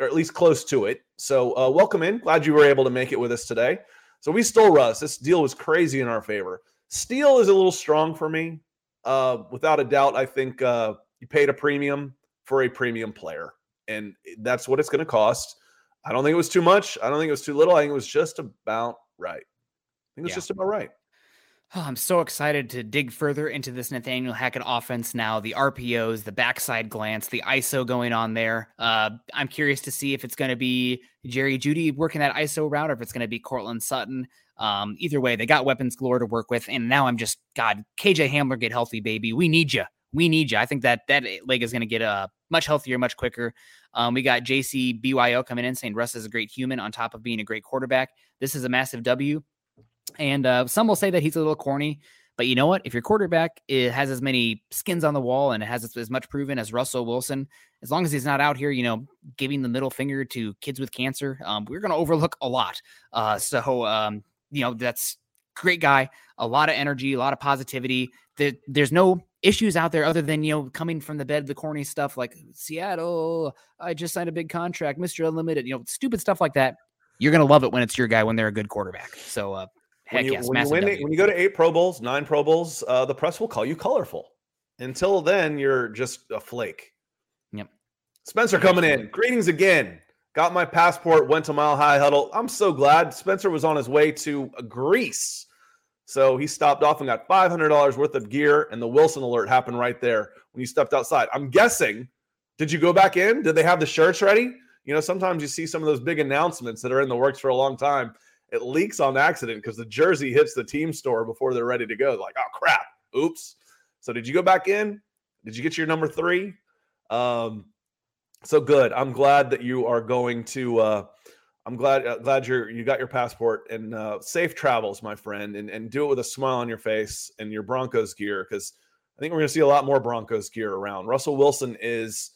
or at least close to it. So uh, welcome in. Glad you were able to make it with us today. So we stole Russ. This deal was crazy in our favor. Steal is a little strong for me. Uh, without a doubt, I think uh, you paid a premium for a premium player. And that's what it's going to cost. I don't think it was too much. I don't think it was too little. I think it was just about right. I think it was yeah. just about right. Oh, I'm so excited to dig further into this Nathaniel Hackett offense now. The RPOs, the backside glance, the ISO going on there. Uh, I'm curious to see if it's going to be Jerry Jeudy working that ISO route or if it's going to be Courtland Sutton. Um, either way, they got weapons galore to work with. And now I'm just, God, KJ Hamler, get healthy, baby. We need you we need you. I think that that leg is going to get uh, much healthier, much quicker. Um, we got JC BYO coming in saying Russ is a great human on top of being a great quarterback. This is a massive W. And uh, some will say that he's a little corny, but you know what? If your quarterback is, has as many skins on the wall and it has as much proven as Russell Wilson, as long as he's not out here, you know, giving the middle finger to kids with cancer, um, we're going to overlook a lot. Uh, so, um, you know, that's great guy, a lot of energy, a lot of positivity. There, there's no issues out there other than you know coming from the bed the corny stuff like seattle i just signed a big contract mr unlimited you know stupid stuff like that. You're gonna love it when it's your guy when they're a good quarterback. So uh heck when you, yes when you, win, when you go to eight pro bowls nine pro bowls uh the press will call you colorful. Until then you're just a flake. Yep. Spencer coming in. Greetings again. Got my passport went to mile high huddle. I'm so glad spencer was on his way to greece So he stopped off and got $500 worth of gear, and the Wilson alert happened right there when you stepped outside. I'm guessing, did you go back in? Did they have the shirts ready? You know, sometimes you see some of those big announcements that are in the works for a long time. It leaks on accident because the jersey hits the team store before they're ready to go. Like, oh crap, oops. So did you go back in? Did you get your number three? Um, so good. I'm glad that you are going to. Uh, I'm glad uh, glad you're you got your passport and uh, safe travels, my friend, and and do it with a smile on your face and your Broncos gear because I think we're going to see a lot more Broncos gear around. Russell Wilson is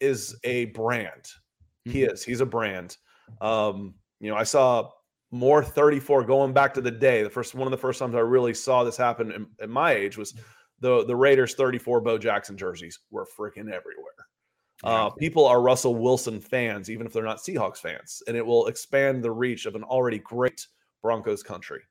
is a brand. Mm-hmm. He is. He's a brand. Um, you know, I saw more 34 going back to the day. The first one of the first times I really saw this happen in, in my age was the the Raiders 34 Bo Jackson jerseys were freaking everywhere. Uh, people are Russell Wilson fans, even if they're not Seahawks fans, and it will expand the reach of an already great Broncos country.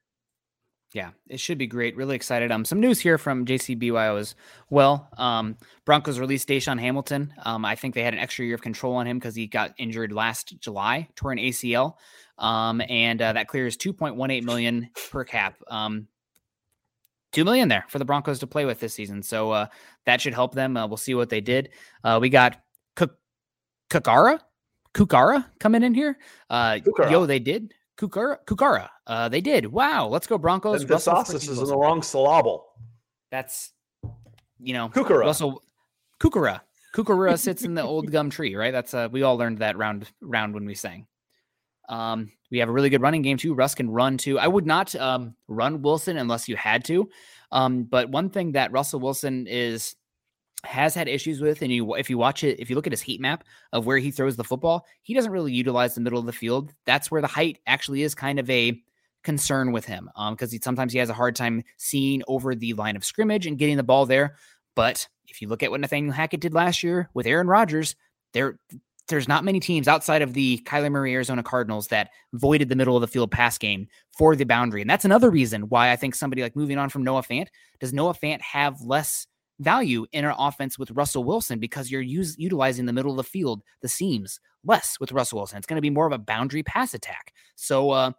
Yeah, it should be great. Really excited. Um, some news here from JCBYO as well. Um, Broncos released DaeSean Hamilton. Um, I think they had an extra year of control on him because he got injured last July, tore an ACL. Um, and uh, that clears 2.18 million per cap. Um, two million there for the Broncos to play with this season. So uh, that should help them. Uh, we'll see what they did. Uh, we got Kukara, Kukara coming in here. Uh, yo, they did. Kukara, Kukara. Uh, they did. Wow. Let's go Broncos. The sauces is in the wrong syllable. That's, you know, Kukara. Russell, Kukara. Kukara sits in the old gum tree, right? That's uh, we all learned that round round when we sang. Um, we have a really good running game too. Russ can run too. I would not um, run Wilson unless you had to. Um, but one thing that Russell Wilson is has had issues with, and you if you watch it, if you look at his heat map of where he throws the football, he doesn't really utilize the middle of the field. That's where the height actually is kind of a concern with him, um, because sometimes he has a hard time seeing over the line of scrimmage and getting the ball there. But if you look at what Nathaniel Hackett did last year with Aaron Rodgers, there there's not many teams outside of the Kyler Murray Arizona Cardinals that voided the middle of the field pass game for the boundary. And that's another reason why I think somebody like moving on from Noah Fant, does Noah Fant have less value in our offense with Russell Wilson because you're use, utilizing the middle of the field, the seams less with Russell Wilson. It's going to be more of a boundary pass attack. So, uh,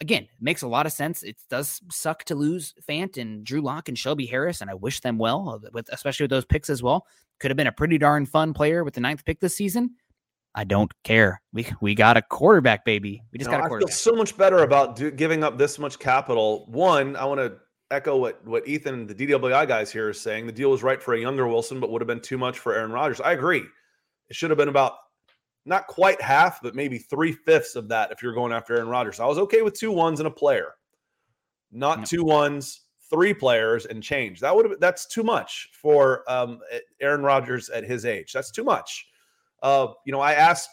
again, it makes a lot of sense. It does suck to lose Fant and Drew Lock and Shelby Harris, and I wish them well, uh, with especially with those picks as well. Could have been a pretty darn fun player with the ninth pick this season. I don't care. We we got a quarterback, baby. We just no, got a quarterback. I feel so much better about do, giving up this much capital. One, I want to echo what what Ethan and the DWI guys here are saying. The deal was right for a younger Wilson, but would have been too much for Aaron Rodgers. I agree. It should have been about not quite half, but maybe three fifths of that if you're going after Aaron Rodgers. I was okay with two ones and a player, not two ones, three players and change. That would have that's too much for um, Aaron Rodgers at his age. That's too much. Uh, you know, I asked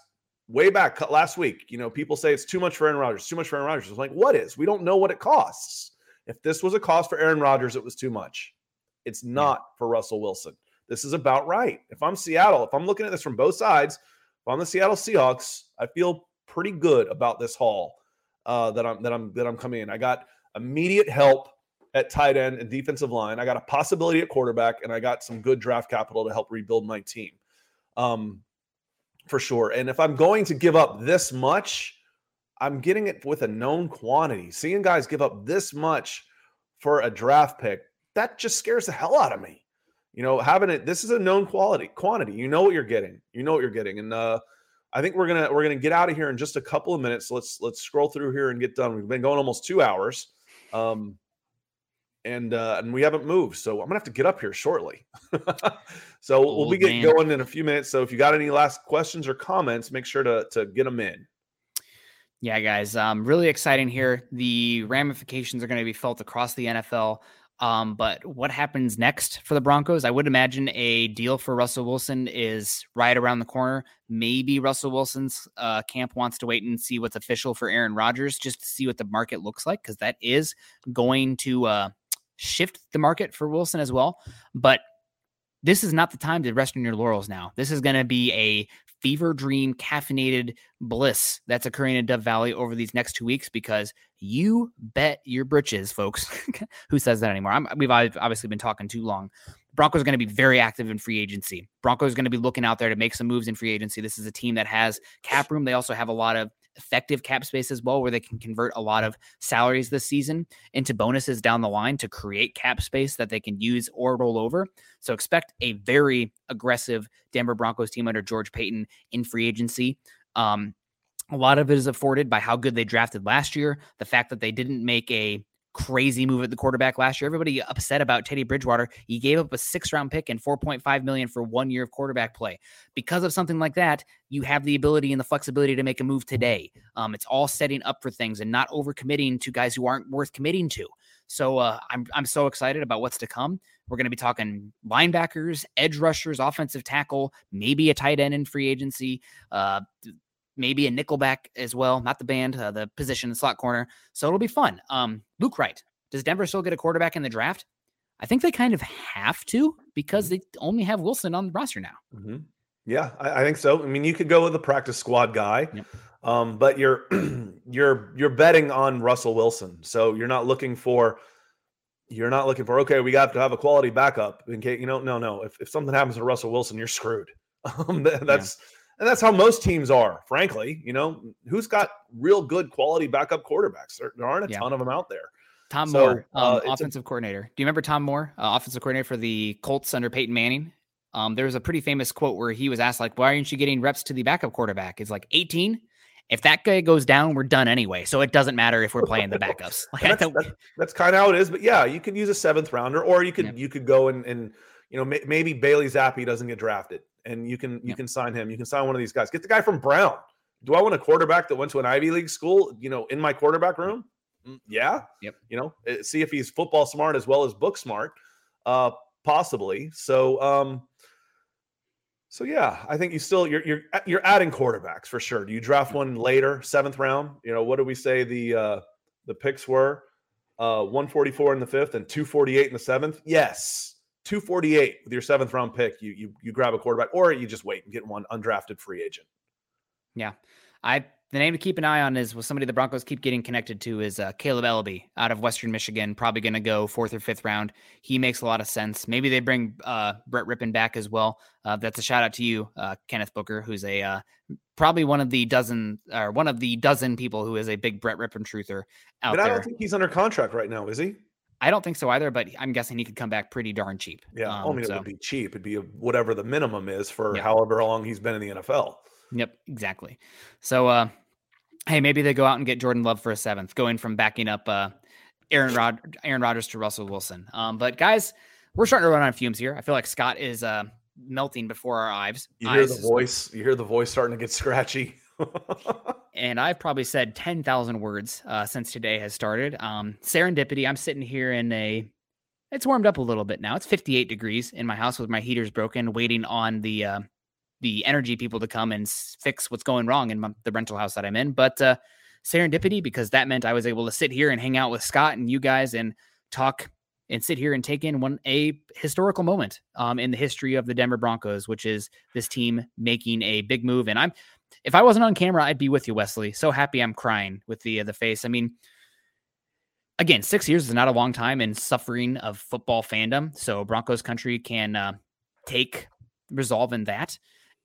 way back last week. You know, people say it's too much for Aaron Rodgers. Too much for Aaron Rodgers. I was like, what is? We don't know what it costs. If this was a cost for Aaron Rodgers, it was too much. It's not for Russell Wilson. This is about right. If I'm Seattle, if I'm looking at this from both sides, if I'm the Seattle Seahawks, I feel pretty good about this haul uh, that I'm that I'm that I'm coming in. I got immediate help at tight end and defensive line. I got a possibility at quarterback, and I got some good draft capital to help rebuild my team, um, for sure. And if I'm going to give up this much, I'm getting it with a known quantity. Seeing guys give up this much for a draft pick, that just scares the hell out of me. You know, having it, this is a known quality quantity. You know what you're getting. You know what you're getting. And uh I think we're gonna we're gonna get out of here in just a couple of minutes. Let's let's scroll through here and get done. We've been going almost two hours. Um and uh, and we haven't moved. So I'm gonna have to get up here shortly. so we'll be getting going in a few minutes. So if you got any last questions or comments, make sure to to get them in. Yeah, guys, um, really exciting here. The ramifications are going to be felt across the NFL. Um, but what happens next for the Broncos? I would imagine a deal for Russell Wilson is right around the corner. Maybe Russell Wilson's uh, camp wants to wait and see what's official for Aaron Rodgers just to see what the market looks like because that is going to uh, shift the market for Wilson as well. But this is not the time to rest on your laurels now. This is going to be a fever dream caffeinated bliss that's occurring in Dove Valley over these next two weeks because you bet your britches, folks. Who says that anymore? I'm, we've obviously been talking too long. Broncos are going to be very active in free agency. Broncos are going to be looking out there to make some moves in free agency. This is a team that has cap room. They also have a lot of effective cap space as well, where they can convert a lot of salaries this season into bonuses down the line to create cap space that they can use or roll over. So expect a very aggressive Denver Broncos team under George Paton in free agency. Um, a lot of it is afforded by how good they drafted last year, the fact that they didn't make a crazy move at the quarterback last year. Everybody upset about Teddy Bridgewater. He gave up a six round pick and 4.5 million for one year of quarterback play. Because of something like that, you have the ability and the flexibility to make a move today. Um, it's all setting up for things and not overcommitting to guys who aren't worth committing to. So uh, I'm I'm so excited about what's to come. We're going to be talking linebackers, edge rushers, offensive tackle, maybe a tight end in free agency. Uh, maybe a nickelback as well, not the band, uh, the position, the slot corner. So it'll be fun. Um, Luke Wright, does Denver still get a quarterback in the draft? I think they kind of have to because they only have Wilson on the roster now. Mm-hmm. Yeah, I, I, think so. I mean, you could go with a practice squad guy, yep. um, but you're you're you're betting on Russell Wilson, so you're not looking for you're not looking for okay, we got to have a quality backup in case you know. No, no. If if something happens to Russell Wilson, you're screwed. Um, that's yeah and that's how most teams are, frankly. You know, who's got real good quality backup quarterbacks? There, there aren't a yeah. ton of them out there. Tom so, Moore, um, uh, offensive a- coordinator. Do you remember Tom Moore, uh, offensive coordinator for the Colts under Peyton Manning? Um, there was a pretty famous quote where he was asked, like, why aren't you getting reps to the backup quarterback? It's like 18. If that guy goes down, we're done anyway. So it doesn't matter if we're playing the backups. Like, that's, that's, that's kind of how it is. But yeah, you could use a seventh rounder, or you could yeah. you could go and and you know maybe Bailey Zappe doesn't get drafted and you can you yeah. can sign him. You can sign one of these guys. Get the guy from Brown. Do I want a quarterback that went to an Ivy League school? You know, in my quarterback room. Mm, yeah. Yep. You know, eh, see if he's football smart as well as book smart. Uh, possibly. So, um, so yeah, I think you still you're you're you're adding quarterbacks for sure. Do you draft one later, seventh round? You know, what do we say the uh the picks were? Uh 144 in the fifth and 248 in the seventh. Yes. 248 with your seventh round pick, you you you grab a quarterback, or you just wait and get one undrafted free agent. Yeah, I the name to keep an eye on is was somebody the Broncos keep getting connected to is uh, Kaleb Eleby out of Western Michigan, probably going to go fourth or fifth round. He makes a lot of sense. Maybe they bring uh, Brett Rypien back as well. Uh, that's a shout out to you, uh, Kenneth Booker, who's a uh, probably one of the dozen or one of the dozen people who is a big Brett Rypien truther out but I don't think he's under contract right now, is he? I don't think so either, but I'm guessing he could come back pretty darn cheap. Yeah, um, I mean, so. it would be cheap. It'd be whatever the minimum is for yep. however long he's been in the NFL. Yep, exactly. So, uh, hey, maybe they go out and get Jordan Love for a seventh, going from backing up uh, Aaron Rod- Aaron Rodgers to Russell Wilson. Um, but guys, we're starting to run on fumes here. I feel like Scott is uh, melting before our eyes. You hear eyes. the voice. You hear the voice starting to get scratchy. And I've probably said 10,000 words uh, since today has started. Um, serendipity. I'm sitting here in a, it's warmed up a little bit now. It's 58 degrees in my house with my heaters broken, waiting on the, uh, the energy people to come and fix what's going wrong in my, the rental house that I'm in. But uh, serendipity, because that meant I was able to sit here and hang out with Scott and you guys and talk and sit here and take in one a historical moment um, in the history of the Denver Broncos, which is this team making a big move. And I'm if I wasn't on camera, I'd be with you, Wesley. So happy I'm crying with the uh, the face. I mean, again, six years is not a long time in suffering of football fandom. So Broncos country can uh, take resolve in that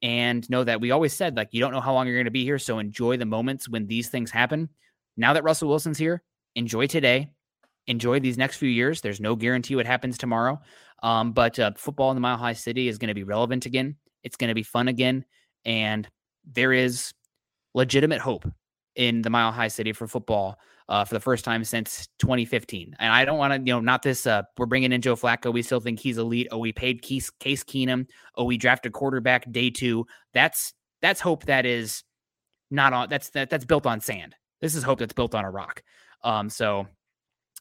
and know that we always said like you don't know how long you're going to be here. So enjoy the moments when these things happen. Now that Russell Wilson's here, enjoy today. Enjoy these next few years. There's no guarantee what happens tomorrow. Um, but uh, football in the Mile High City is going to be relevant again. It's going to be fun again. And there is legitimate hope in the Mile High City for football uh, for the first time since 2015. And I don't want to, you know, not this. Uh, we're bringing in Joe Flacco. We still think he's elite. Oh, we paid Case, Case Keenum. Oh, we drafted quarterback day two. That's that's hope that is not on. That's that that's built on sand. This is hope that's built on a rock. Um, so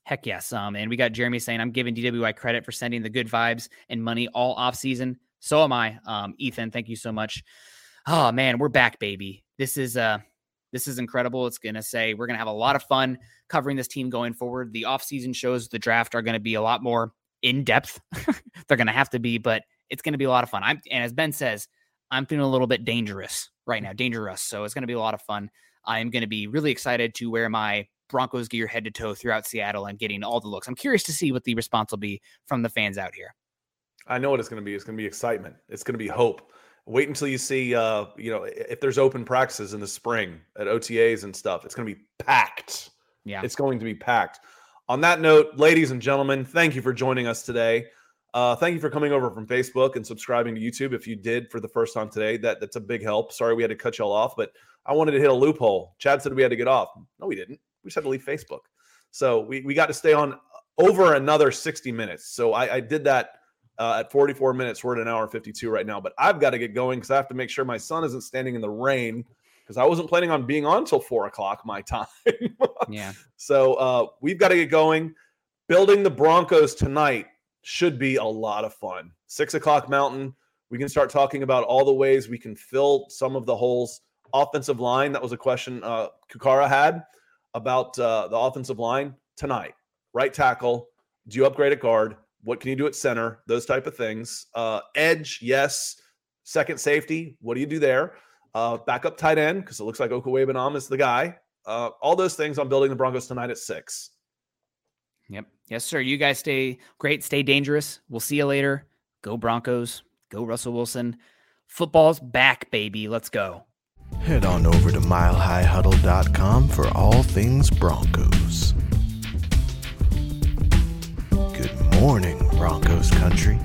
heck yes. Um, and we got Jeremy saying I'm giving DWI credit for sending the good vibes and money all off season. So am I. Um, Ethan, thank you so much oh man, we're back, baby. This is uh this is incredible. It's gonna say we're gonna have a lot of fun covering this team going forward. The offseason shows the draft are gonna be a lot more in depth. They're gonna have to be, but it's gonna be a lot of fun. I'm and as Ben says, I'm feeling a little bit dangerous right now, dangerous. So it's gonna be a lot of fun. I'm gonna be really excited to wear my Broncos gear head to toe throughout Seattle and getting all the looks. I'm curious to see what the response will be from the fans out here. I know what it's going to be. It's going to be excitement. It's going to be hope Wait until you see, uh, you know, if there's open practices in the spring at OTAs and stuff. It's going to be packed. Yeah. It's going to be packed. On that note, ladies and gentlemen, thank you for joining us today. Uh, thank you for coming over from Facebook and subscribing to YouTube. If you did for the first time today, that that's a big help. Sorry we had to cut y'all off, but I wanted to hit a loophole. Chad said we had to get off. No, we didn't. We just had to leave Facebook. So we, we got to stay on over another 60 minutes. So I, I did that uh, at 44 minutes. We're at an hour 52 right now, but I've got to get going because I have to make sure my son isn't standing in the rain because I wasn't planning on being on till four o'clock my time. yeah. So uh, we've got to get going. Building the Broncos tonight should be a lot of fun. Six o'clock Mountain. We can start talking about all the ways we can fill some of the holes. Offensive line. That was a question uh, Kukara had about uh, the offensive line tonight. Right tackle. Do you upgrade at guard? What can you do at center? Those type of things. Uh, edge, yes. Second safety. What do you do there? Uh, backup tight end because it looks like Okwuegbunam is the guy. Uh, all those things on building the Broncos tonight at six. Yep. Yes, sir. You guys stay great. Stay dangerous. We'll see you later. Go Broncos. Go Russell Wilson. Football's back, baby. Let's go. Head on over to milehighhuddle.com for all things Broncos. Morning, Broncos country.